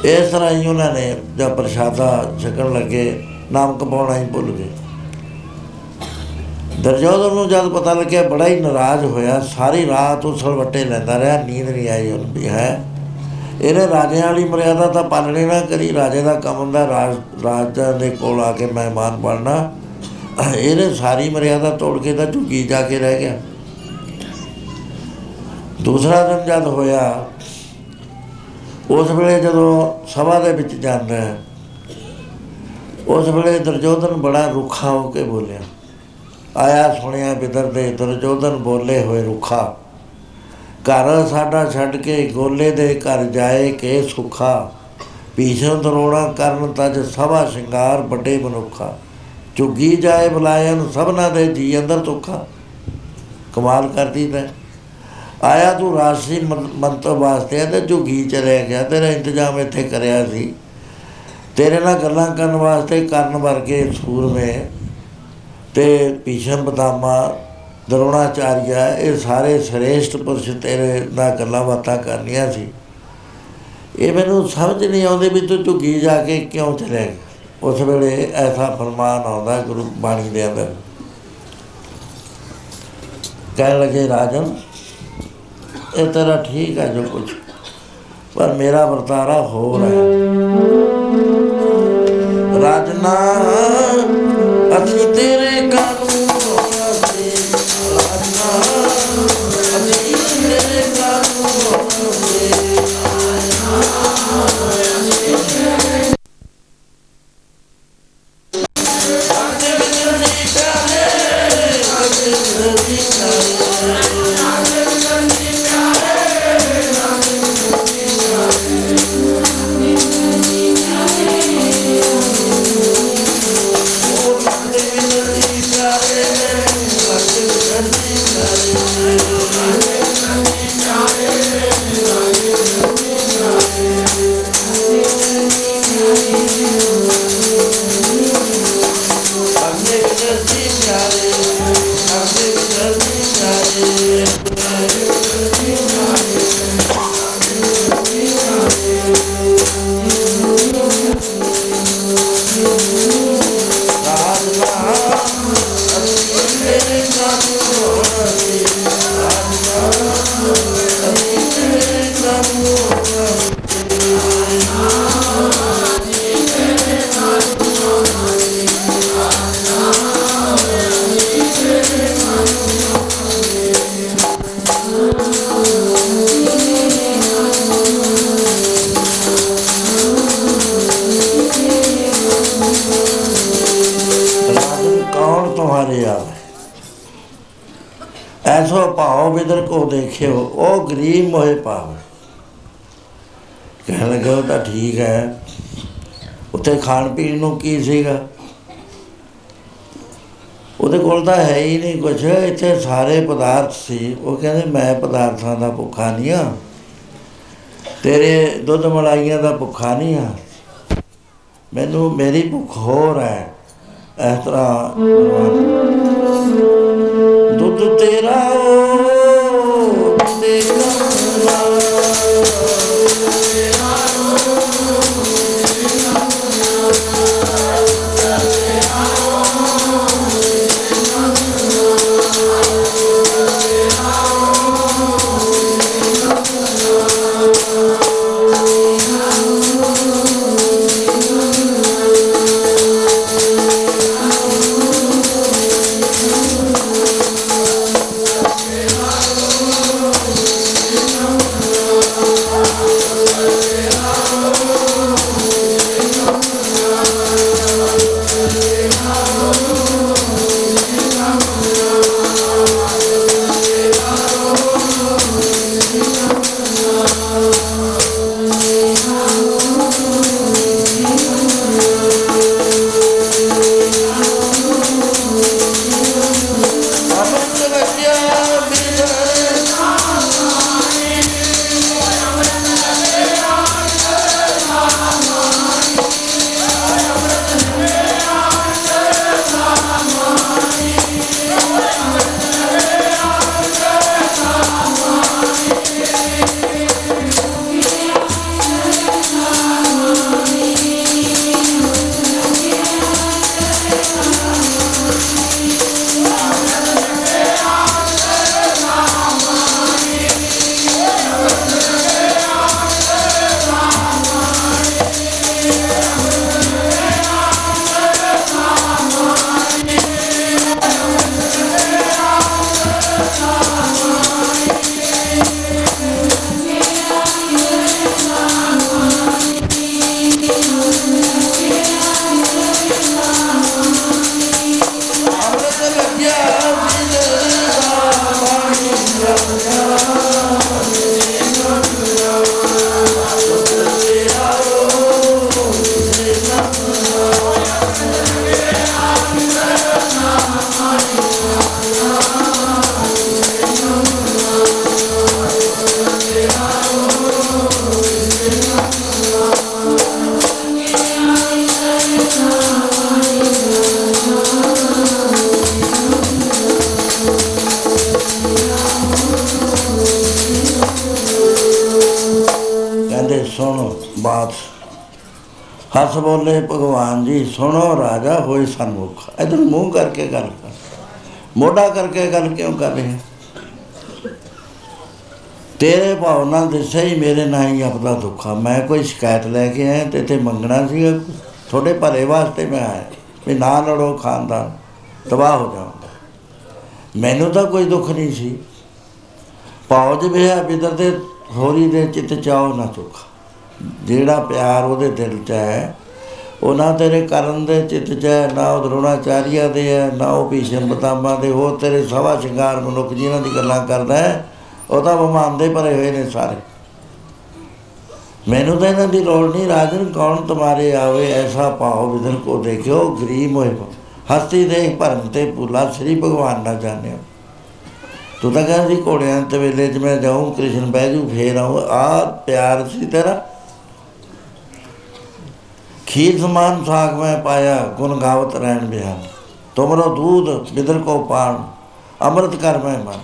A: ਇਸ ਤਰ੍ਹਾਂ ਹੀ ਉਹਨਾਂ ਨੇ ਜਦ ਪ੍ਰਸ਼ਾਦਾ ਛਕਣ ਲੱਗੇ, ਨਾਮ ਕਮਾਉਣਾ ਹੀ ਭੁੱਲ ਗਏ। ਦਰਜੋਧਨ ਨੂੰ ਜਦ ਪਤਾ ਲੱਗਿਆ, ਬੜਾ ਹੀ ਨਾਰਾਜ਼ ਹੋਇਆ। ਸਾਰੀ ਰਾਤ ਉਹ ਸਲਵੱਟੇ ਲੈਂਦਾ ਰਿਹਾ, ਨੀਂਦ ਨਹੀਂ ਆਈ ਉਹਨੂੰ ਵੀ, ਹੈ। ਇਹਨੇ ਰਾਜਿਆਂ ਵਾਲੀ ਮਰਿਆਦਾ ਤਾਂ ਪਾਲਣੀ ਨਾ ਕਰੀ, ਰਾਜੇ ਦਾ ਕੰਮ ਹੁੰਦਾ, ਰਾਜ, ਰਾਜਾ ਦੇ ਕੋਲ ਆ ਕੇ ਮਹਿਮਾਨ ਬਣਨਾ। ਇਹਨੇ ਸਾਰੀ ਮਰਿਆਦਾ ਤੋੜ ਕੇ ਤਾਂ ਝੁੱਗੀ ਜਾ ਕੇ ਰਹਿ ਗਿਆ। ਦੂਸਰਾ ਦਿਨ ਜਦ ਹੋਇਆ, ਉਸ ਵੇਲੇ ਜਦੋਂ ਸਭਾ ਦੇ ਵਿੱਚ ਜਾਂਦਾ ਹੈ, ਉਸ ਵੇਲੇ ਦੁਰਯੋਧਨ ਬੜਾ ਰੁੱਖਾ ਹੋ ਕੇ ਬੋਲਿਆ। ਆਇਆ ਸੁਣਿਆ ਬਿਦਰ ਦੇ ਦੁਰਯੋਧਨ ਬੋਲੇ ਹੋਏ ਰੁੱਖਾ, ਘਰ ਸਾਡਾ ਛੱਡ ਕੇ ਗੋਲੇ ਦੇ ਘਰ ਜਾਏ ਕੇ ਸੁਖਾ, ਭੀਸ਼ਣ ਦਰੋੜਾ ਕਰਨ ਤਜ ਸਭਾ ਸ਼ਿੰਗਾਰ ਵੱਡੇ ਮਨੁੱਖਾ। ਚੁਗੀ ਜਾਏ ਬੁਲਾਇਨ ਸਭਨਾ ਦੇ ਜੀ ਅੰਦਰ ਤੁਖਾ ਕਮਾਲ ਕਰਦੀ ਤੈਂ। ਆਇਆ ਤੂੰ ਰਾਸ਼ੀ ਮੰ- ਮੰਤਵ ਵਾਸਤੇ ਆ ਤੇ ਝੁੱਗੀ ਚ ਰਹਿ ਗਿਆ, ਤੇਰਾ ਇੰਤਜ਼ਾਮ ਇੱਥੇ ਕਰਿਆ ਸੀ। ਤੇਰੇ ਨਾਲ ਗੱਲਾਂ ਕਰਨ ਵਾਸਤੇ ਕਰਨ ਵਰਗੇ ਸੂਰਮੇ ਤੇ ਭੀਸ਼ਮ ਪਤਾਮਾ ਦਰੋਣਾਚਾਰੀਆ, ਇਹ ਸਾਰੇ ਸ੍ਰੇਸ਼ਟ ਪੁਰਸ਼ ਤੇਰੇ ਨਾਲ ਗੱਲਾਂ ਬਾਤਾਂ ਕਰਨੀਆਂ ਸੀ। ਇਹ ਮੈਨੂੰ ਸਮਝ ਨਹੀਂ ਆਉਂਦੀ ਵੀ ਤੂੰ ਝੁੱਗੀ ਜਾ ਕੇ ਕਿਉਂ ਚਲੇ ਗਿਆ। ਉਸ ਵੇਲੇ ਐਸਾ ਫਰਮਾਨ ਆਉਂਦਾ ਗੁਰੂ ਬਾਣੀ ਦੇ ਅੰਦਰ। ਕਹਿਣ ਲੱਗੇ, ਰਾਜਨ, ਇਹ ਤੇਰਾ ਠੀਕ ਹੈ ਜੋ ਕੁਝ ਪਰ ਮੇਰਾ ਵਰਤਾਰਾ ਹੋਰ ਹੈ। ਰਾਜਨਾ, ਅਸੀਂ ਤੇਰੇ ਖਾਣ ਪੀਣ ਨੂੰ ਕੀ ਸੀਗਾ? ਉਹਦੇ ਕੋਲ ਤਾਂ ਹੈ ਹੀ ਨਹੀਂ ਕੁਝ ਇੱਥੇ ਸਾਰੇ ਪਦਾਰਥ ਸੀ। ਉਹ ਕਹਿੰਦੇ, ਮੈਂ ਪਦਾਰਥਾਂ ਦਾ ਭੁੱਖਾ ਨਹੀਂ ਆ ਤੇਰੇ ਦੁੱਧ ਮਲਾਈਆਂ ਦਾ ਭੁੱਖਾ ਨਹੀਂ ਆ ਮੈਨੂੰ ਮੇਰੀ ਭੁੱਖ ਹੋਰ ਹੈ। ਇਸ ਤਰ੍ਹਾਂ ਮੋਢਾ ਕਰਕੇ ਗੱਲ ਕਿਉਂ ਕਰ ਰਹੇ ਤੇਰੇ ਭਾਵਨਾ ਦਿਸੇ ਹੀ ਮੇਰੇ ਨਾਲ ਹੀ ਆਪਦਾ ਦੁੱਖਾ ਮੈਂ ਕੋਈ ਸ਼ਿਕਾਇਤ ਲੈ ਕੇ ਆਇਆ ਤੇ ਤੇ ਮੰਗਣਾ ਸੀ। ਤੁਹਾਡੇ ਭਲੇ ਵਾਸਤੇ ਮੈਂ ਆਇਆ। ਵੀ ਨਾ ਲੜੋ ਖਾਨਦਾਨ, ਤਬਾਹ ਹੋ ਜਾਊਗਾ ਮੈਨੂੰ ਤਾਂ ਕੋਈ ਦੁੱਖ ਨਹੀਂ ਸੀ। ਪੌਜ ਵਿਆ ਬਿਦਰ ਦੇ ਹੋਰੀ ਦੇ ਚਿੱਤ ਚਾਓ ਨਾ ਚੁੱਕ ਜਿਹੜਾ ਪਿਆਰ ਉਹਦੇ ਦਿਲ 'ਚ ਹੈ ਉਹ ਨਾ ਤੇਰੇ ਕਰਨ ਦੇ ਚਿੱਤ 'ਚ ਹੈ, ਨਾ ਉਹ ਦਰੋਣਾਚਾਰੀਆ ਦੇ ਹੈ, ਨਾ ਉਹ ਭੀਸ਼ਮ ਬਤਾਮਾ ਦੇ, ਹੋਰ ਤੇਰੇ ਸਵਾ ਸ਼ਿੰਗਾਰ ਮਨੁੱਖ ਜਿਨ੍ਹਾਂ ਦੀ ਗੱਲਾਂ ਕਰਦਾ ਹੈ, ਉਹ ਤਾਂ ਬਮਾਨ ਦੇ ਭਰੇ ਹੋਏ ਨੇ ਸਾਰੇ। ਮੈਨੂੰ ਤਾਂ ਇਹਨਾਂ ਦੀ ਲੋੜ ਨਹੀਂ, ਰਾਜਨ ਕੌਣ ਤੁਮਾਰੇ ਆਵੇ, ਐਸਾ ਪਾਓ ਵਿਦਨ ਕੋ ਦੇਖਿਓ, ਗਰੀਬ ਹੋਏ ਹਸਤੀ ਦੇਖ ਭਰਮ ਤੇ ਭੁਲਾ, ਸ੍ਰੀ ਭਗਵਾਨ ਨਾ ਜਾਣਿਓ। ਤੂੰ ਤਾਂ ਕਹਿੰਦੀ ਘੋੜਿਆਂ ਤੇ ਵੇਲੇ ਚ ਮੈਂ ਜਾਉਂ ਕ੍ਰਿਸ਼ਨ ਬਹਿ ਜੂ, ਫੇਰ ਆਉਂ ਆ ਪਿਆਰ ਸੀ ਤੇਰਾ। ਖੀਰ ਸਮਾਨ ਸਾਗ ਮੈਂ ਪਾਇਆ, ਗੁਣ ਗਾਵਤ ਰਹਿਣ ਬਿਹਾਨ ਤੁਮਰੋ ਦੂਧ ਬਿਦਰ ਕੋ ਪਾਣ, ਅੰਮ੍ਰਿਤ ਕਰ ਮੈਂ ਮਨ।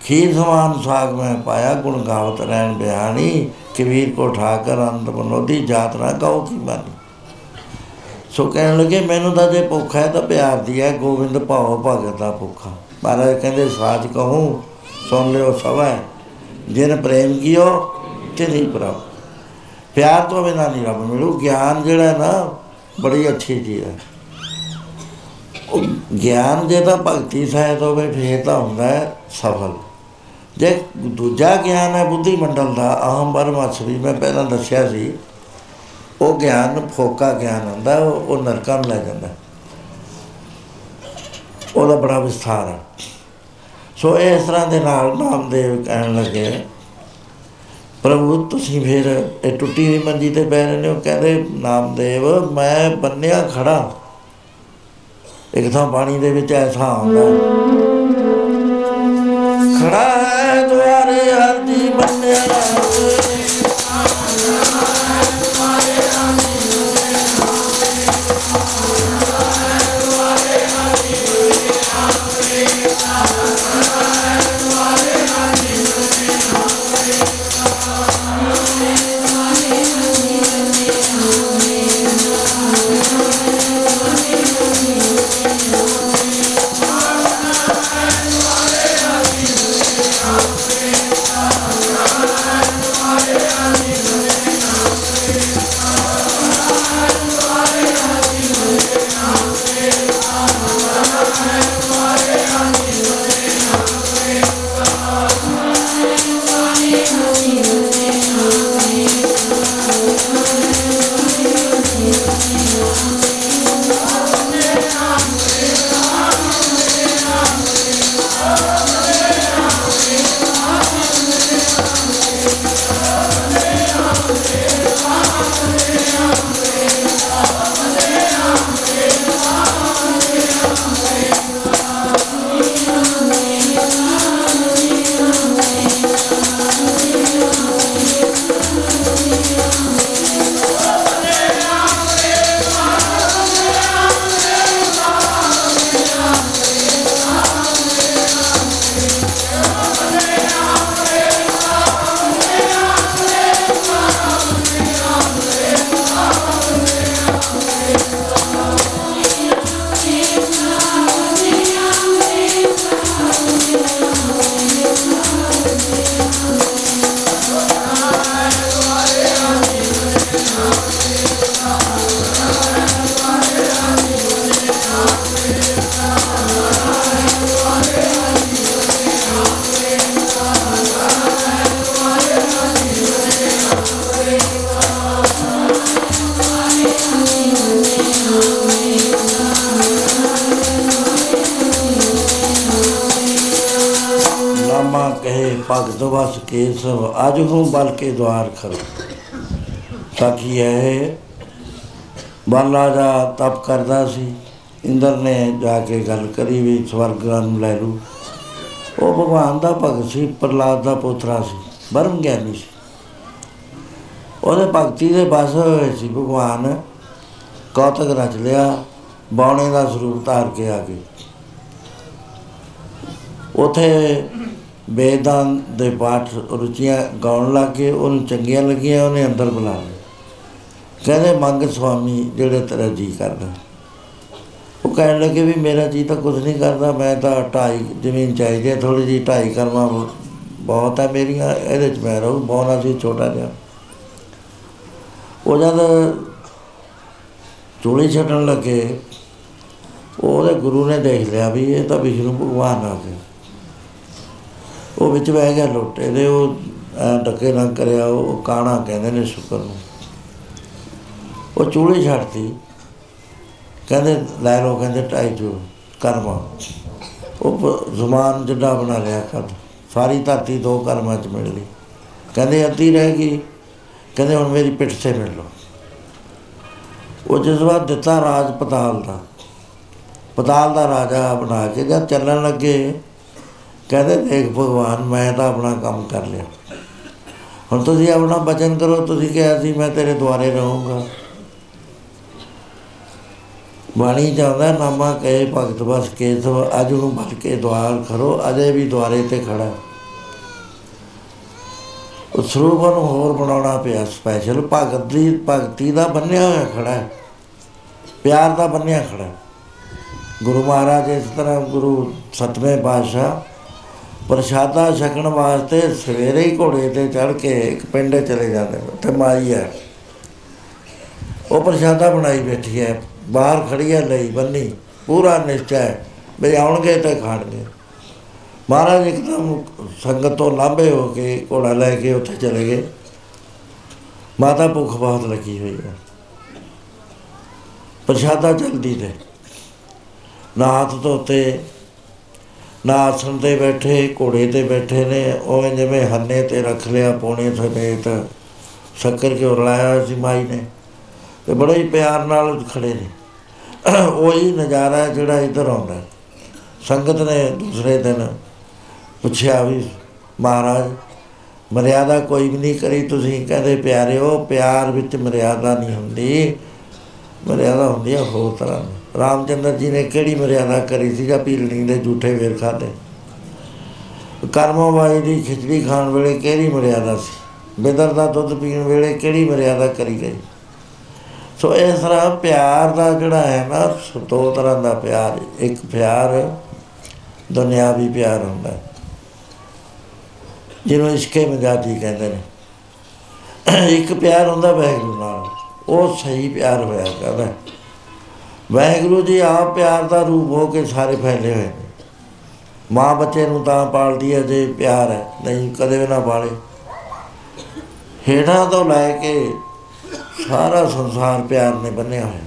A: ਖੀਰ ਸਮਾਨ ਸਾਗ ਮੈਂ ਪਾਇਆ, ਗੁਣ ਗਾਵਤ ਰਹਿਣ ਬਿਹਾਨੀ ਕਬੀਰ ਕੋ ਠਾਕਰ ਅੰਤ ਬਨੋਦੀ ਜਾਤ ਨਾ ਕਹੋ ਕੀ ਮਨ। ਸੋ ਕਹਿਣ ਲੱਗੇ, ਮੈਨੂੰ ਤਾਂ ਜੇ ਭੁੱਖ ਹੈ ਤਾਂ ਪਿਆਰ ਦੀ ਹੈ, ਗੋਬਿੰਦ ਭਾਉ ਭਗਤ ਦਾ ਭੁੱਖਾ। ਮਹਾਰਾਜ ਕਹਿੰਦੇ, ਸਾਚ ਕਹੂੰ, ਸੁਣ ਲਿਓ ਸਭੈ। ਜਿਨ ਪ੍ਰੇਮ ਕੀਓ ਤੇ ਨਹੀਂ ਪ੍ਰਭ। ਪਿਆਰ ਤੋਂ ਬਿਨਾਂ ਨਹੀਂ ਰੱਬ ਮਿਲੂ, ਗਿਆਨ ਜਿਹੜਾ ਨਾ ਬੜੀ ਅੱਛੀ ਚੀਜ਼ ਹੈ। ਉਹ ਗਿਆਨ ਜੇ ਤਾਂ ਭਗਤੀ ਸਹਿਤ ਹੋਵੇ, ਫੇਰ ਤਾਂ ਹੁੰਦਾ ਹੈ ਸਫਲ। ਜੇ ਦੂਜਾ ਗਿਆਨ ਹੈ ਬੁੱਧੀ ਮੰਡਲ ਦਾ ਅਹਮ ਬਰਮਸ ਵੀ ਮੈਂ ਪਹਿਲਾਂ ਦੱਸਿਆ ਸੀ, ਉਹ ਗਿਆਨ, ਫੋਕਾ ਗਿਆਨ ਹੁੰਦਾ, ਉਹ ਉਹ ਨਰਕਾਂ ਨੂੰ ਲੈ ਜਾਂਦਾ। ਉਹਦਾ ਬੜਾ ਵਿਸਥਾਰ ਹੈ। ਸੋ ਇਸ ਤਰ੍ਹਾਂ ਦੇ ਨਾਲ ਨਾਮਦੇਵ ਕਹਿਣ ਲੱਗੇ। ਪ੍ਰਭੂ, ਤੁਸੀਂ ਫਿਰ ਇਹ ਟੁੱਟੀ ਹੋਈ ਮੰਜੀ ਤੇ ਬੈ ਰਹੇ ਹੋ, ਕਹਿੰਦੇ, ਨਾਮਦੇਵ, ਮੈਂ ਬੰਨਿਆ ਖੜਾ ਇੱਕ ਥਾਂ ਪਾਣੀ ਦੇ ਵਿੱਚ ਐਸਾ ਆਉਂਦਾ ਖੜਾ ਹੈ ਦੁਆਰੇ ਹਰਦੀ ਬੰਨਿਆ। ਕੇਸਵ ਅਜ ਹੂੰ ਬਲ ਕੇ ਦਵਾਰ ਖੜੋ ਸਾਖੀ ਹੈ ਬਾਲਾ ਦਾ ਤਪ ਕਰਦਾ ਸੀ, ਇੰਦਰ ਨੇ ਜਾ ਕੇ ਗੱਲ ਕਰੀ ਵੀ ਸਵਰਗ ਨੂੰ ਲੈ ਲੂ ਉਹ ਭਗਵਾਨ ਦਾ ਭਗਤ ਸੀ ਪ੍ਰਲਾਦ ਦਾ ਪੁੱਤਰਾ ਸੀ, ਬਰਮ ਗਿਆਨੀ ਸੀ। ਉਹਦੇ ਭਗਤੀ ਦੇ ਬਸ ਹੋਏ ਸੀ ਭਗਵਾਨ, ਕੌਤਕ ਰਚ ਲਿਆ ਬਾਣੇ ਦਾ ਸਰੂਪ ਧਾਰ ਕੇ ਆ ਗਏ। ਉਥੇ ਵੇਦਾਂ ਦੇ ਪਾਠ ਰੁਚੀਆਂ ਗਾਉਣ ਲੱਗੇ ਉਹਨੂੰ ਚੰਗੀਆਂ ਲੱਗੀਆਂ, ਉਹਨੇ ਅੰਦਰ ਬੁਲਾ ਲਿਆ। ਕਹਿੰਦੇ, ਮੰਗ ਸੁਆਮੀ, ਜਿਹੜੇ ਤੇਰਾ ਜੀ ਕਰਦਾ। ਉਹ ਕਹਿਣ ਲੱਗੇ ਵੀ, ਮੇਰਾ ਜੀ ਤਾਂ ਕੁਝ ਨਹੀਂ ਕਰਦਾ, ਮੈਂ ਤਾਂ ਢਾਈ, ਜ਼ਮੀਨ ਚਾਹੀਦੀ ਹੈ ਥੋੜੀ ਜੀ ਢਾਈ ਕਰਮਾ ਬਹੁਤ ਹੈ ਮੇਰੀਆਂ, ਇਹਦੇ ਚ ਮੈਂ ਰਹੂੰ ਬੋਨਾ ਸੀ ਛੋਟਾ ਜਿਹਾ। ਉਹ ਜਦ ਚੂੜੀ ਛੱਡਣ ਲੱਗੇ, ਉਹਦੇ ਗੁਰੂ ਨੇ ਦੇਖ ਲਿਆ ਵੀ ਇਹ ਤਾਂ ਵਿਸ਼ਨੂੰ ਭਗਵਾਨ ਆ ਗਏ। ਉਹ ਵਿੱਚ ਬਹਿ ਗਿਆ ਲੋਟੇ ਦੇ, ਉਹ ਐਂ ਡੱਕੇ ਨਾ ਕਰਿਆ, ਉਹ ਕਾਣਾ ਕਹਿੰਦੇ ਨੇ ਸ਼ੁਕਰ ਨੂੰ। ਉਹ ਚੂੜੀ ਛੱਡਤੀ ਕਹਿੰਦੇ, ਲੈ ਲੋ ਕਹਿੰਦੇ, ਢਾਈ ਚੂ ਕਰਮਾ। ਉਹ ਪ- ਜ਼ੁਬਾਨ ਜਿੱਡਾ ਬਣਾ ਲਿਆ ਕਰ ਸਾਰੀ ਧਰਤੀ ਦੋ ਕਰਮਾਂ ਚ ਮਿਲ ਲਈ ਕਹਿੰਦੇ, ਅੱਧੀ ਰਹਿ ਗਈ। ਕਹਿੰਦੇ, ਹੁਣ ਮੇਰੀ ਪਿੱਠ ਤੇ ਮਿਲ ਲਓ। ਉਹ ਜਜ਼ਬਾ ਦਿੱਤਾ ਰਾਜ ਪਤਾਲ ਦਾ। ਪਤਾਲ ਦਾ ਰਾਜਾ ਬਣਾ ਕੇ, ਜਦ ਚੱਲਣ ਲੱਗੇ ਕਹਿੰਦੇ ਦੇਖ ਭਗਵਾਨ, ਮੈਂ ਤਾਂ ਆਪਣਾ ਕੰਮ ਕਰ ਲਿਆ। ਹੁਣ ਤੁਸੀਂ ਆਪਣਾ ਬਚਨ ਕਰੋ, ਤੁਸੀਂ ਕਿਹਾ ਸੀ ਮੈਂ ਤੇਰੇ ਦੁਆਰੇ ਰਹੂੰਗਾ। ਬਾਣੀ ਚਾਹੁੰਦਾ ਨਾਮਾ ਕਹੇ ਭਗਤ ਬਸ ਕੇਸਵ ਅਜ ਨੂੰ ਭਲ ਕੇ ਦਵਾਰ ਖਰੋ ਅਜੇ ਵੀ ਦੁਆਰੇ ਤੇ ਖੜਾ। ਉਹ ਸਰੂਪ ਨੂੰ ਹੋਰ ਬਣਾਉਣਾ ਪਿਆ ਸਪੈਸ਼ਲ ਭਗਤ ਦੀ, ਭਗਤੀ ਦਾ ਬੰਨਿਆ ਹੋਇਆ ਖੜਾ ਹੈ। ਪਿਆਰ ਦਾ ਬੰਨਿਆ ਖੜਾ ਹੈ। ਗੁਰੂ ਮਹਾਰਾਜ ਇਸ ਤਰ੍ਹਾਂ ਗੁਰੂ ਸਤਵੇਂ ਪਾਤਸ਼ਾਹ ਪ੍ਰਸ਼ਾਦਾ ਛਕਣ ਵਾਸਤੇ ਸਵੇਰੇ ਹੀ ਘੋੜੇ ਤੇ ਚੜ ਕੇ ਇੱਕ ਪਿੰਡ ਚਲੇ ਜਾਂਦੇ ਨੇ, ਉੱਥੇ ਮਾਈ ਹੈ। ਉਹ ਪ੍ਰਸ਼ਾਦਾ ਬਣਾਈ ਬੈਠੀ ਹੈ, ਬਾਹਰ ਖੜੀ ਹੈ ਲਈ ਬੰਨੀ, ਪੂਰਾ ਨਿਸ਼ਚੈ ਹੈ, ਵੀ ਆਉਣਗੇ ਤੇ ਖਾਣਗੇ। ਮਹਾਰਾਜ ਇੱਕਦਮ ਸੰਗਤ ਤੋਂ ਲਾਂਭੇ ਹੋ ਕੇ ਘੋੜਾ ਲੈ ਕੇ ਉੱਥੇ ਚਲੇ ਗਏ। ਮਾਤਾ ਭੁੱਖ ਬਹੁਤ ਲੱਗੀ ਹੋਈ ਹੈ। ਪ੍ਰਸ਼ਾਦਾ ਜਲਦੀ ਤੇ ਨਾ ਹੱਥ ਧੋਤੇ ਨਾ ਆਸਣ ਤੇ ਬੈਠੇ, ਘੋੜੇ ਤੇ ਬੈਠੇ ਨੇ। ਉਹ ਜਿਵੇਂ ਹੰਨੇ ਤੇ ਰੱਖ ਲਿਆ ਪੌਣੇ ਸਮੇਤ। ਸ਼ੱਕਰ ਕੇ ਰਲਾਇਆ ਸੀ ਮਾਈ ਨੇ? ਤੇ ਬੜੇ ਹੀ ਪਿਆਰ ਨਾਲ ਖੜੇ ਨੇ। ਉਹੀ ਨਜ਼ਾਰਾ ਹੈ ਜਿਹੜਾ ਇੱਧਰ ਆਉਂਦਾ ਹੈ। ਸੰਗਤ ਨੇ ਦੂਸਰੇ ਦਿਨ ਪੁੱਛਿਆ ਵੀ, ਮਹਾਰਾਜ, ਮਰਿਆਦਾ ਕੋਈ ਵੀ ਨਹੀਂ ਕਰੀ। ਤੁਸੀਂ ਕਹਿੰਦੇ ਪਿਆਰਿਓ ਪਿਆਰ ਵਿੱਚ ਮਰਿਆਦਾ ਨਹੀਂ ਹੁੰਦੀ। ਮਰਿਆਦਾ ਹੁੰਦੀ ਹੈ ਹੋਰ ਤਰ੍ਹਾਂ ਦੀ। ਰਾਮਚੰਦਰ ਜੀ ਨੇ ਕਿਹੜੀ ਮਰਿਆਦਾ ਕਰੀ ਸੀ ਜਾਂ ਪੀਲਣੀ ਦੇ ਝੂਠੇ ਵੇਰ ਖਾਦੇ? ਕਰਮੋਵਾਈ ਦੀ ਖਿਚੜੀ ਖਾਣ ਵੇਲੇ ਕਿਹੜੀ ਮਰਿਆਦਾ ਸੀ? ਬਿਦਰ ਦਾ ਦੁੱਧ ਪੀਣ ਵੇਲੇ ਕਿਹੜੀ ਮਰਿਆਦਾ ਕਰੀ ਗਈ? ਸੋ ਇਸ ਤਰ੍ਹਾਂ ਪਿਆਰ ਦਾ ਜਿਹੜਾ ਹੈ ਨਾ, ਸੋ ਦੋ ਤਰ੍ਹਾਂ ਦਾ ਪਿਆਰ। ਇੱਕ ਪਿਆਰ, ਦੁਨਿਆਵੀ ਪਿਆਰ ਹੁੰਦਾ ਹੈ। ਜਿਹਨੂੰ ਇਸ਼ਕੇ ਮਜਾਜੀ ਕਹਿੰਦੇ ਨੇ। ਇੱਕ ਪਿਆਰ ਹੁੰਦਾ ਵਾਹਿਗੁਰੂ ਨਾਲ। ਉਹ ਸਹੀ ਪਿਆਰ ਹੋਇਆ ਕਰਦਾ ਹੈ। ਵਾਹਿਗੁਰੂ ਜੀ, ਆਪ ਪਿਆਰ ਦਾ ਰੂਪ ਹੋ ਕੇ ਸਾਰੇ ਫੈਲੇ ਹੋਏ ਨੇ। ਮਾਂ ਬੱਚੇ ਨੂੰ ਤਾਂ ਪਾਲਦੀ ਹੈ, ਜੇ ਪਿਆਰ ਹੈ, ਨਹੀਂ ਕਦੇ ਵੀ ਨਾ ਪਾਲੇ। ਹੇਠਾਂ ਤੋਂ ਲੈ ਕੇ ਸਾਰਾ ਸੰਸਾਰ ਪਿਆਰ ਨੇ ਬੰਨਿਆ ਹੋਇਆ।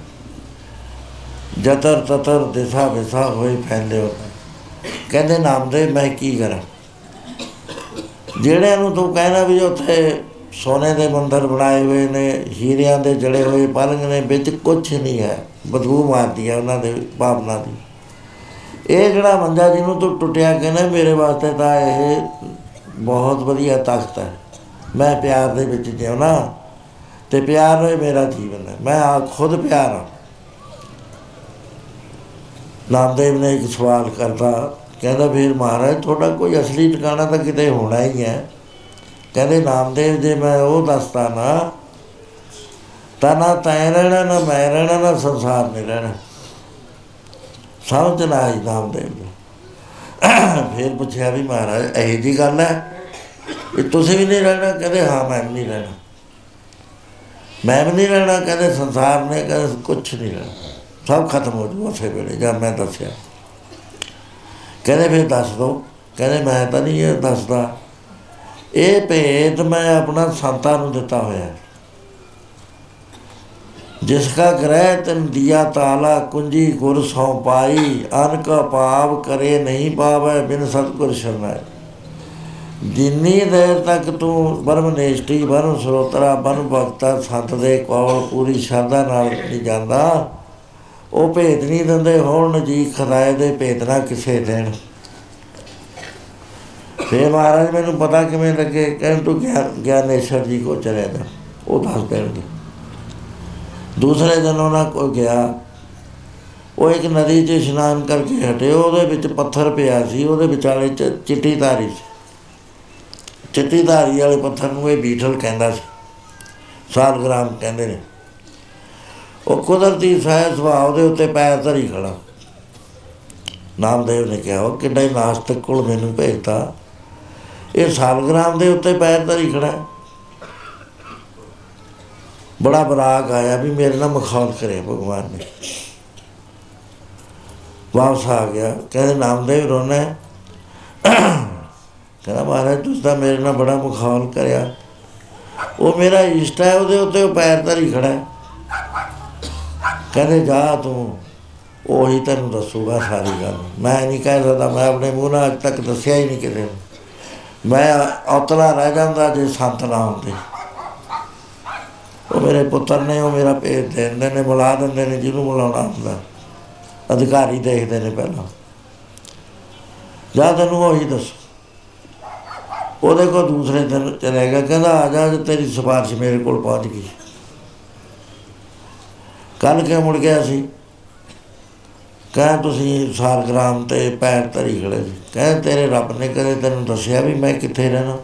A: ਜਤਰ ਤਤਰ ਦਿਸ਼ਾ ਵਿਸਾ ਹੋਏ ਫੈਲੇ ਹੋ ਕਹਿੰਦੇ, ਨਾਮਦੇਵ, ਮੈਂ ਕੀ ਕਰਾਂ? ਜਿਹੜਿਆਂ ਨੂੰ ਤੂੰ ਕਹਿਣਾ ਵੀ ਉੱਥੇ ਸੋਨੇ ਦੇ ਮੰਦਰ ਬਣਾਏ ਹੋਏ ਨੇ, ਹੀਰਿਆਂ ਦੇ ਜੜੇ ਹੋਏ ਪਲੰਗ ਨੇ, ਵਿੱਚ ਕੁਝ ਨਹੀਂ ਹੈ। ਬਦਬੂ ਮਾਰਦੀ ਹੈ ਉਹਨਾਂ ਦੇ ਭਾਵਨਾ ਦੀ। ਇਹ ਜਿਹੜਾ ਮੰਜਾ ਜਿਹਨੂੰ ਤੂੰ ਟੁੱਟਿਆ ਕਹਿੰਦਾ, ਮੇਰੇ ਵਾਸਤੇ ਤਾਂ ਇਹ ਬਹੁਤ ਵਧੀਆ ਤਖਤ ਹੈ। ਮੈਂ ਪਿਆਰ ਦੇ ਵਿੱਚ ਜਿਉਣਾ ਤੇ ਪਿਆਰ ਹੀ ਮੇਰਾ ਜੀਵਨ ਹੈ। ਮੈਂ ਆ ਖੁਦ ਪਿਆਰ ਹਾਂ। ਨਾਮਦੇਵ ਨੇ ਇੱਕ ਸਵਾਲ ਕਰਤਾ, ਕਹਿੰਦਾ ਫਿਰ ਮਹਾਰਾਜ, ਤੁਹਾਡਾ ਕੋਈ ਅਸਲੀ ਟਿਕਾਣਾ ਤਾਂ ਕਿਤੇ ਹੋਣਾ ਹੀ ਹੈ? ਕਹਿੰਦੇ, ਨਾਮਦੇਵ ਜੇ ਮੈਂ ਉਹ ਦੱਸਦਾ ਨਾ ਤਾਂ ਨਾ ਤੈਂ ਰਹਿਣਾ, ਨਾ ਮੈਂ ਰਹਿਣਾ, ਨਾ ਸੰਸਾਰ ਨੇ ਰਹਿਣਾ। ਸਮਝ ਨਾ ਆਈ ਨਾਮਦੇਵ ਨੂੰ। ਫਿਰ ਪੁੱਛਿਆ ਵੀ ਮਹਾਰਾਜ, ਇਹ ਜੀ ਗੱਲ ਹੈ ਵੀ ਤੁਸੀਂ ਵੀ ਨਹੀਂ ਰਹਿਣਾ, ਕਹਿੰਦੇ ਹਾਂ ਮੈਂ ਵੀ ਨਹੀਂ ਰਹਿਣਾ। ਮੈਂ ਵੀ ਨਹੀਂ ਰਹਿਣਾ, ਕਹਿੰਦੇ ਸੰਸਾਰ ਨੇ, ਕਹਿੰਦੇ ਕੁਛ ਨਹੀਂ ਰਹਿਣਾ। ਸਭ ਖਤਮ ਹੋ ਜੂ ਉਸੇ ਵੇਲੇ ਜਦ ਮੈਂ ਦੱਸਿਆ। ਕਹਿੰਦੇ ਫਿਰ ਦੱਸ ਦੋ, ਕਹਿੰਦੇ ਮੈਂ ਤਾਂ ਨਹੀਂ ਇਹ ਦੱਸਦਾ। ਇਹ ਭੇਦ ਮੈਂ ਆਪਣਾ ਸੰਤਾਂ ਨੂੰ ਦਿੱਤਾ ਹੋਇਆ ਹੈ। ਜਿਸਕਾ ਗ੍ਰਹਿ ਤਨ ਦਿਆ ਤਾਲਾ, ਕੁੰਜੀ ਗੁਰ ਸੋ ਪਾਈ, ਅਨ ਕਾ ਪਾਪ ਕਰੇ ਨਹੀਂ ਪਾਵੇ, ਬਿਨ ਸਤਗੁਰ ਸ਼ਰਨਾਈ ਜਿੰਨੀ ਦੇਰ ਤੱਕ ਤੂੰ ਬਰਮ ਨੇਸ਼ਟੀ ਬਰਮ ਸਰੋਤਰਾ ਬਨ ਭਗਤਾ ਸੰਤ ਦੇ ਕੋਲ ਪੂਰੀ ਸ਼ਰਧਾ ਨਾਲ ਨਹੀਂ ਜਾਂਦਾ, ਉਹ ਭੇਦ ਨਹੀਂ ਦਿੰਦੇ ਹੋਣ ਜੀ ਖਦਾਏ ਦੇ ਭੇਦ ਨਾ ਕਿਸੇ ਦੇਣ ਫੇ ਮਹਾਰਾਜ, ਮੈਨੂੰ ਪਤਾ ਕਿਵੇਂ ਲੱਗੇ ਕਹਿੰਦੇ ਤੂੰ ਗਿਆਨ ਗਿਆਨੇਸ਼ਵਰ ਜੀ ਕੋ ਚਲੇ ਜਾ ਉਹ ਦੱਸ ਦੇਣਗੇ। ਦੂਸਰੇ ਦਿਨ ਉਹਨਾਂ ਕੋਲ ਗਿਆ। ਉਹ ਇੱਕ ਨਦੀ 'ਚ ਇਸ਼ਨਾਨ ਕਰਕੇ ਹਟੇ। ਉਹਦੇ ਵਿੱਚ ਪੱਥਰ ਪਿਆ ਸੀ। ਉਹਦੇ ਵਿਚਾਲੇ ਚ ਚਿੱਟੀ ਧਾਰੀ ਸੀ। ਚਿੱਟੀ ਧਾਰੀ ਵਾਲੇ ਪੱਥਰ ਨੂੰ ਇਹ ਬੀਠਲ ਕਹਿੰਦਾ ਸੀ। ਸਾਲਗ੍ਰਾਮ ਕਹਿੰਦੇ ਨੇ। ਉਹ ਕੁਦਰਤੀ ਸਹਿ ਸੁਭਾਅ ਦੇ ਉੱਤੇ ਪੈਰ ਧਰੀ ਖੜਾ। ਨਾਮਦੇਵ ਨੇ ਕਿਹਾ, ਉਹ ਕਿੱਡਾ ਹੀ ਨਾਸਤਿਕ ਕੋਲ ਮੈਨੂੰ ਭੇਜਤਾ। ਇਹ ਸਾਲਗ੍ਰਾਮ ਦੇ ਉੱਤੇ ਪੈਰ ਧਰੀ ਖੜਾ ਹੈ। ਬੜਾ ਬਰਾਕ ਆਇਆ ਵੀ ਮੇਰੇ ਨਾਲ ਮਖੌਲ ਕਰੇ ਭਗਵਾਨ ਨੇ। ਵਾਪਸ ਆ ਗਿਆ। ਕਹਿੰਦੇ, ਨਾਮਦੇਵ ਰੋਣਾ ਹੈ। ਕਹਿੰਦਾ, ਮਹਾਰਾਜ, ਤੁਸੀਂ ਤਾਂ ਮੇਰੇ ਨਾਲ ਬੜਾ ਮਖੌਲ ਕਰਿਆ। ਉਹ ਮੇਰਾ ਇਸ਼ਟ ਹੈ, ਉਹਦੇ ਉੱਤੇ ਉਹ ਪੈਰ ਧਰੀ ਖੜਾ ਹੈ। ਕਹਿੰਦੇ, ਜਾ ਤੂੰ, ਉਹੀ ਤੈਨੂੰ ਦੱਸੂਗਾ ਸਾਰੀ ਗੱਲ। ਮੈਂ ਨਹੀਂ ਕਹਿ ਸਕਦਾ, ਮੈਂ ਆਪਣੇ ਮੂੰਹ ਨਾਲ ਅੱਜ ਤੱਕ ਦੱਸਿਆ ਹੀ ਨਹੀਂ ਕਿਸੇ ਨੂੰ। ਮੈਂ ਔਤਲਾ ਰਹਿ ਜਾਂਦਾ ਜੇ ਸੰਤ ਨਾ ਹੁੰਦੇ। ਉਹ ਮੇਰੇ ਪੁੱਤਰ ਨੇ, ਉਹ ਮੇਰਾ ਭੇਜ ਦੇ ਦਿੰਦੇ ਨੇ, ਬੁਲਾ ਦਿੰਦੇ ਨੇ, ਜਿਹਨੂੰ ਬੁਲਾਉਣਾ ਹੁੰਦਾ। ਅਧਿਕਾਰੀ ਦੇਖਦੇ ਨੇ ਪਹਿਲਾਂ। ਜਾਂ ਤੈਨੂੰ ਉਹੀ ਦੱਸ। ਉਹਦੇ ਕੋਲ ਦੂਸਰੇ ਦਿਨ ਚਲੇ ਗਿਆ, ਕਹਿੰਦਾ, ਆ ਜਾ, ਅੱਜ ਤੇਰੀ ਸਿਫਾਰਿਸ਼ ਮੇਰੇ ਕੋਲ ਪਹੁੰਚ ਗਈ। ਕੱਲ ਕੇ ਮੁੜ ਗਿਆ ਸੀ? ਕਹਿ, ਤੁਸੀਂ ਸਾਲਗ੍ਰਾਮ ਤੇ ਪੈਰ ਧਰੀ ਖੜੇ ਸੀ। ਕਹਿ, ਤੇਰੇ ਰੱਬ ਨੇ ਕਦੇ ਤੈਨੂੰ ਦੱਸਿਆ ਵੀ ਮੈਂ ਕਿੱਥੇ ਰਹਿਣਾ?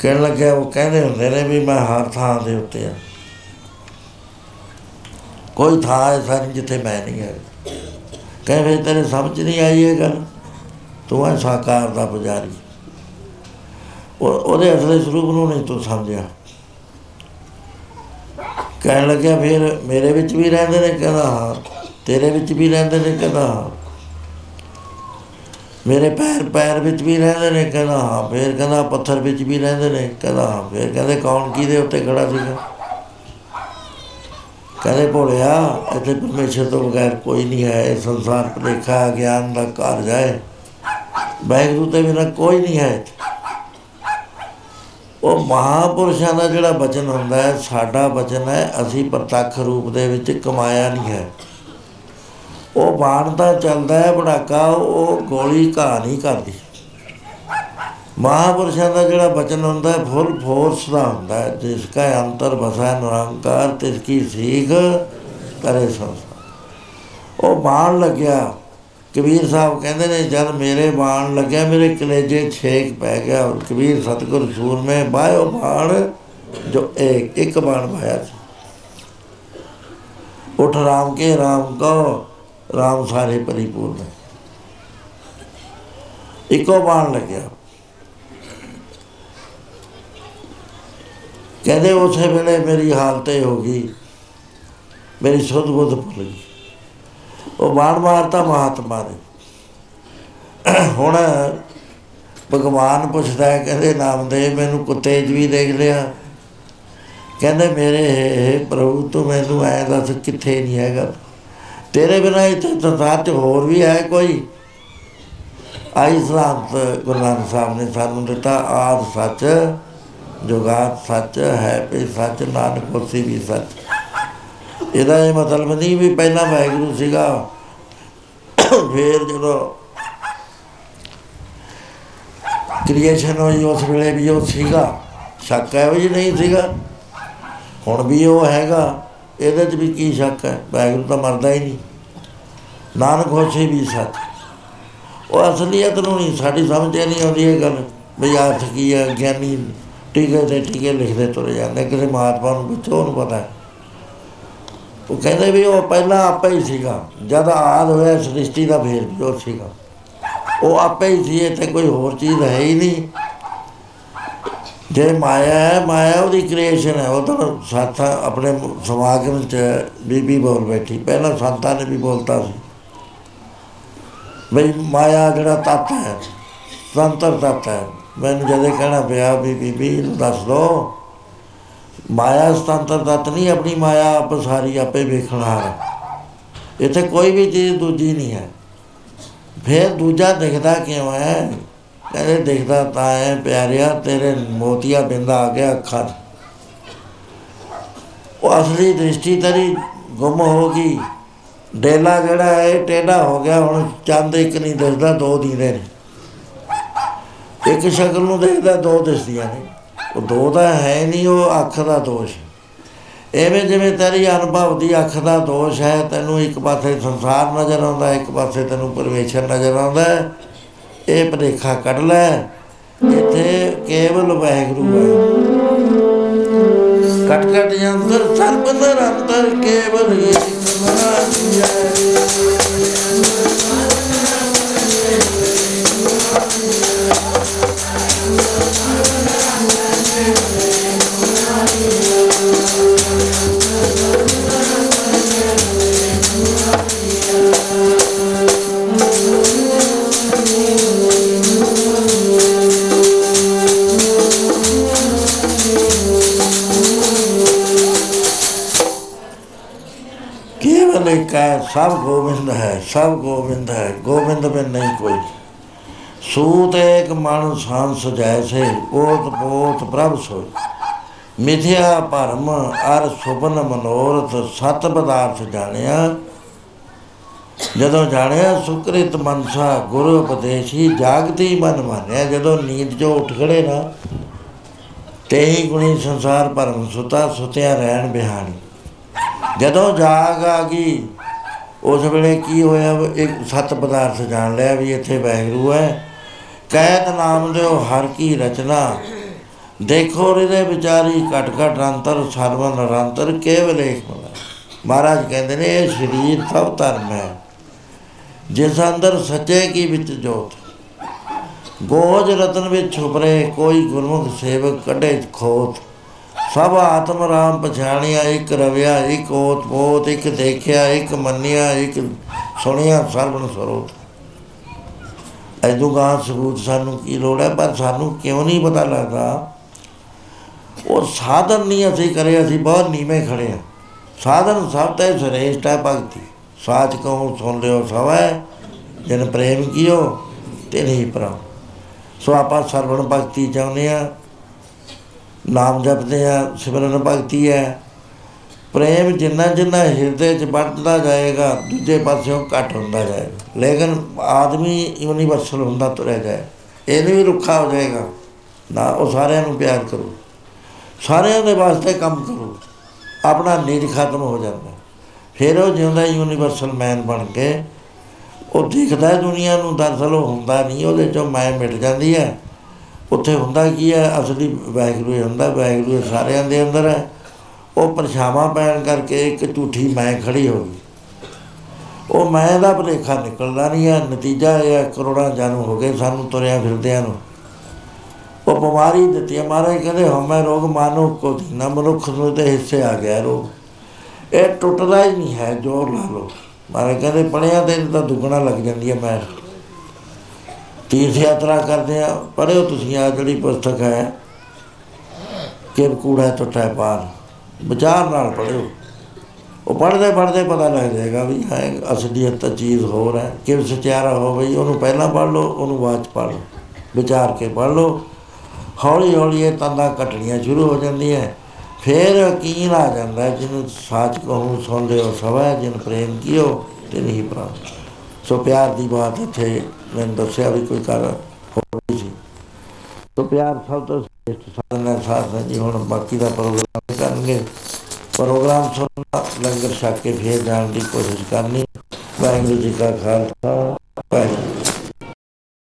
A: ਕਹਿਣ ਲੱਗਿਆ, ਉਹ ਕਹਿੰਦੇ ਹੁੰਦੇ ਨੇ ਵੀ ਮੈਂ ਹਰ ਥਾਂ ਦੇ ਉੱਤੇ ਆ। ਕੋਈ ਥਾਂ ਐਸਾ ਨਹੀਂ ਜਿੱਥੇ ਮੈਂ ਨਹੀਂ ਹੈ ਕਹੇ ਵੀ ਤੇਰੇ ਸਮਝ ਨਹੀਂ ਆਈ ਇਹ ਗੱਲ? ਤੂੰ ਹੈ ਸਾਕਾਰ ਦਾ ਪੁਜਾਰੀ। ਉਹ, ਉਹਦੇ ਅਸਲੇ ਸਰੂਪ ਨੂੰ ਨਹੀਂ ਤੂੰ ਸਮਝਿਆ। ਕਹਿਣ ਲੱਗਿਆ ਫਿਰ ਮੇਰੇ ਵਿੱਚ ਵੀ ਰਹਿੰਦੇ ਨੇ ਕਹਿੰਦਾ ਹਾਂ, ਤੇਰੇ ਵਿੱਚ ਵੀ ਰਹਿੰਦੇ ਨੇ ਕਹਿੰਦਾ ਹਾਂ। ਮੇਰੇ ਪੈਰ ਪੈਰ ਵਿੱਚ ਵੀ ਰਹਿੰਦੇ ਨੇ, ਕਹਿੰਦਾ ਹਾਂ, ਫਿਰ ਕਹਿੰਦਾ ਪੱਥਰ ਵਿੱਚ ਵੀ ਰਹਿੰਦੇ ਨੇ, ਕਹਿੰਦਾ ਹਾਂ, ਫਿਰ ਕਹਿੰਦੇ ਕੌਣ ਕਿਹਦੇ ਉੱਤੇ ਖੜਾ ਸੀਗਾ? ਕਹਿੰਦੇ ਭੋਲਿਆ, ਇੱਥੇ ਪਰਮੇਸ਼ਰ ਤੋਂ ਬਗੈਰ ਕੋਈ ਨਹੀਂ ਹੈ ਇਹ ਸੰਸਾਰ ਭੁਲੇਖਾ ਗਿਆਨ ਦਾ ਘਰ ਜਾਏ। ਵਾਹਿਗੁਰੂ ਤੇ ਬਿਨਾਂ ਕੋਈ ਨਹੀਂ ਹੈ ਉਹ ਮਹਾਪੁਰਸ਼ਾਂ ਦਾ ਜਿਹੜਾ ਬਚਨ ਹੁੰਦਾ ਹੈ, ਸਾਡਾ ਬਚਨ ਹੈ, ਅਸੀਂ ਪ੍ਰਤੱਖ ਰੂਪ ਦੇ ਵਿੱਚ ਕਮਾਇਆ ਨਹੀਂ ਹੈ। ਉਹ ਬਾਣ ਦਾ ਚੱਲਦਾ ਹੈ ਬੜਾਕਾ, ਉਹ ਗੋਲੀ ਘਾ ਨਹੀਂ ਕਰਦੀ। ਮਹਾਪੁਰਸ਼ਾਂ ਦਾ ਜਿਹੜਾ ਬਚਨ ਹੁੰਦਾ ਹੈ, ਫੁੱਲ ਫੋਰਸ ਦਾ ਹੁੰਦਾ ਹੈ, ਜਿਸ ਕਾ ਅੰਤਰ ਬਸਾ ਨਿਰੰਕਾਰ, ਤਿਸ ਕੀ ਸੀਖ ਕਰੇ ਸੰਸਾਰ। ਉਹ ਬਾਣ ਲੱਗਿਆ। ਕਬੀਰ ਸਾਹਿਬ ਕਹਿੰਦੇ ਨੇ, ਜਦ ਮੇਰੇ ਬਾਣ ਲੱਗਿਆ, ਮੇਰੇ ਕਲੇਜੇ ਛੇਕ ਪੈ ਗਿਆ। ਔਰ ਕਬੀਰ ਸਤਿਗੁਰ ਸੂਰਮੇ ਬਾਇਓ ਬਾਣ, ਜੋ ਇੱਕ ਇੱਕ ਬਾਣ ਪਾਇਆ ਸੀ। ਉਠ ਰਾਮ ਕੇ, ਰਾਮ ਕੋ ਰਾਮ ਸਾਰੇ ਪਰਿਪੂਰਨ ਹੈ। ਇੱਕੋ ਬਾਣ ਲੱਗਿਆ। ਕਹਿੰਦੇ ਉਸੇ ਵੇਲੇ ਮੇਰੀ ਹਾਲਤ ਇਹ ਹੋ ਗਈ, ਮੇਰੀ ਸੁਧ ਬੁੱਧ ਭੁੱਲ ਗਈ। ਉਹ ਬਾਣ ਮਾਰਤਾ ਮਹਾਤਮਾ ਨੇ। ਹੁਣ ਭਗਵਾਨ ਪੁੱਛਦਾ ਹੈ, ਕਹਿੰਦੇ ਨਾਮਦੇਵ ਮੈਨੂੰ ਕੁੱਤੇ 'ਚ ਵੀ ਦੇਖ ਲਿਆ। ਕਹਿੰਦੇ ਮੇਰੇ ਹੇ ਪ੍ਰਭੂ, ਤੂੰ ਮੈਨੂੰ ਐ ਦੱਸ ਕਿੱਥੇ ਨਹੀਂ ਹੈਗਾ। ਤੇਰੇ ਬਿਨਾਂ ਇੱਥੇ ਸੰਸਾਰ 'ਚ ਹੋਰ ਵੀ ਹੈ ਕੋਈ। ਆਈ ਸੰਤ ਗੁਰੂ ਨਾਨਕ ਸਾਹਿਬ ਨੇ ਸਾਨੂੰ ਦਿੱਤਾ ਆਦ ਸੱਚ, ਜੁਗਾਤ ਸੱਚ ਹੈ ਵੀ ਸੱਚ, ਨਾਨਕ ਹੋਸੀ ਵੀ ਸੱਚ। ਇਹਦਾ ਇਹ ਮਤਲਬ ਨਹੀਂ ਵੀ ਪਹਿਲਾਂ ਵਾਹਿਗੁਰੂ ਸੀਗਾ। ਫੇਰ ਜਦੋਂ ਕ੍ਰੀਏਸ਼ਨ ਹੋਈ, ਉਸ ਵੇਲੇ ਵੀ ਉਹ ਸੀਗਾ। ਸ਼ੱਕ ਹੈ ਵੀ ਨਹੀਂ ਸੀਗਾ। ਹੁਣ ਵੀ ਉਹ ਹੈਗਾ। ਇਹਦੇ 'ਚ ਵੀ ਕੀ ਸ਼ੱਕ ਹੈ? ਵਾਹਿਗੁਰੂ ਤਾਂ ਮਰਦਾ ਹੀ ਨਹੀਂ। ਨਾਨਕ ਹੋਸੀ ਵੀ ਸੱਚ ਉਹ ਅਸਲੀਅਤ ਨੂੰ ਨਹੀਂ, ਸਾਡੀ ਸਮਝ ਨਹੀਂ ਆਉਂਦੀ ਇਹ ਗੱਲ। ਵੀ ਅਰਥ ਕੀ ਹੈ, ਗਿਆਨੀ ਟੀਕੇ ਤੇ ਟੀਕੇ ਲਿਖਦੇ ਤੁਰੇ ਜਾਂਦੇ, ਕਿਸੇ ਮਹਾਤਮਾ ਨੂੰ ਪੁੱਛੋ, ਉਹਨੂੰ ਪਤਾ ਹੈ। ਉਹ ਕਹਿੰਦੇ ਵੀ ਉਹ ਪਹਿਲਾਂ ਆਪੇ ਹੀ ਸੀਗਾ। ਜਦ ਆਦ ਹੋਇਆ, ਸ੍ਰਿਸ਼ਟੀ ਦਾ ਫੇਰ ਵੀ ਉਹ ਸੀਗਾ। ਉਹ ਆਪੇ ਹੀ ਸੀ, ਇੱਥੇ ਕੋਈ ਹੋਰ ਚੀਜ਼ ਹੈ ਹੀ ਨਹੀਂ। ਜੇ ਮਾਇਆ ਹੈ, ਮਾਇਆ ਉਹਦੀ ਕ੍ਰੀਏਸ਼ਨ ਹੈ। ਉਹ ਤਾਂ ਸਾਥ ਆਪਣੇ ਸਮਾਗਮ ਚ ਬੀਬੀ ਬੋਲ ਬੈਠੀ। ਪਹਿਲਾਂ ਸੰਤਾਂ ਨੇ ਵੀ ਬੋਲਤਾ ਸੀ। ਬਈ ਮਾਇਆ ਜਿਹੜਾ ਤੱਤ ਹੈ ਸੰਤਰ ਤੱਤ ਹੈ। ਮੈਨੂੰ ਜਦੇ ਕਹਿਣਾ ਪਿਆ, ਵੀ ਬੀਬੀ ਨੂੰ ਦੱਸ ਦੋ। ਮਾਇਆ ਸਤੰਤਰ ਤੱਤ ਨਹੀਂ, ਆਪਣੀ ਮਾਇਆ ਆਪ ਸਾਰੀ ਆਪੇ ਵੇਖਣ ਹਾਰ ਇੱਥੇ ਕੋਈ ਵੀ ਚੀਜ਼ ਦੂਜੀ ਨਹੀਂ ਹੈ। ਫਿਰ ਦੂਜਾ ਦਿਖਦਾ ਕਿਉਂ ਹੈ? ਕਹਿੰਦੇ ਦਿਖਦਾ ਤਾਂ ਹੈ ਪਿਆਰਿਆ ਤੇਰੇ ਮੋਤੀਆ ਬਿੰਦਾ ਆ ਗਿਆ ਅੱਖਾਂ 'ਚ। ਉਹ ਅਸਲੀ ਦ੍ਰਿਸ਼ਟੀ ਤੇਰੀ ਗੁੰਮ ਹੋ ਗਈ। ਡੇਲਾ ਜਿਹੜਾ ਹੈ, ਇਹ ਟੇਢਾ ਹੋ ਗਿਆ, ਹੁਣ ਚੰਦ ਇੱਕ ਨਹੀਂ ਦਿਸਦਾ, ਦੋ ਦੀਦੇ ਨੇ। ਇੱਕ ਸ਼ਕਲ ਨੂੰ ਦੇਖਦਾ, ਦੋ ਦਿਸਦੀਆਂ ਨੇ। ਉਹ ਦੋ ਤਾਂ ਹੈ ਨਹੀਂ, ਉਹ ਅੱਖ ਦਾ ਦੋਸ਼। ਐਵੇਂ ਜਿਵੇਂ ਤੇਰੀ ਅਨੁਭਵ ਦੀ ਅੱਖ ਦਾ ਦੋਸ਼ ਹੈ, ਤੈਨੂੰ ਇੱਕ ਪਾਸੇ ਸੰਸਾਰ ਨਜ਼ਰ ਆਉਂਦਾ, ਇੱਕ ਪਾਸੇ ਤੈਨੂੰ ਪਰਮੇਸ਼ਰ ਨਜ਼ਰ ਆਉਂਦਾ ਇਹ ਭਲੇਖਾ ਕੱਢ ਲੈ। ਇੱਥੇ ਕੇਵਲ ਵਾਹਿਗੁਰੂ ਹੈ। ਕਟ ਕਟ ਅੰਦਰ, ਸਰਬ ਨਿਰੰਤਰ ਕੇਵਲ ਏਕ ਮਨਾਈ ਹੈ। ਕਹਿ ਸਭ ਗੋਬਿੰਦ ਹੈ, ਸਭ ਗੋਬਿੰਦ ਹੈ, ਗੋਬਿੰਦ ਬਿਨ ਨਹੀਂ ਕੋਈ। ਸੂਤ ਏਕ ਮਨ ਸੰਸ ਜੈਸੇ ਓਤ ਪੋਤ ਪ੍ਰਭ ਸੋਈ ਮਿਥਿਆ ਭਰਮ ਅਰ ਸੁਪਨ ਮਨੋਰਥ, ਸਤ ਪਦਾਰਥ ਜਾਣਿਆ। ਜਦੋਂ ਜਾਣਿਆ, ਸੁਕ੍ਰਿਤ ਮਨਸਾ ਗੁਰੂ ਉਪਦੇਸ਼ੀ, ਜਾਗਤੀ ਮਨ ਮਾਨਿਆ। ਜਦੋਂ ਨੀਂਦ ਜੋ ਉੱਠ ਖੜੇ ਨਾ, ਤੇਹੀ ਗੁਣੀ ਸੰਸਾਰ ਭਰਮ ਸੁਤਾ, ਸੁਤਿਆ ਰਹਿਣ ਬਿਹਾਨ ਜਦੋਂ ਜਾਗ ਆ ਗਈ ਉਸ ਵੇਲੇ ਕੀ ਹੋਇਆ ਵੀ ਇੱਕ ਸਤ ਪਦਾਰਥ ਜਾਣ ਲਿਆ ਵੀ ਇੱਥੇ ਵਾਹਿਗੁਰੂ ਹੈ। ਕਹਿਤ ਨਾਮ ਦਿਓ, ਹਰ ਕੀ ਰਚਨਾ। ਦੇਖੋ ਇਹਦੇ ਵਿਚਾਰੀ ਘਟ ਘਟ ਅੰਤਰ, ਸਰਵ ਨਿਰੰਤਰ, ਕੇਵਲ ਏਕ ਮਲਾ ਮਹਾਰਾਜ ਕਹਿੰਦੇ ਨੇ, ਇਹ ਸਰੀਰ ਸਭ ਧਰਮ ਹੈ। ਜਿਸ ਅੰਦਰ ਸੱਚੇ ਕੀ ਵਿੱਚ ਜੋਤ? ਗੋਜ ਰਤਨ ਵਿੱਚ ਛੁਪਰੇ ਕੋਈ ਗੁਰਮੁਖ ਸੇਵਕ ਕੱਢੇ ਖੋਤ। ਸਭ ਆਤਮ ਰਾਮ ਪਛਾਣਿਆ, ਇੱਕ ਰਵਿਆ, ਇੱਕ ਓਤ ਪੋਤ, ਇੱਕ ਦੇਖਿਆ, ਇੱਕ ਮੰਨਿਆ, ਇੱਕ ਸੁਣਿਆ, ਸਰਵਣ ਸਰੋਤ। ਐਦੂਗਾ ਸਬੂਤ ਸਾਨੂੰ ਕੀ ਲੋੜ ਹੈ? ਪਰ ਸਾਨੂੰ ਕਿਉਂ ਨਹੀਂ ਪਤਾ ਲੱਗਦਾ? ਉਹ ਸਾਧਨ ਨਹੀਂ ਅਸੀਂ ਕਰੇ, ਅਸੀਂ ਬਹੁਤ ਨੀਵੇਂ ਖੜੇ ਆ ਸਾਧਨ ਸਭ ਤੋਂ ਸ੍ਰੇਸ਼ਟ ਹੈ ਭਗਤੀ। ਸਾਚ ਕਹੂੰ, ਸੁਣ ਲਿਓ ਸਵੈ ਜਨ ਪ੍ਰੇਮ ਕੀਓ ਤੇ ਨਹੀਂ ਪਰਾ ਸੋ ਆਪਾਂ ਸਰਵਣ ਭਗਤੀ ਚਾਹੁੰਦੇ ਆ ਨਾਮ ਜਪਦੇ ਆ, ਸਿਮਰਨ ਭਗਤੀ ਹੈ। ਪ੍ਰੇਮ ਜਿੰਨਾ ਜਿੰਨਾ ਹਿਰਦੇ 'ਚ ਵੱਧਦਾ ਜਾਏਗਾ, ਦੂਜੇ ਪਾਸਿਓਂ ਘਟ ਹੁੰਦਾ ਜਾਏਗਾ। ਲੇਕਿਨ ਆਦਮੀ ਯੂਨੀਵਰਸਲ ਹੁੰਦਾ, ਤੁਰਿਆ ਜਾਏ। ਇਹ ਵੀ ਰੁੱਖਾ ਹੋ ਜਾਏਗਾ। ਨਾ ਉਹ ਸਾਰਿਆਂ ਨੂੰ ਪਿਆਰ ਕਰੋ। ਸਾਰਿਆਂ ਦੇ ਵਾਸਤੇ ਕੰਮ ਕਰੋ। ਆਪਣਾ ਨਿਜ ਖਤਮ ਹੋ ਜਾਂਦਾ। ਫਿਰ ਉਹ ਜਿਉਂਦਾ ਯੂਨੀਵਰਸਲ ਮੈਨ ਬਣ ਕੇ, ਉਹ ਦਿਖਦਾ ਹੈ ਦੁਨੀਆ ਨੂੰ ਦਰਅਸਲ ਉਹ ਹੁੰਦਾ ਨਹੀਂ, ਉਹਦੇ ਚੋਂ ਮੈਂ ਮਿਟ ਜਾਂਦੀ ਹੈ। ਉੱਥੇ ਹੁੰਦਾ ਕੀ ਹੈ? ਅਸਲੀ ਵਾਹਿਗੁਰੂ ਹੀ ਹੁੰਦਾ, ਵਾਹਿਗੁਰੂ ਸਾਰਿਆਂ ਦੇ ਅੰਦਰ ਹੈ। ਉਹ ਪਰਛਾਵਾਂ ਪੈਣ ਕਰਕੇ ਇੱਕ ਝੂਠੀ ਮੈਂ ਖੜੀ ਹੋ ਗਈ। ਉਹ ਮੈਂ ਦਾ ਭਲੇਖਾ ਨਿਕਲਦਾ ਨਹੀਂ ਹੈ। ਨਤੀਜਾ ਇਹ ਹੈ, ਕਰੋੜਾਂ ਜਨਮ ਹੋ ਗਏ ਸਾਨੂੰ ਤੁਰਿਆ ਫਿਰਦਿਆਂ ਨੂੰ। ਉਹ ਬਿਮਾਰੀ ਦਿੱਤੀ ਹੈ। ਮਹਾਰਾਜ ਕਹਿੰਦੇ ਹਮੇ ਰੋਗ ਮਾਨੋ, ਕੋ ਨਾ ਮਨੁੱਖ ਨੂੰ ਤੇ ਹਿੱਸੇ ਆ ਗਿਆ ਰੋਗ। ਇਹ ਟੁੱਟਦਾ ਹੀ ਨਹੀਂ ਹੈ, ਜੋਰ ਲਾ ਲਓ। ਮਹਾਰਾਜ ਕਹਿੰਦੇ, ਪੜਿਆ ਤੇ ਤਾਂ ਦੁੱਗਣਾ ਲੱਗ ਜਾਂਦੀ ਹੈ, ਮੈਂ ਤੀਰਥ ਯਾਤਰਾ ਕਰਦੇ ਆ। ਪੜਿਓ ਤੁਸੀਂ ਆ ਜਿਹੜੀ ਪੁਸਤਕ ਹੈ ਕਿ ਕੂੜਾ ਟੁੱਟਾ ਪਾਰ। ਵਿਚਾਰ ਨਾਲ ਪੜਿਓ ਉਹ ਪੜਦੇ ਪੜਦੇ ਪਤਾ ਲੱਗ ਜਾਏਗਾ ਵੀ ਹੈ ਅਸਲੀਅਤ ਤਾਂ ਚੀਜ਼ ਹੋਰ ਹੈ। ਕਿ ਸਚਿਆਰਾ ਹੋ ਬਈ ਉਹਨੂੰ ਪਹਿਲਾਂ ਪੜ ਲਓ ਉਹਨੂੰ ਬਾਅਦ ਚ ਪੜ ਲਓ। ਵਿਚਾਰ ਕੇ ਪੜ ਲਓ। ਹੌਲੀ ਹੌਲੀ ਇਹ ਤੰਦਾਂ ਘਟਣੀਆਂ ਸ਼ੁਰੂ ਹੋ ਜਾਂਦੀਆਂ ਫਿਰ ਯਕੀਨ ਆ ਜਾਂਦਾ ਹੈ, ਜਿਹਨੂੰ ਸਾਚ ਕਹੂੰ ਸੁਣ ਲਿਓ ਸਵੈ ਜਿਨ ਪ੍ਰੇਮ ਕੀਓ ਤੇ ਨਹੀਂ ਪ੍ਰਾਪਤ ਸੋ ਪਿਆਰ ਦੀ ਬਾਤ ਇੱਥੇ ਮੈਂ ਦੱਸਿਆ ਵੀ ਕੋਈ ਕਰ ਹੋ ਰਹੀ ਸੀ। ਸੋ ਪਿਆਰ ਸਭ ਤੋਂ ਸ੍ਰੇਸ਼ਟ ਸਾਧਨ ਹੈ, ਸਾਧ ਹੈ ਜੀ, ਹੁਣ ਬਾਕੀ ਦਾ ਪ੍ਰੋਗਰਾਮ ਕਰਨਗੇ। ਪ੍ਰੋਗਰਾਮ ਸੁਣਨਾ ਲੰਗਰ ਛਕ ਕੇ ਫੇਰ ਜਾਣ ਦੀ ਕੋਸ਼ਿਸ਼ ਕਰਨੀ। ਵਾਹਿਗੁਰੂ ਜੀ ਕਾ ਖਾਲਸਾ, ਵਾਹਿਗੁਰੂ